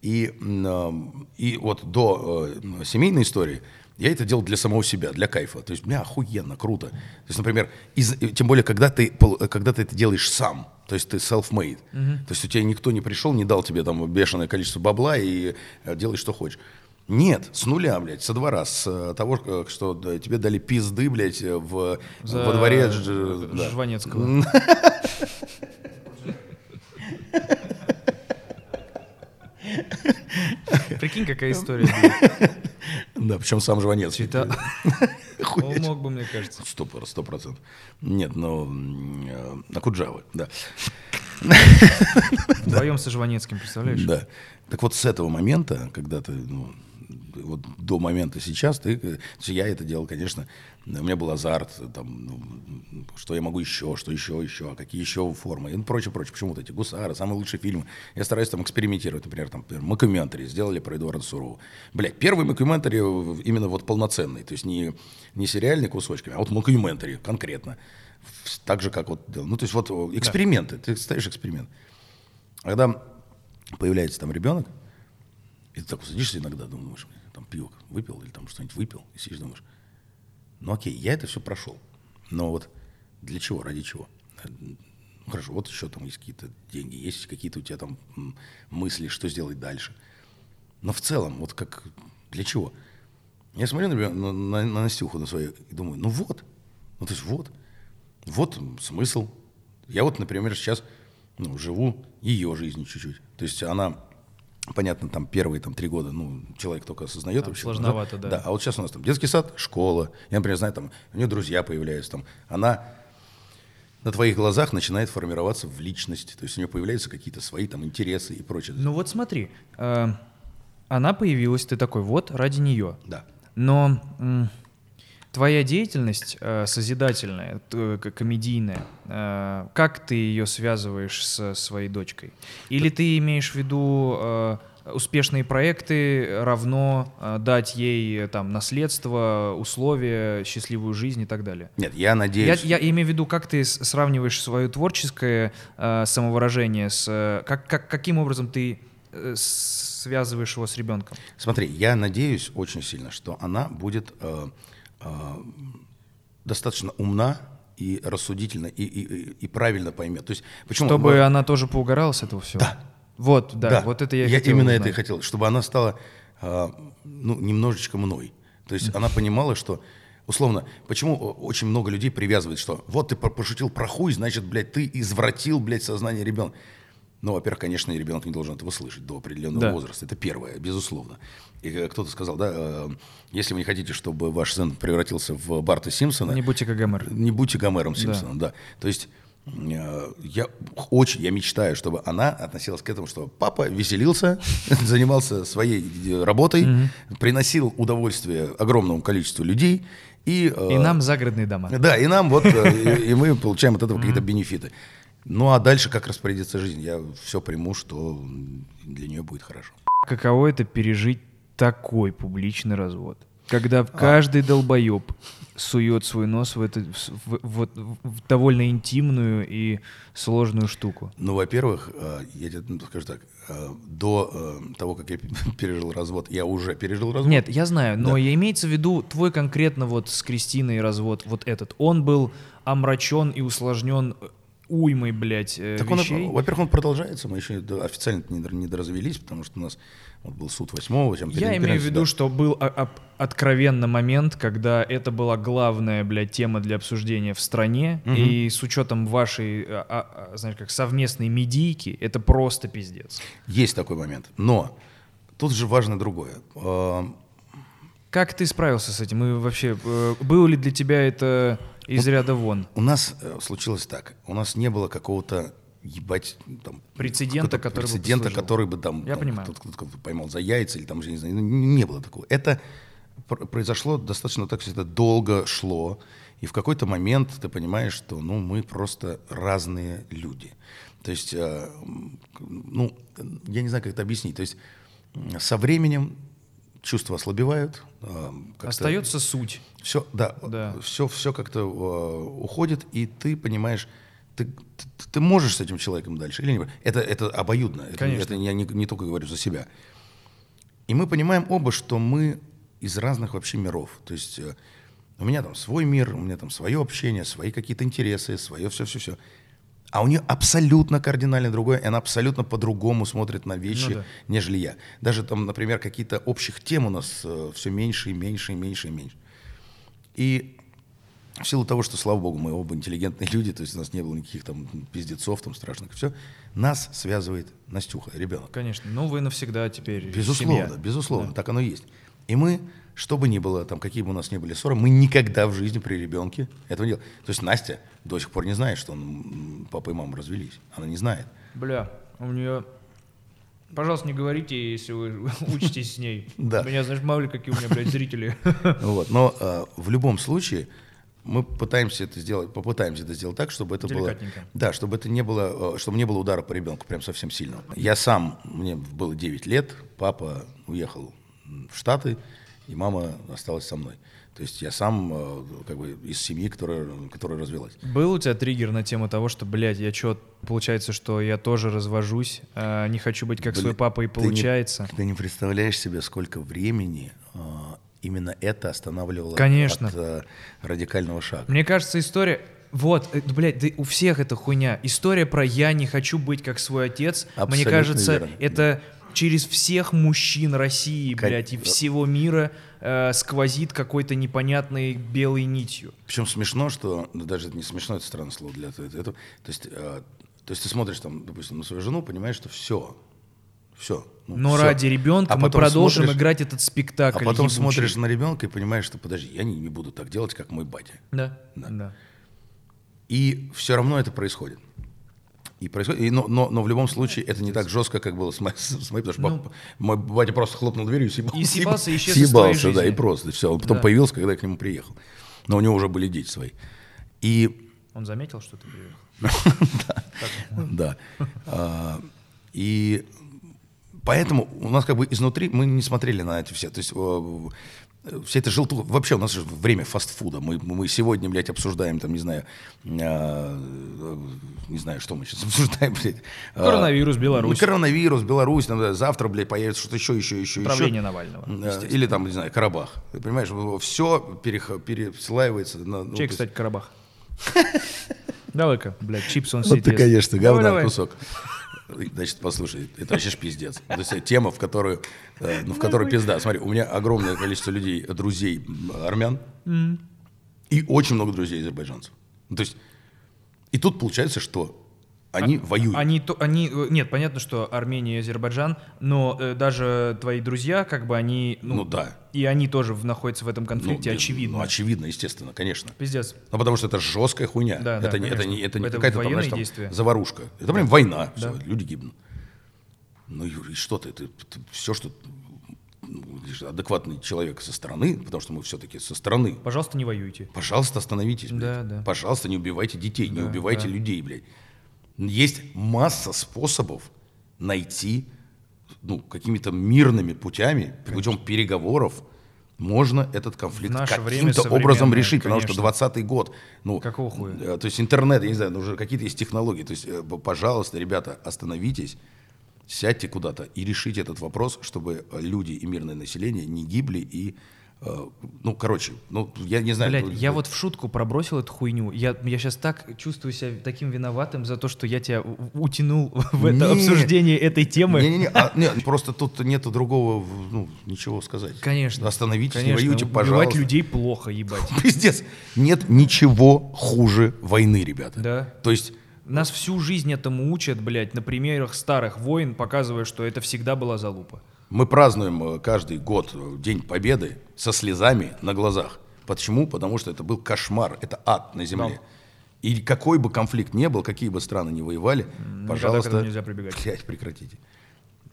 S1: И, э, и вот до э, семейной истории я это делал для самого себя, для кайфа. То есть, бля, охуенно, круто. То есть, например, из, и тем более, когда ты, пол- когда ты это делаешь сам, то есть ты self-made. То есть у тебя никто не пришел, не дал тебе там бешеное количество бабла и э, делай, что хочешь. Нет, с нуля, блядь, со двора, с э, того, э, что да, тебе дали пизды, блядь, э, в,
S2: За
S1: во дворе. да.
S2: Жванецкого. Прикинь, какая история. была.
S1: Да, причем сам Жванецкий.
S2: Чита- Он мог бы, мне кажется.
S1: Сто сто процентов. Нет, но м, э, на Куджавы, да.
S2: Вдвоем со Жванецким, представляешь?
S1: Да. Так вот с этого момента, когда ты ну, вот до момента сейчас, ты, э, я это делал, конечно, у меня был азарт, там, ну, что я могу еще, что еще, еще, а какие еще формы, и ну, прочее, прочее. Почему вот эти «Гусары», самые лучшие фильмы. Я стараюсь там экспериментировать, например, там, «Макументари» сделали про Эдуарда Сурова. Блядь, первый «Макументари» именно вот полноценный, то есть не, не сериальный кусочками, а вот «Макументари» конкретно. Так же, как вот, ну, то есть вот эксперименты, ты ставишь эксперимент. Когда появляется там ребенок, и ты так садишься иногда, думаешь, там пиво выпил или там что-нибудь выпил, и сидишь, думаешь, ну окей, я это все прошел, но вот для чего, ради чего? Ну, хорошо, вот еще там есть какие-то деньги, есть какие-то у тебя там мысли, что сделать дальше. Но в целом, вот как, для чего? Я смотрю, например, на, на, на Настюху на свою и думаю, ну вот, ну то есть вот, вот смысл. Я вот, например, сейчас ну, живу ее жизнью чуть-чуть. То есть она понятно, там первые там, три года, ну, человек только осознает
S2: там
S1: вообще.
S2: Сложновато, да.
S1: Да, а вот сейчас у нас там детский сад, школа. Я, например, знаю, там у нее друзья появляются, там, она на твоих глазах начинает формироваться в личность, то есть у нее появляются какие-то свои там интересы и прочее.
S2: Ну вот смотри, э, она появилась, ты такой, вот, ради нее.
S1: Да.
S2: Но твоя деятельность э, созидательная, к- комедийная, э, как ты ее связываешь со своей дочкой? Или ты имеешь в виду э, успешные проекты равно э, дать ей э, там наследство, условия, счастливую жизнь и так далее?
S1: Нет, я
S2: Я,
S1: надеюсь...
S2: я имею в виду, как ты сравниваешь свое творческое э, самовыражение с... э, как, как, каким образом ты э, связываешь его с ребенком?
S1: Смотри, я надеюсь очень сильно, что она будет э, э, достаточно умна и рассудительна, и, и, и- правильно поймет. То есть, почему
S2: Чтобы
S1: мы-
S2: она тоже поугарала с этого всего?
S1: Да.
S2: Вот, да, вот это я,
S1: я
S2: хотел
S1: именно
S2: узнать.
S1: это и хотел, чтобы она стала а, ну, немножечко мной. То есть она понимала, что условно, почему очень много людей привязывает, что вот ты пошутил про хуй, значит, блядь, ты извратил, блядь, сознание ребенка. Ну, во-первых, конечно, ребенок не должен этого слышать до определенного
S2: Да.
S1: возраста. Это первое, безусловно. И э, кто-то сказал, да, э, если вы не хотите, чтобы ваш сын превратился в Барта Симпсона,
S2: Не будьте как Гомер.
S1: не будьте Гомером Симпсоном, да. То есть э, я очень, я мечтаю, чтобы она относилась к этому, что папа веселился, занимался своей э, работой, приносил удовольствие огромному количеству людей. И, э,
S2: И нам загородные дома.
S1: Да, и нам вот, и, и мы получаем от этого какие-то бенефиты. Ну а дальше как распорядиться жизнь? Я все приму, что для нее будет хорошо.
S2: Каково это пережить такой публичный развод? Когда
S1: А.
S2: каждый долбоеб сует свой нос в, эту, в, в- в- в довольно интимную и сложную штуку.
S1: Ну, во-первых, э, я тебе ну, скажу так, э, до э, того, как я пережил развод, я уже пережил развод.
S2: Нет, я знаю, но
S1: Да.
S2: я имеется в виду твой конкретно вот с Кристиной развод, вот этот. Он был омрачен и усложнен уймой, блядь, э,
S1: Так он,
S2: вещей.
S1: во-первых, он продолжается, мы еще официально не, дор- не доразвелись, потому что у нас вот был суд 8 чем
S2: Я имею в виду, что был об- откровенно момент, когда это была главная, блядь, тема для обсуждения в стране, и с учетом вашей, а, а, а, знаешь, как совместной медийки, это просто пиздец.
S1: Есть такой момент. Но тут же важно другое. Э,
S2: Как ты справился с этим? И вообще, э, было ли для тебя это из ряда вон?
S1: У нас э, случилось так. У нас не было какого-то ебать там
S2: Прецедента, который бы
S1: прецедента,
S2: послужил.
S1: который бы там,
S2: Я
S1: там
S2: понимаю.
S1: кто-то, кто-то поймал за яйца или там, я не знаю, ну, не было такого. Это пр- произошло достаточно так, что это долго шло, и в какой-то момент ты понимаешь, что ну мы просто разные люди. То есть, э, ну, я не знаю, как это объяснить. То есть со временем чувства ослабевают. как-то-
S2: Остается суть.
S1: все, да,
S2: Да.
S1: все, все как-то э, уходит, и ты понимаешь, ты, ты, ты можешь с этим человеком дальше или нет. Это, это обоюдно. Это,
S2: Конечно.
S1: это я не, не только говорю за себя. И мы понимаем оба, что мы из разных вообще миров. То есть э, у меня там свой мир, у меня там свое общение, свои какие-то интересы, свое все-все-все. А у нее абсолютно кардинально другое, и она абсолютно по-другому смотрит на вещи,
S2: Ну да.
S1: нежели я. Даже там, например, какие-то общих тем у нас все меньше и меньше и меньше и меньше. И в силу того, что, слава богу, мы оба интеллигентные люди, то есть у нас не было никаких там пиздецов там страшных, все, нас связывает Настюха, ребенок.
S2: Конечно. Ну, вы навсегда теперь
S1: Безусловно,
S2: семья.
S1: безусловно, так оно и есть. И мы, что бы ни было, там, какие бы у нас ни были ссоры, мы никогда в жизни при ребенке этого не делаем. То есть Настя до сих пор не знает, что он, папа и мама развелись. Она не знает.
S2: Бля, у нее Пожалуйста, не говорите, если вы учитесь с ней.
S1: Да.
S2: Меня, знаешь, мало ли какие у меня, блядь, зрители.
S1: Вот. Но э, в любом случае мы пытаемся это сделать, попытаемся это сделать так, чтобы это было, да, чтобы это не было, э, чтобы не было удара по ребенку прям совсем сильного. Я сам, мне было 9 лет, папа уехал в Штаты, и мама осталась со мной. То есть я сам э, как бы из семьи, которая, которая развелась.
S2: Был у тебя триггер на тему того, что, блядь, я что, получается, что я тоже развожусь, а не хочу быть как
S1: Блин,
S2: свой папа и
S1: ты не-
S2: получается.
S1: Ты не, представляешь себе, сколько времени э, именно это останавливало
S2: Конечно.
S1: от э, радикального шага.
S2: Мне кажется, история... Вот, э, блядь, да у всех это хуйня. История про «я не хочу быть как свой отец», мне
S1: Абсолютно
S2: кажется,
S1: верно.
S2: это через всех мужчин России,
S1: Кон-
S2: блядь, и всего мира э, сквозит какой-то непонятной белой нитью.
S1: Причем смешно, что ну, даже это не смешно, это странное слово для этого. Это- то есть, э, то есть ты смотришь там, допустим, на свою жену, понимаешь, что все, все.
S2: Но ради ребенка мы продолжим играть этот спектакль.
S1: А потом
S2: ебучий.
S1: смотришь на ребенка и понимаешь, что подожди, я не, не буду так делать, как мой батя.
S2: Да,
S1: Да.
S2: да.
S1: И все равно это происходит. И происходит, и, но, но, но в любом случае это не так жестко, как было с, мо- с моей, потому что папа- мой батя просто хлопнул дверью и съебался.
S2: Ну. И съебался, и исчез из твоей
S1: Съебался, да,
S2: жизни.
S1: и просто все. Он потом
S2: Да.
S1: появился, когда я к нему приехал. Но у него уже были дети свои. И
S2: Он заметил, что ты приехал?
S1: Да. А, И поэтому у нас как бы изнутри мы не смотрели на эти все. То есть э, вся эта желтуха... Вообще у нас же время фастфуда. Мы, мы сегодня, блядь, обсуждаем, там, не знаю, э, не знаю, что мы сейчас обсуждаем, блядь. А,
S2: Коронавирус, Беларусь.
S1: ну, Коронавирус, Беларусь. там, да, завтра, блядь, появится что-то еще, еще, еще,
S2: Правление
S1: еще.
S2: Навального,
S1: Э, Или там, не знаю, Карабах. Ты понимаешь, все переслаивается на... ну,
S2: Чей, кстати, Карабах? Давай-ка, блядь, чипс он
S1: Вот
S2: сидит.
S1: ты,
S2: ест.
S1: конечно, говна
S2: давай.
S1: кусок. Значит, послушай, это вообще ж пиздец. То есть это тема, в которую, э, ну, в которую пизда. Смотри, у меня огромное количество людей, друзей армян и очень много друзей азербайджанцев. Ну, то есть, и тут получается, что они воюют.
S2: Они, то, они, э, нет, понятно, что Армения и Азербайджан, но э, даже твои друзья, как бы они, ну,
S1: Ну да.
S2: и они тоже в- находятся в этом
S1: Ну,
S2: конфликте,
S1: э,
S2: очевидно.
S1: Ну, очевидно, естественно, конечно.
S2: Пиздец.
S1: Ну, потому что это жесткая хуйня.
S2: Да, да,
S1: это, не, это, не, это не
S2: Это
S1: какая-то там, знаешь, там, заварушка. Это прям война.
S2: Да.
S1: Всё, люди гибнут. Ну, Юрий, что ты? ты, все, что ну, адекватный человек со стороны, потому что мы все-таки со стороны.
S2: Пожалуйста, не воюйте.
S1: Пожалуйста, остановитесь, блядь.
S2: Да, да.
S1: Пожалуйста, не убивайте детей, не
S2: Да,
S1: убивайте
S2: да.
S1: людей, блядь. Есть масса способов найти, ну, какими-то мирными путями, путем переговоров, можно этот конфликт каким-то образом решить, потому что
S2: конечно.
S1: 20 год, ну,
S2: Какого хуя?
S1: э, то есть интернет, я не знаю, ну, уже какие-то есть технологии, то есть, э, пожалуйста, ребята, остановитесь, сядьте куда-то и решите этот вопрос, чтобы люди и мирное население не гибли и, ну, короче, ну, я не знаю.
S2: Блядь, я вот в шутку пробросил эту хуйню. Я, я сейчас так чувствую себя таким виноватым за то, что я тебя утянул в это
S1: Не.
S2: обсуждение этой темы.
S1: Не-не-не, а, нет, просто тут нету другого, ну, ничего сказать.
S2: Конечно.
S1: Остановитесь,
S2: Конечно,
S1: не воюйте,
S2: убивать
S1: пожалуйста.
S2: людей плохо, ебать.
S1: Пиздец. Нет ничего хуже войны, ребята.
S2: Да.
S1: То есть,
S2: Нас всю жизнь этому учат, блядь, на примерах старых войн, показывая, что это всегда была залупа.
S1: Мы празднуем э, каждый год э, День Победы со слезами на глазах. Почему? Потому что это был кошмар, это ад на земле. И какой бы конфликт ни был, какие бы страны ни воевали,
S2: к
S1: пожалуйста,
S2: нельзя прибегать.
S1: блядь, прекратите.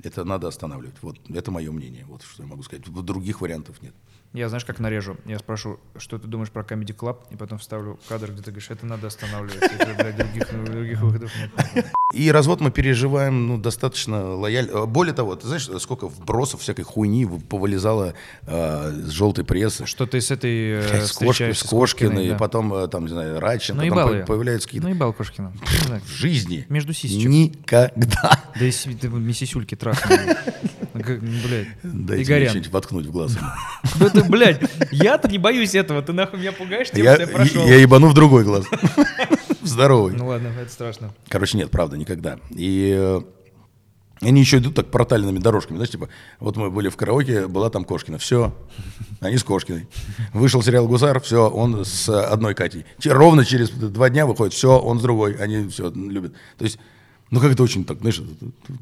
S1: Это надо останавливать. Вот это мое мнение. Вот что я могу сказать. Других вариантов нет.
S2: Я знаешь, как нарежу? Я спрошу, что ты думаешь про Comedy Club, и потом вставлю кадр, где ты говоришь, это надо останавливать. Это, блядь, других, других выходов нет.
S1: И развод мы переживаем ну, достаточно лояльно. Более того, ты знаешь, сколько вбросов всякой хуйни повылезала э, с желтой прессы.
S2: Что ты с этой э,
S1: С, Кош-
S2: встречаешься
S1: с Кошкиной,
S2: да.
S1: потом, э, там, не знаю, Радченко, там
S2: Наебал ее.
S1: появляются какие-то...
S2: Наебал Кошкина.
S1: В жизни
S2: Между сисечек.
S1: никогда.
S2: Да если ты миссисюльки трахнул. Ну, Блядь.
S1: Дайте мне
S2: Игорян.
S1: что-нибудь воткнуть в глаз.
S2: Ну ты, блядь, я-то не боюсь этого. Ты нахуй меня пугаешь, тем,
S1: Я,
S2: что я прошел.
S1: я ебану в другой глаз. Здоровый.
S2: Ну ладно, это страшно.
S1: Короче, нет, правда, никогда. И э, они еще идут так протальными дорожками, знаешь, типа, вот мы были в караоке, была там Кошкина, все, они с Кошкиной. Вышел сериал «Гусар», все, он с одной Катей. Ровно через два дня выходит, все, он с другой, они все любят. То есть Ну, как это очень так, знаешь,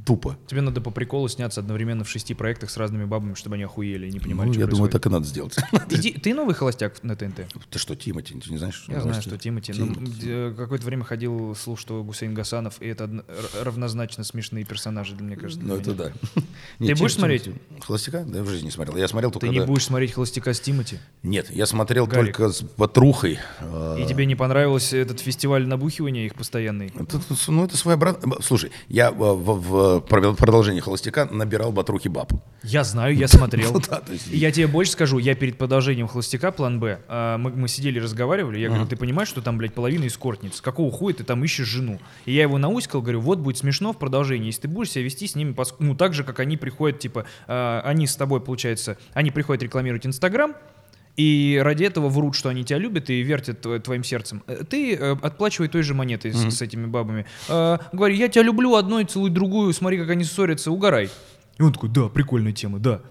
S1: тупо.
S2: Тебе надо по приколу сняться одновременно в шести проектах с разными бабами, чтобы они охуели и не понимали,
S1: Ну,
S2: что
S1: я думаю,
S2: происходит.
S1: так и надо сделать.
S2: Иди- ты новый холостяк на ТНТ?
S1: Ты что, Тимати, ты не знаешь?
S2: Я знаю, что Тимати. Ну,
S1: Тимати.
S2: э, какое-то время ходил слух, что Гусейн Гасанов, и это равнозначно смешные персонажи, мне кажется.
S1: Ну, это да. Нет,
S2: будешь смотреть?
S1: Холостяка? Да, я в жизни не смотрел. Я смотрел только...
S2: Ты не будешь смотреть холостяка с Тимати?
S1: Нет, я смотрел только с Батрухой.
S2: И тебе не понравился этот фестиваль набухивания их постоянный?
S1: это- ну, это своеобразно. Слушай, я в, в- в продолжении холостяка набирал Батрухи баб.
S2: Я знаю, я смотрел.
S1: Ну
S2: я тебе больше скажу, я перед продолжением холостяка план Б, а, мы, сидели, разговаривали, я говорю, ты понимаешь, что там, блядь, половина эскортниц? Какого хуя ты там ищешь жену? И я его науськал, говорю, вот будет смешно в продолжении, если ты будешь себя вести с ними, ну, так же, как они приходят, типа, а, они с тобой, получается, они приходят рекламировать Инстаграм, и ради этого врут, что они тебя любят и вертят тво- твоим сердцем. Э, Ты э, отплачивай той же монетой с, с этими бабами. Э, говори, я тебя люблю одной, целуй другую, смотри, как они ссорятся, угорай. И он такой, да, прикольная тема, да.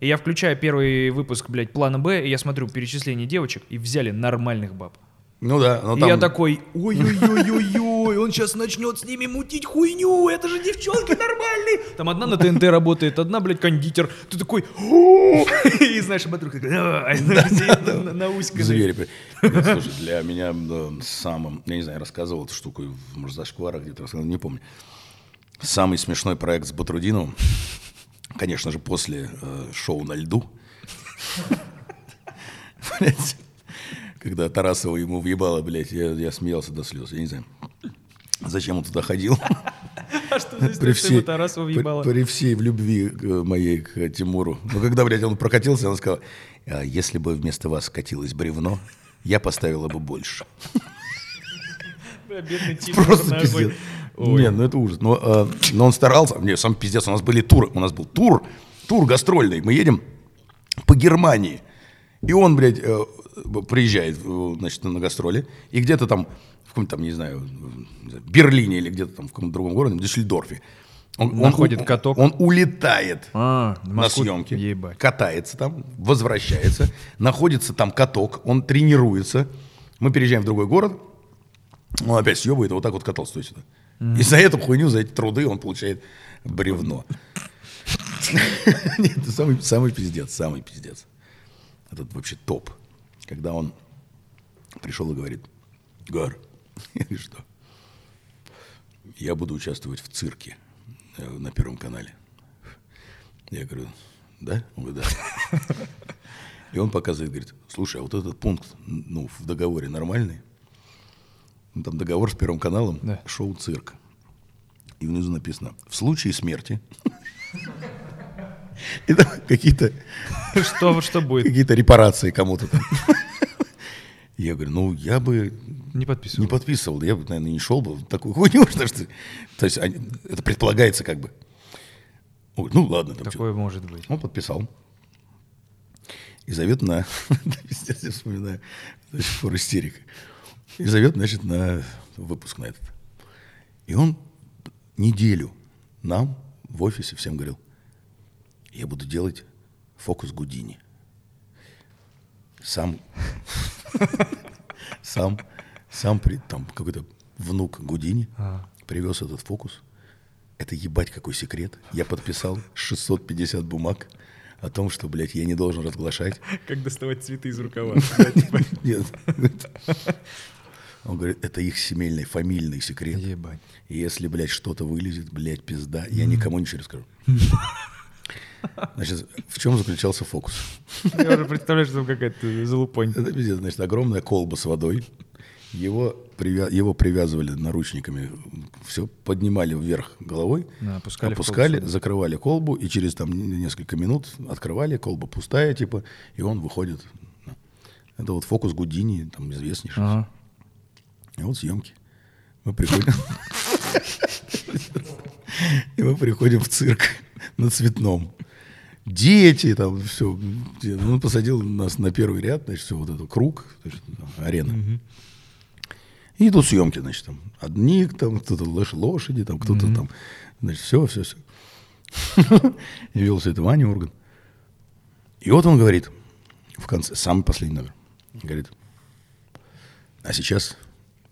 S2: И я включаю первый выпуск, блядь, плана Б, и я смотрю перечисление девочек, и взяли нормальных баб.
S1: Ну да, но
S2: и
S1: там...
S2: я такой, ой-ой-ой-ой-ой, он сейчас начнет с ними мутить хуйню, это же девчонки нормальные. Там одна на ТНТ работает, одна, блядь, кондитер. Ты такой, и знаешь, подруга на- науськанной.
S1: Звери. Слушай, для меня самым, я не знаю, рассказывал эту штуку, может, зашкварах где-то рассказывал, не помню. Самый смешной проект с Батрудиновым, конечно же, после э, шоу на льду. Когда Тарасова ему въебала, блядь, я, я смеялся до слез, я не знаю. Зачем он туда ходил?
S2: А что история, что ему Тарасова
S1: при,
S2: въебала?
S1: при всей в любви к, э, моей к Тимуру. Но когда, блядь, он прокатился, он сказал, «А если бы вместо вас катилось бревно, я поставила бы больше. Просто пиздец.
S2: Ой.
S1: Нет, ну это ужас. Но, э, но он старался. Не, сам пиздец. У нас были туры. У нас был тур, тур гастрольный. Мы едем по Германии. И он, блядь, э, приезжает, значит, на гастроли. И где-то там, в каком-то там, не знаю, в Берлине или где-то там в каком-то другом городе, в Дюссельдорфе. Он, он
S2: Находит
S1: у-
S2: каток.
S1: Он улетает
S2: А,
S1: на
S2: Москву.
S1: съемки,
S2: Ебать.
S1: катается там, возвращается, находится там каток, он тренируется. Мы переезжаем в другой город, он опять съебывает, и вот так вот катался сюда. И за эту хуйню, за эти труды он получает бревно. Нет, самый, самый пиздец, самый пиздец. Этот вообще топ. Когда он пришел и говорит, Гар, я говорю, что? Я буду участвовать в цирке э, на Первом канале. Я говорю, да? Он говорит, да. И он показывает, говорит, слушай, а вот этот пункт, ну, в договоре нормальный? Ну, там договор с Первым каналом,
S2: Да.
S1: шоу «Цирк». И внизу написано, в случае смерти и там какие-то
S2: Что, что будет?
S1: какие-то репарации кому-то там. Я говорю, ну, я бы
S2: Не подписывал.
S1: не подписывал, я бы, наверное, не шел бы в такую хуйню, что что- То есть они- это предполагается как бы. Говорит, ну, ладно. Там
S2: Такое может быть.
S1: он подписал. И зовет на... Пиздец, я вспоминаю. До сих пор истерика. И зовет, значит, на выпуск на этот. И он неделю нам в офисе всем говорил, я буду делать фокус Гудини. Сам, сам, сам при, там какой-то внук Гудини привез этот фокус. Это ебать какой секрет. Я подписал 650 бумаг о том, что, блядь, я не должен разглашать.
S2: Как доставать цветы из рукава.
S1: Нет. Он говорит, это их семейный, фамильный секрет.
S2: Ебать.
S1: Если, блядь, что-то вылезет, блядь, пизда, я никому ничего не расскажу. Значит, в чем заключался фокус?
S2: Я уже представляю, что там какая-то залупонь.
S1: Это пиздец, значит, огромная колба с водой. Его, привя- его привязывали наручниками, все поднимали вверх головой,
S2: Да, опускали
S1: опускали,
S2: колбу.
S1: закрывали колбу, и через там несколько минут открывали, колба пустая, типа, и он выходит. Это вот фокус Гудини, там известнейший.
S2: Ага.
S1: И вот съемки. Мы приходим... И мы приходим в цирк на Цветном. Дети, там все. Он посадил нас на первый ряд, значит, все вот этот круг, значит, арена. И идут съемки, значит, там. Одни, там, кто-то лош- лошади, там, кто-то там, значит, все, все, все. И вел все это Ваня Урган. И вот он говорит, в конце, самый последний номер, говорит, а сейчас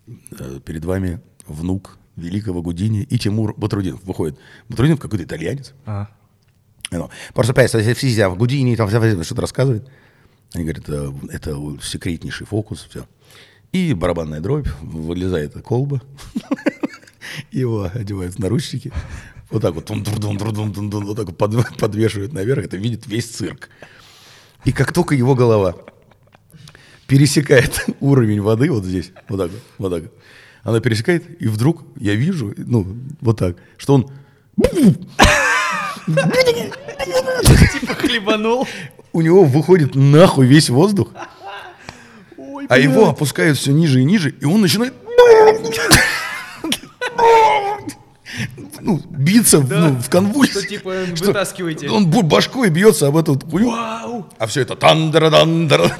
S1: э, перед вами внук великого Гудини и Тимур Батрудинов. Выходит. Батрудинов какой-то итальянец.
S2: А.
S1: Ну, Просто пять, все в Гудини там что-то рассказывает. Они говорят, это, это секретнейший фокус, все. И барабанная дробь, вылезает колба, его одевают в наручники, вот так вот, вот так вот под- подвешивают наверх, это видит весь цирк. И как только его голова пересекает уровень воды вот здесь, вот так вот, вот так вот, она пересекает, и вдруг я вижу, ну, вот так, что он
S2: Хлебанул.
S1: у него выходит нахуй весь воздух, а его опускают все ниже и ниже, и он начинает ну, биться в- ну, в конвульсии.
S2: Что, типа, вытаскиваете.
S1: Он башкой бьется об эту хуйню. А все это тандара дандара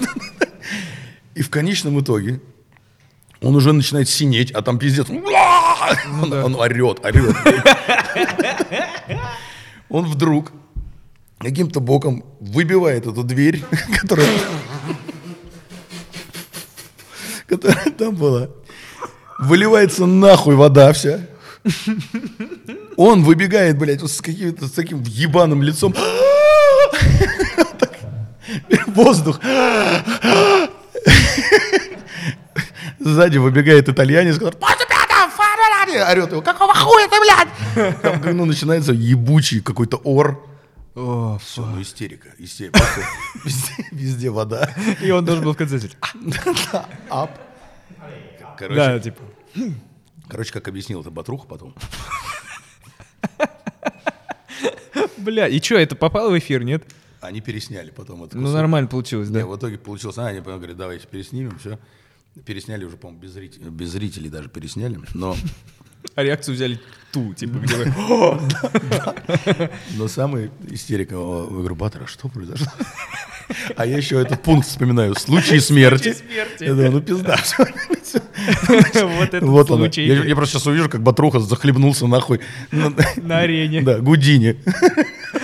S1: И в конечном итоге он уже начинает синеть, а там пиздец.
S2: Ну
S1: Он, он орет, орет. Он вдруг каким-то боком выбивает эту дверь, которая, которая там была. Выливается нахуй вода вся. Он выбегает, блядь, вот с каким-то с таким ебаным лицом. Воздух. Сзади выбегает итальянец, который орет его, какого хуя ты, блядь? Там, ну, начинается ебучий какой-то ор.
S2: О,
S1: Все, ну истерика, истерика. Везде, везде вода.
S2: И он должен был в.
S1: Ап. Короче,
S2: Да, типа.
S1: короче, как объяснил это Батруха потом.
S2: Бля, и что, это попало в эфир, нет?
S1: Они пересняли потом это.
S2: Ну, нормально получилось,
S1: Не,
S2: да.
S1: в итоге получилось, а, они потом говорят, давайте переснимем, все. Пересняли уже, по-моему, без зрителей, без зрителей даже пересняли, но,
S2: А реакцию взяли ту, типа, где вы...
S1: но самая истерика, говорю, Батра, что произошло? А я еще этот пункт вспоминаю, случай смерти.
S2: смерти.
S1: Я думаю, ну пизда.
S2: Вот этот случай.
S1: Я, просто сейчас увижу, как Батруха захлебнулся нахуй на,
S2: На арене.
S1: да, Гудини.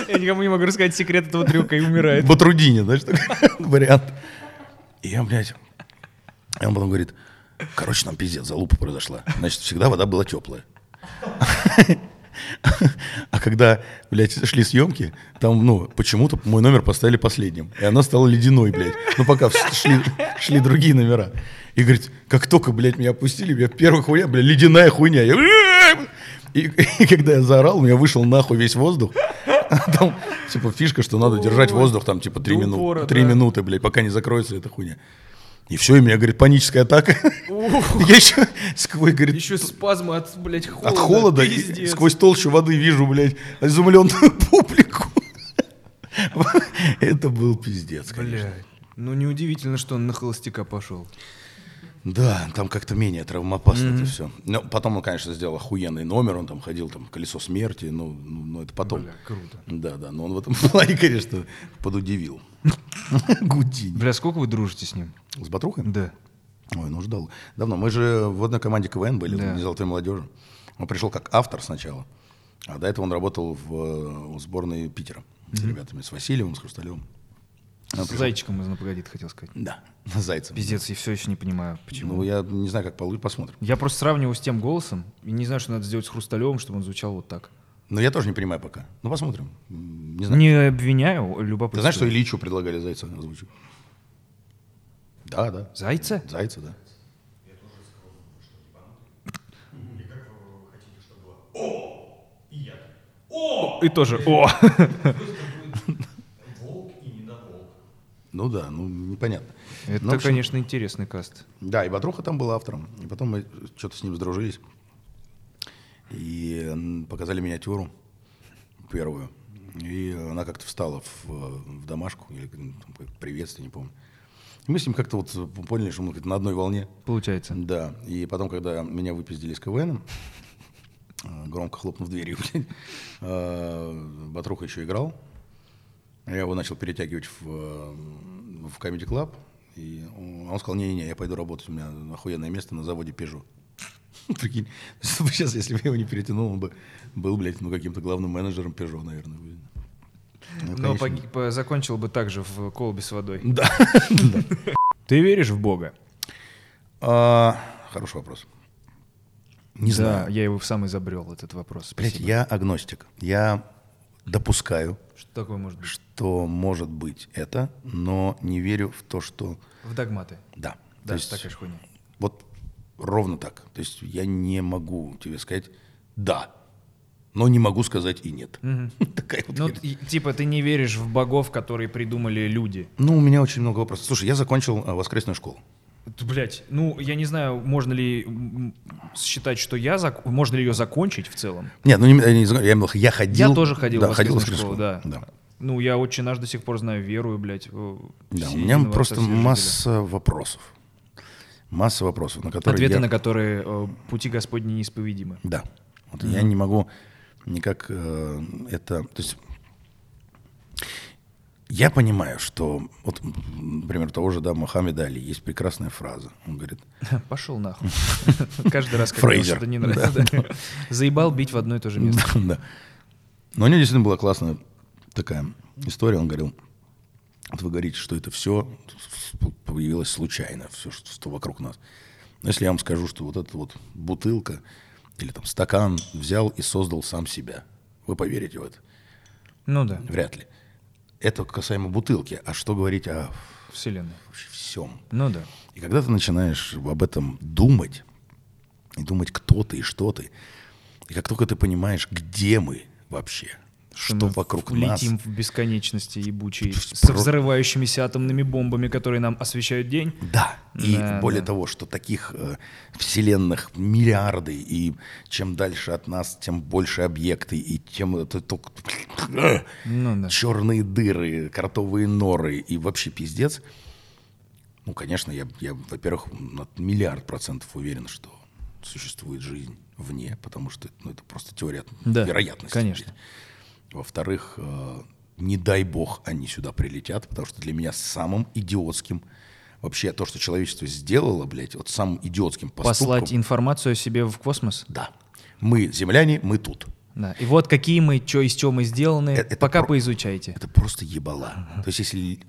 S2: Я никому не могу рассказать секрет этого трюка и умирает.
S1: Батрудини, знаешь, такой вариант. И я, блядь, и он потом говорит, короче, там пиздец, залупа произошла. Значит, всегда вода была теплая. А когда, блядь, шли съемки, там, ну, почему-то мой номер поставили последним. И она стала ледяной, блядь. Ну, пока шли, шли другие номера. И говорит, как только, блядь, меня опустили, я первая хуйня, блядь, ледяная хуйня. Я... И, и когда я заорал, у меня вышел нахуй весь воздух. А Там, типа, фишка, что надо держать воздух, там, типа, три минуты.
S2: упора,
S1: Три
S2: да.
S1: минуты, блядь, пока не закроется эта хуйня. И все, и у меня, говорит, паническая атака. Я еще сквозь, говорит,
S2: Еще спазмы от, блядь, холода.
S1: от холода сквозь толщу воды вижу, блядь, изумленную публику. Это был пиздец, конечно.
S2: Блядь. Ну, неудивительно, что он на холостяка пошел.
S1: Да, там как-то менее травмоопасно это все. Но потом он, конечно, сделал охуенный номер, он там ходил, там, колесо смерти, ну, ну, ну, это потом.
S2: Бля, круто.
S1: Да, да, но он в этом плане, конечно, подудивил. Гудини.
S2: Бля, сколько вы дружите с ним?
S1: С Батрухой?
S2: Да.
S1: Ой, ну ждал. Давно. Мы же в одной команде КВН были,
S2: Да.
S1: «Дни золотой молодежи. Он пришел как автор сначала, а до этого он работал в, э, в сборной Питера с ребятами, с Васильевым, с Хрусталевым. Он
S2: С
S1: пришел-
S2: зайчиком из «Напогодит» хотел сказать.
S1: Да, с Зайцем.
S2: Пиздец, я все еще не понимаю, почему.
S1: Ну, я не знаю, как получится, посмотрим.
S2: Я просто сравниваю с тем голосом и не знаю, что надо сделать с Хрусталевым, чтобы он звучал вот так.
S1: Но я тоже не понимаю пока. Ну, посмотрим. Не знаю.
S2: Не обвиняю, любопытно.
S1: Ты знаешь, что Ильичу предлагали Зайца озвучить? Да, да.
S2: Зайца?
S1: Зайца, да.
S2: И тоже О!
S1: Ну да, ну непонятно.
S2: Это,
S1: Ну, в общем,
S2: конечно, интересный каст.
S1: Да, и Батруха там был автором. И потом мы что-то с ним сдружились. И показали миниатюру первую. И она как-то встала в, в домашку, или м, там, приветствие, не помню. И мы с ним как-то вот поняли, что мы на одной волне.
S2: Получается.
S1: Да. И потом, когда меня выпиздили из КВН, э, громко хлопнув дверью, э, Батруха еще играл. Я его начал перетягивать в, э, в Comedy Club. И он он сказал, не-не-не, я пойду работать, у меня охуенное место на заводе Peugeot. Прикинь, сейчас, если бы я его не перетянул, он бы был, блядь, ну, каким-то главным менеджером Peugeot, наверное. блин. Ну,
S2: Но
S1: конечно.
S2: поги- по- закончил бы так же в колбе с водой.
S1: Да.
S2: Ты веришь в Бога?
S1: А, Хороший вопрос. Не
S2: да,
S1: знаю.
S2: я его сам изобрел, этот вопрос.
S1: Блять, я агностик. Я допускаю,
S2: Что такое может быть?
S1: что может быть это, но не верю в то, что...
S2: В догматы.
S1: Да.
S2: Да,
S1: То есть
S2: такая же хуйня.
S1: Вот ровно так. То есть я не могу тебе сказать «да», но не могу сказать и «нет». Такая вот
S2: Ну, типа, ты не веришь в богов, которые придумали люди.
S1: Ну, у меня очень много вопросов. Слушай, я закончил а, воскресную школу.
S2: Блять, ну, я не знаю, можно ли считать, что я... зак- Можно ли ее закончить в целом?
S1: Нет, ну не, я, не я, имел- я ходил.
S2: я тоже ходил
S1: да,
S2: в
S1: ходил в
S2: воскресную школу, да.
S1: да.
S2: Ну, я очень наш до сих пор знаю, верую, блядь.
S1: Да, у меня просто масса вопросов. Масса вопросов, на которые
S2: Ответы
S1: я...
S2: на которые э, пути Господни неисповедимы.
S1: Да. Вот я не могу никак э, это... То есть я понимаю, что... Вот, например, того же да, Мохаммеда Али есть прекрасная фраза. Он говорит,
S2: Пошел нахуй. Каждый раз, когда что-то не нравится. Заебал бить в одно и то же место.
S1: Да. Но у него действительно была классная такая история. Он говорил, вот вы говорите, что это все появилось случайно, все, что вокруг нас. Но если я вам скажу, что вот эта вот бутылка или там стакан взял и создал сам себя, вы поверите в это?
S2: Ну да,
S1: Вряд ли. Это касаемо бутылки. А что говорить о
S2: вселенная.
S1: всем?
S2: Ну да.
S1: И когда ты начинаешь об этом думать, и думать, кто ты и что ты, и как только ты понимаешь, где мы вообще, что
S2: мы
S1: вокруг нас,
S2: Летим в бесконечности ебучей,
S1: Пф,
S2: со
S1: про-
S2: взрывающимися атомными бомбами, которые нам освещают день.
S1: да, и
S2: Да,
S1: более
S2: да.
S1: того, что таких э, вселенных миллиарды, и чем дальше от нас, тем больше объекты, и тем это только
S2: Ну да.
S1: черные дыры, кротовые норы и вообще пиздец. Ну, конечно, я, я во-первых, на миллиард процентов уверен, что существует жизнь вне, потому что ну, это просто теория
S2: Да,
S1: вероятности.
S2: конечно.
S1: блядь. Во-вторых, э, не дай бог они сюда прилетят, потому что для меня самым идиотским вообще то, что человечество сделало, блядь, вот самым идиотским поступком.
S2: Послать информацию о себе в космос.
S1: Да. Мы земляне, мы тут.
S2: Да. И вот какие мы, что из чего мы сделаны,
S1: Это-
S2: пока
S1: про-
S2: поизучайте.
S1: Это просто ебала. То есть если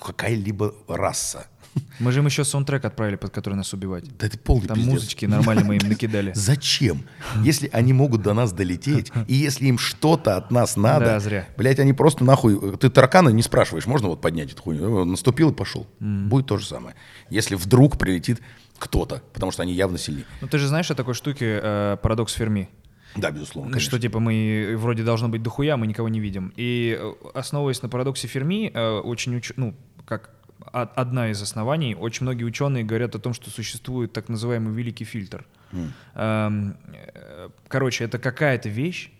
S1: какая-либо раса,
S2: Мы же им еще саундтрек отправили, под который нас убивать.
S1: да это полный
S2: Там
S1: пиздец.
S2: музычки нормально мы им накидали.
S1: Зачем? Если они могут до нас долететь, и если им что-то от нас надо,
S2: Да, зря.
S1: блядь, они просто нахуй... Ты таракана не спрашиваешь, можно вот поднять эту хуйню? Наступил и пошел. Будет то же самое. Если вдруг прилетит кто-то, потому что они явно сильнее.
S2: Ну ты же знаешь о такой штуке э, парадокс Ферми?
S1: Да, безусловно, конечно.
S2: Что типа мы вроде должно быть дохуя, мы никого не видим. И э, основываясь на парадоксе Ферми, э, очень уч... ну как одна из оснований, очень многие ученые говорят о том, что существует так называемый великий фильтр. Э, Короче, это какая-то вещь,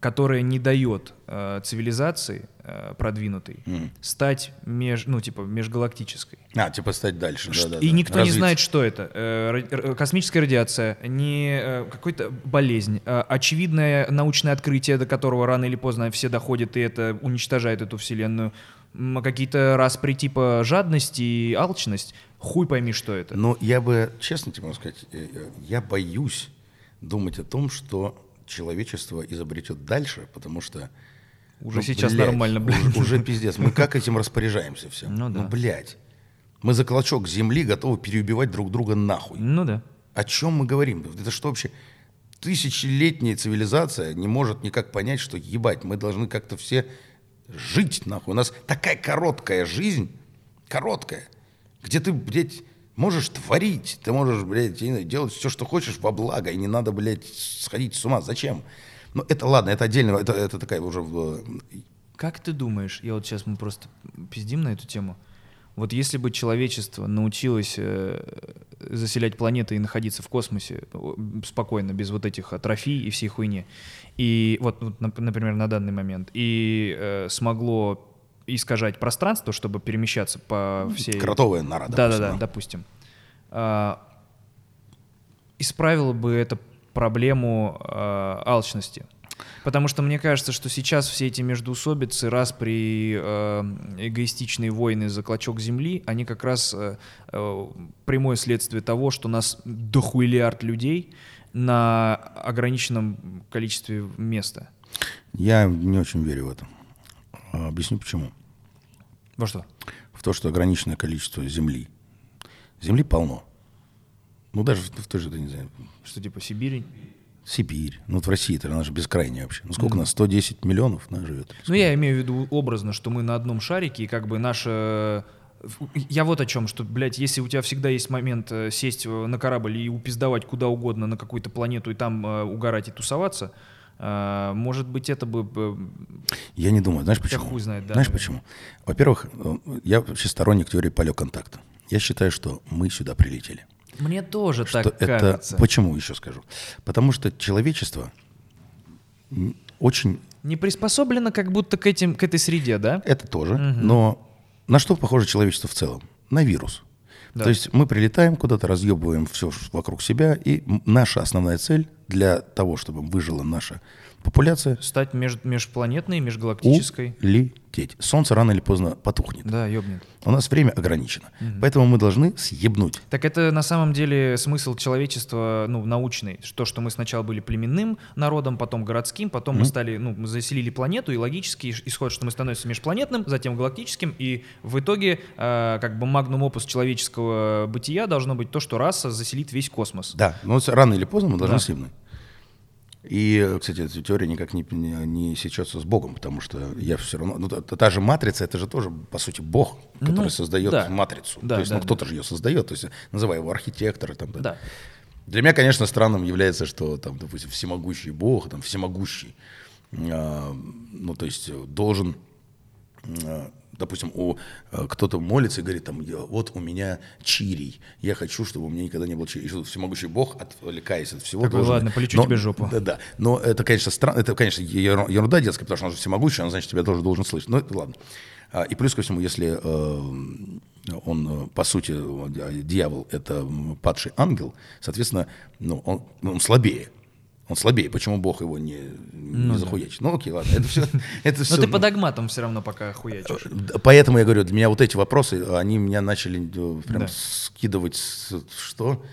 S2: которая не дает э, цивилизации э, продвинутой стать меж, ну типа межгалактической.
S1: А, типа стать дальше.
S2: Ш-
S1: да-да-да.
S2: и никто не
S1: Развиться.
S2: знает, что это. Э, Космическая радиация, не э, какой-то болезнь, а очевидное научное открытие, до которого рано или поздно все доходят, и это уничтожает эту вселенную. М, Какие-то распри типа жадность и алчность. Хуй пойми, что это.
S1: Но я бы, честно тебе могу сказать, э, э, я боюсь думать о том, что человечество изобретет дальше, потому что...
S2: Уже
S1: ну,
S2: сейчас
S1: блядь,
S2: нормально, блядь.
S1: Уже, уже пиздец. Мы как этим распоряжаемся всем?
S2: Ну да.
S1: блядь. Мы за клочок земли готовы переубивать друг друга нахуй.
S2: Ну да.
S1: О чем мы говорим? Это что вообще? Тысячелетняя цивилизация не может никак понять, что ебать, мы должны как-то все жить нахуй. У нас такая короткая жизнь, короткая, где ты, блядь, можешь творить, ты можешь, блядь, делать все, что хочешь во благо, и не надо, блядь, сходить с ума. Зачем? Ну, это ладно, это отдельно, это, это такая уже... э,
S2: Как ты думаешь, я вот сейчас мы просто пиздим на эту тему, вот если бы человечество научилось э, заселять планеты и находиться в космосе спокойно, без вот этих атрофий и всей хуйни, и вот, нап- например, на данный момент, и э, смогло искажать пространство, чтобы перемещаться по всей...
S1: Кротовая нора,
S2: Да-да-да,
S1: допустим.
S2: А, исправило бы это проблему а, алчности. Потому что мне кажется, что сейчас все эти междоусобицы, раз при эгоистичные войны за клочок земли, они как раз э, э, прямое следствие того, что нас дохуиллиард людей на ограниченном количестве места.
S1: Я не очень верю в это. А, Объясню почему.
S2: Во что?
S1: в то, что ограниченное количество земли. Земли полно. Ну, даже в, в той же, да, не знаю,
S2: Что типа Сибирь?
S1: Сибирь. Ну, вот в России это она же бескрайняя вообще. Ну, сколько у нас? 110 миллионов она живет.
S2: Ну, я имею в виду образно, что мы на одном шарике, и как бы наша... Я вот о чем, что, блядь, если у тебя всегда есть момент э, сесть э, на корабль и упиздовать куда угодно на какую-то планету и там э, угорать и тусоваться, может быть, это бы...
S1: Я не думаю. Знаешь почему?
S2: хуй знает, да,
S1: Знаешь почему? Во-первых, я вообще сторонник теории полет-контакта. Я считаю, что мы сюда прилетели.
S2: Мне тоже
S1: что
S2: так
S1: это...
S2: кажется.
S1: Почему еще скажу? Потому что человечество очень...
S2: Не приспособлено как будто к, этим, к этой среде, да?
S1: Это тоже. Но на что похоже человечество в целом? На вирус.
S2: Да.
S1: То есть мы прилетаем куда-то, разъебываем все вокруг себя, и наша основная цель для того, чтобы выжила наша популяция,
S2: Стать меж- межпланетной, межгалактической.
S1: улететь. Солнце рано или поздно потухнет.
S2: Да, ёбнет.
S1: У нас время ограничено. Поэтому мы должны съебнуть.
S2: Так это на самом деле смысл человечества, ну, научный. То, что мы сначала были племенным народом, потом городским, потом мы стали, ну, мы заселили планету, и логически иш- исходит, что мы становимся межпланетным, затем галактическим, и в итоге, э, как бы магнум опус человеческого бытия должно быть то, что раса заселит весь космос.
S1: Да, но рано или поздно мы должны
S2: Да.
S1: съебнуть. И, э, кстати, эта теория никак не, не, не сечется с Богом, потому что я все равно... Ну, та, та же матрица, это же тоже, по сути, Бог, который
S2: Ну,
S1: создает
S2: да.
S1: матрицу.
S2: Да,
S1: то есть,
S2: да,
S1: ну, кто-то же ее создает, то есть, называй его архитектор. Там,
S2: Да.
S1: Для меня, конечно, странным является, что, там, допустим, всемогущий Бог, там, всемогущий, а, ну, то есть, э, должен, а, допустим, у, э, кто-то молится и говорит, там, «Я- вот у меня чирий, я хочу, чтобы у меня никогда не было чирий. И всемогущий Бог, отвлекаясь от всего,
S2: Такой,
S1: должен...
S2: «Ладно, полечу
S1: Но-
S2: тебе жопу».
S1: Да, да. Но это, конечно, странно, это, конечно, ер- ерунда детская, потому что он же всемогущий, он, значит, тебя тоже должен слышать. Это ладно. А, И плюс ко всему, если э, он, э, по сути, дьявол — это падший ангел, соответственно, ну, он, он слабее. Он слабее. Почему Бог его не, не захуячит? Ну, окей, ладно. Это все, это
S2: Но
S1: все,
S2: ты по догматам все равно пока хуячишь.
S1: Да, Поэтому я говорю, для меня вот эти вопросы, они меня начали э, прям
S2: Да.
S1: скидывать, что?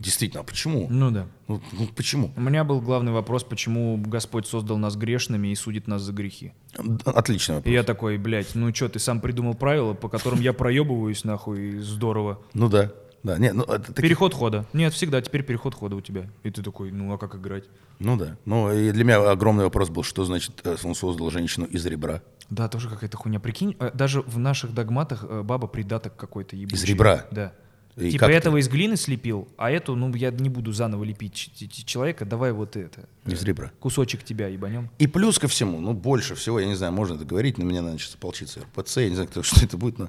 S1: Действительно, а почему?
S2: Ну да.
S1: Ну, ну, почему?
S2: У меня был главный вопрос, почему Господь создал нас грешными и судит нас за грехи.
S1: Вопрос.
S2: И я такой, блядь, ну что, ты сам придумал правила, по которым я проебываюсь, нахуй, здорово.
S1: Ну да, да. Не, ну, это такие-
S2: Переход хода. Нет, всегда теперь переход хода у тебя. И ты такой, ну а как играть?
S1: Ну да. Ну и для меня огромный вопрос был, что значит э, он создал женщину из ребра?
S2: Да, тоже какая-то хуйня. Прикинь, э, даже в наших догматах э, баба придаток какой-то ебучий.
S1: ребра?
S2: Да.
S1: И
S2: типа
S1: как ты?
S2: этого из глины слепил, а эту, ну, я не буду заново лепить человека, давай вот это.
S1: Из ребра.
S2: Кусочек тебя ебанем.
S1: И плюс ко всему, ну больше всего, я не знаю, можно это говорить, на меня надо сейчас ополчиться РПЦ, я не знаю, кто, что это будет, но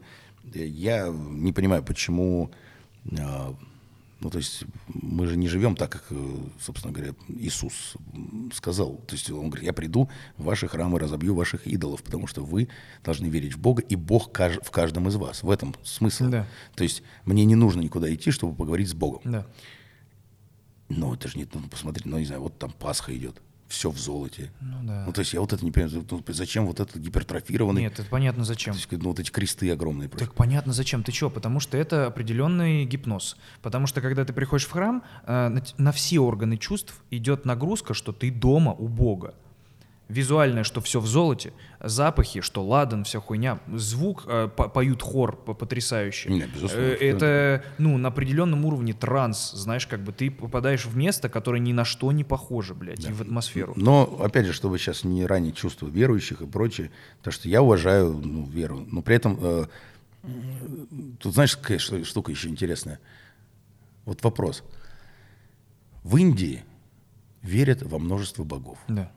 S1: я не понимаю, почему, ну то есть мы же не живем так, как, э, собственно говоря, Иисус сказал. То есть он говорит, я приду в ваши храмы, разобью ваших идолов, потому что вы должны верить в Бога, и Бог в каждом из вас. В этом смысл.
S2: Да.
S1: То есть мне не нужно никуда идти, чтобы поговорить с Богом.
S2: Да.
S1: Ну, это же не, ну, посмотри, ну, не знаю, вот там Пасха идет, все в золоте.
S2: Ну да.
S1: Ну, то есть я вот это не понимаю, ну, зачем вот этот гипертрофированный,
S2: Нет, это понятно зачем.
S1: то есть, ну, вот эти кресты огромные просто.
S2: Так понятно зачем. Ты чё? Потому что это определенный гипноз. Потому что когда ты приходишь в храм, э, на все органы чувств идет нагрузка, что ты дома у Бога. Визуальное, что все в золоте, запахи, что ладан, вся хуйня, звук, э, по- поют хор по- потрясающий.
S1: Не, безусловно,
S2: Э, это, ну, на определенном уровне транс, знаешь, как бы ты попадаешь в место, которое ни на что не похоже, блядь, и в атмосферу.
S1: Но, опять же, чтобы сейчас не ранить чувства верующих и прочее, потому что я уважаю ну, веру, но при этом, э, тут знаешь, какая штука еще интересная? Вот вопрос. В Индии верят во множество богов.
S2: Да.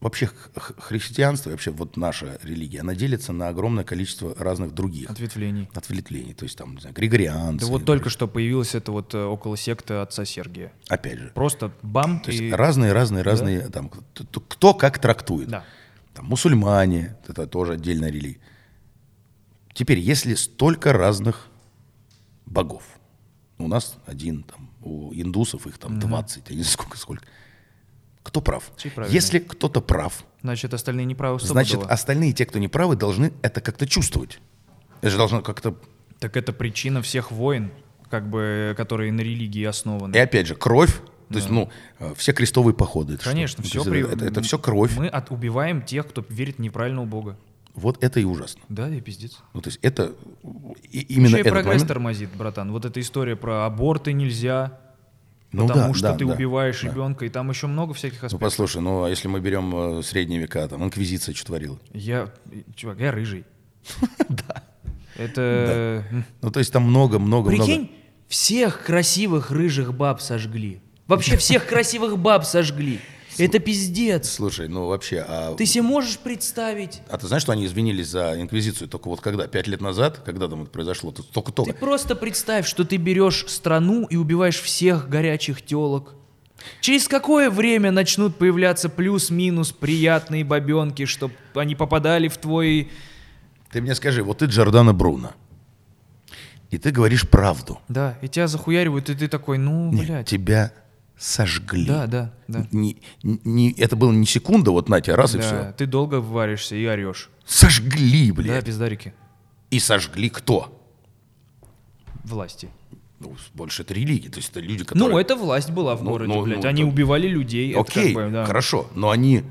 S1: Вообще х- х- христианство, вообще вот наша религия, она делится на огромное количество разных других
S2: Ответвлений.
S1: ответвлений. То есть там, не знаю, григорианцы.
S2: Да вот только что появилась это вот э, около секты отца Сергия.
S1: Опять же.
S2: Просто бам,
S1: То есть
S2: и...
S1: разные, разные, разные, там, кто, как трактует.
S2: Да.
S1: Там, мусульмане, это тоже отдельная религия. Теперь, если столько разных богов, у нас один, там, у индусов их там 20, я не знаю сколько, сколько. Кто прав? Если кто-то прав,
S2: Значит, остальные неправы
S1: значит,
S2: стопудово.
S1: остальные, те, кто не правы, должны это как-то чувствовать. Это же должно как-то...
S2: Так это причина всех войн, как бы, которые на религии основаны.
S1: И опять же, кровь, то есть, ну, э, все крестовые походы. это?
S2: Конечно, все
S1: то есть это, это все кровь.
S2: Мы от, убиваем тех, кто верит в неправильного бога.
S1: вот это и ужасно.
S2: Да, и пиздец.
S1: Ну, то есть это и- именно
S2: Еще и прогресс
S1: момент-
S2: тормозит, братан. Вот эта история про аборты нельзя,
S1: Ну
S2: потому
S1: да,
S2: что
S1: да,
S2: ты
S1: да,
S2: убиваешь
S1: да.
S2: ребенка, и там еще много всяких
S1: Ну,
S2: аспектов.
S1: послушай, ну, а если мы берем э, средние века, там, инквизиция что творила?
S2: Я, чувак, я рыжий. Да. Это...
S1: Ну, то есть там много-много-много...
S2: Прикинь, всех красивых рыжих баб сожгли. Вообще всех красивых баб сожгли. Это пиздец.
S1: Слушай, ну вообще, а...
S2: Ты себе можешь представить?
S1: А ты знаешь, что они извинились за инквизицию только вот когда? Пять лет назад? Когда там это произошло?
S2: Ты
S1: Только-только.
S2: просто представь, что ты берешь страну и убиваешь всех горячих телок. Через какое время начнут появляться плюс-минус приятные бабенки, чтобы они попадали в твой...
S1: Ты мне скажи, вот ты Джордана Бруно, и ты говоришь правду.
S2: Да, и тебя захуяривают, и ты такой, ну,
S1: Нет,
S2: блядь.
S1: тебя сожгли.
S2: Да, да, да.
S1: Не, не- это было не секунда, вот на тебе, раз и
S2: Да,
S1: все.
S2: ты долго варишься и орешь.
S1: Сожгли,
S2: Да,
S1: блядь.
S2: пиздарики.
S1: И сожгли кто?
S2: Власти.
S1: Ну, больше это религия, то есть это люди, которые...
S2: Ну, это власть была в
S1: Ну,
S2: городе,
S1: ну,
S2: блядь.
S1: ну,
S2: Они
S1: да.
S2: убивали людей. это
S1: Окей,
S2: как бы, да.
S1: хорошо, но они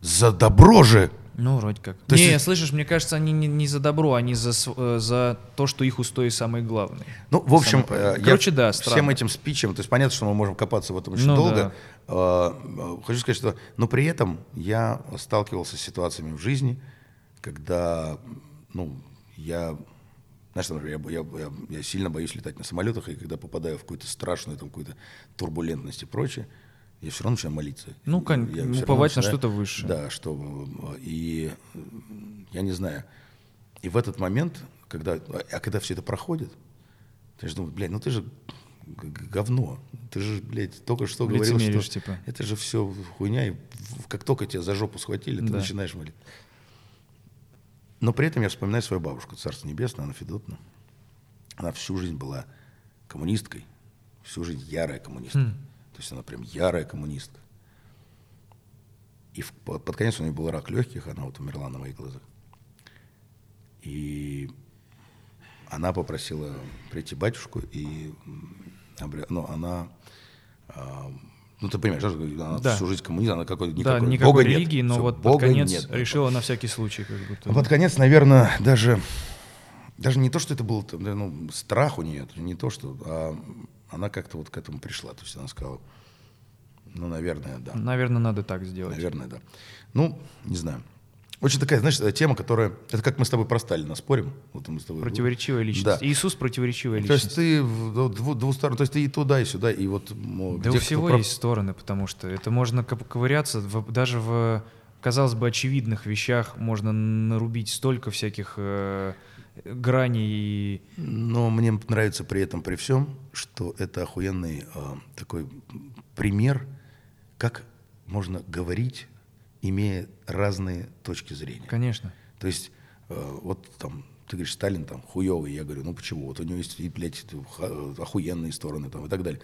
S1: за добро же...
S2: Ну, вроде как.
S1: То есть
S2: не,
S1: это-
S2: слышишь, мне кажется, они не, не за добро, они за, э, за то, что их устои самые главные.
S1: Ну, в общем, э,
S2: правильное. Короче,
S1: я
S2: да,
S1: всем
S2: странно.
S1: этим спичем, то есть понятно, что мы можем копаться в этом очень
S2: Ну
S1: долго. Э, э, Хочу сказать, что, но при этом я сталкивался с ситуациями в жизни, когда, ну, я, знаешь, например, я, я- я- я сильно боюсь летать на самолетах, и когда попадаю в какую-то страшную, там, какую-то турбулентность и прочее, я все равно начинаю молиться.
S2: Ну, кон-
S1: Я
S2: уповать на
S1: начинаю-
S2: что-то высшее.
S1: Да, что, и я не знаю, и в этот момент, когда, а когда все это проходит, ты же думаешь, блядь, ну ты же говно. Ты же, блядь, только что говорил, что
S2: типа.
S1: это же все хуйня, и как только тебя за жопу схватили, ты
S2: Да.
S1: начинаешь молить. Но при этом я вспоминаю свою бабушку, Царство Небесное, Анна Федотовна. Она всю жизнь была коммунисткой, всю жизнь ярая коммунистка.
S2: Хм.
S1: То есть она прям ярая коммунистка. И в- под, под конец у нее был рак легких, она вот умерла на моих глазах. И она попросила прийти батюшку, и ну, она, а, ну ты понимаешь, она
S2: Да.
S1: всю жизнь коммунист, она какой
S2: да,
S1: никакой,
S2: никакой
S1: Бога нет.
S2: религии, но
S1: Всё,
S2: вот под
S1: Бога
S2: конец
S1: нет.
S2: решила на всякий случай как будто.
S1: А под конец, наверное, даже, даже не то, что это был ну, страх у нее, не то, что, а она как-то вот к этому пришла. То есть она сказала, ну, наверное, да.
S2: Наверное, надо так сделать.
S1: Наверное, да. Ну, не знаю. Очень такая, знаешь, э, тема, которая... Это как мы с тобой про Сталина спорим. Вот мы с тобой...
S2: Противоречивая личность.
S1: Да.
S2: Иисус противоречивая
S1: То есть
S2: личность.
S1: ты в дву- дву- двусторонне, то есть ты и туда, и сюда, и вот...
S2: Да у
S1: кто
S2: всего
S1: прав-
S2: есть стороны, потому что это можно ковыряться в- даже в, казалось бы, очевидных вещах можно нарубить столько всяких э, граней и
S1: Но мне нравится при этом, при всем, что это охуенный э, такой пример, как можно говорить, имея разные точки зрения.
S2: Конечно.
S1: То есть, э, вот там, ты говоришь, Сталин там хуевый, я говорю, ну почему? Вот у него есть, блядь, охуенные стороны там и так далее.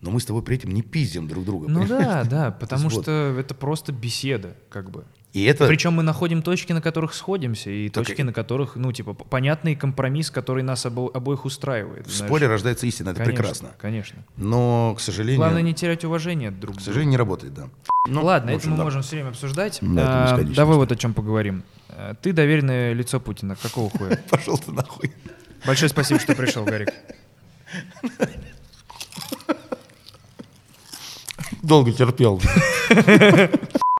S1: Но мы с тобой при этом не пиздим друг друга.
S2: Ну
S1: понимаешь?
S2: да, да,
S1: То
S2: потому
S1: есть вот.
S2: что это просто беседа, как бы.
S1: И это...
S2: Причем мы находим точки, на которых сходимся, и
S1: Так
S2: точки,
S1: и-
S2: на которых, ну, типа, понятный компромисс, который нас обо- обоих устраивает.
S1: В
S2: знаешь.
S1: споре рождается истина, это
S2: Конечно,
S1: прекрасно.
S2: Конечно.
S1: Но, к сожалению,
S2: Главное не терять уважение друг
S1: к
S2: к другу.
S1: сожалению, не работает, да. Ну,
S2: Ладно,
S1: в
S2: это
S1: общем,
S2: мы
S1: да.
S2: можем все время обсуждать.
S1: Да,
S2: А, давай вот о чем поговорим. А, Ты доверенное лицо Путина. Какого хуя?
S1: Пошел ты нахуй.
S2: Большое спасибо, что пришел, Гарик.
S1: Долго терпел.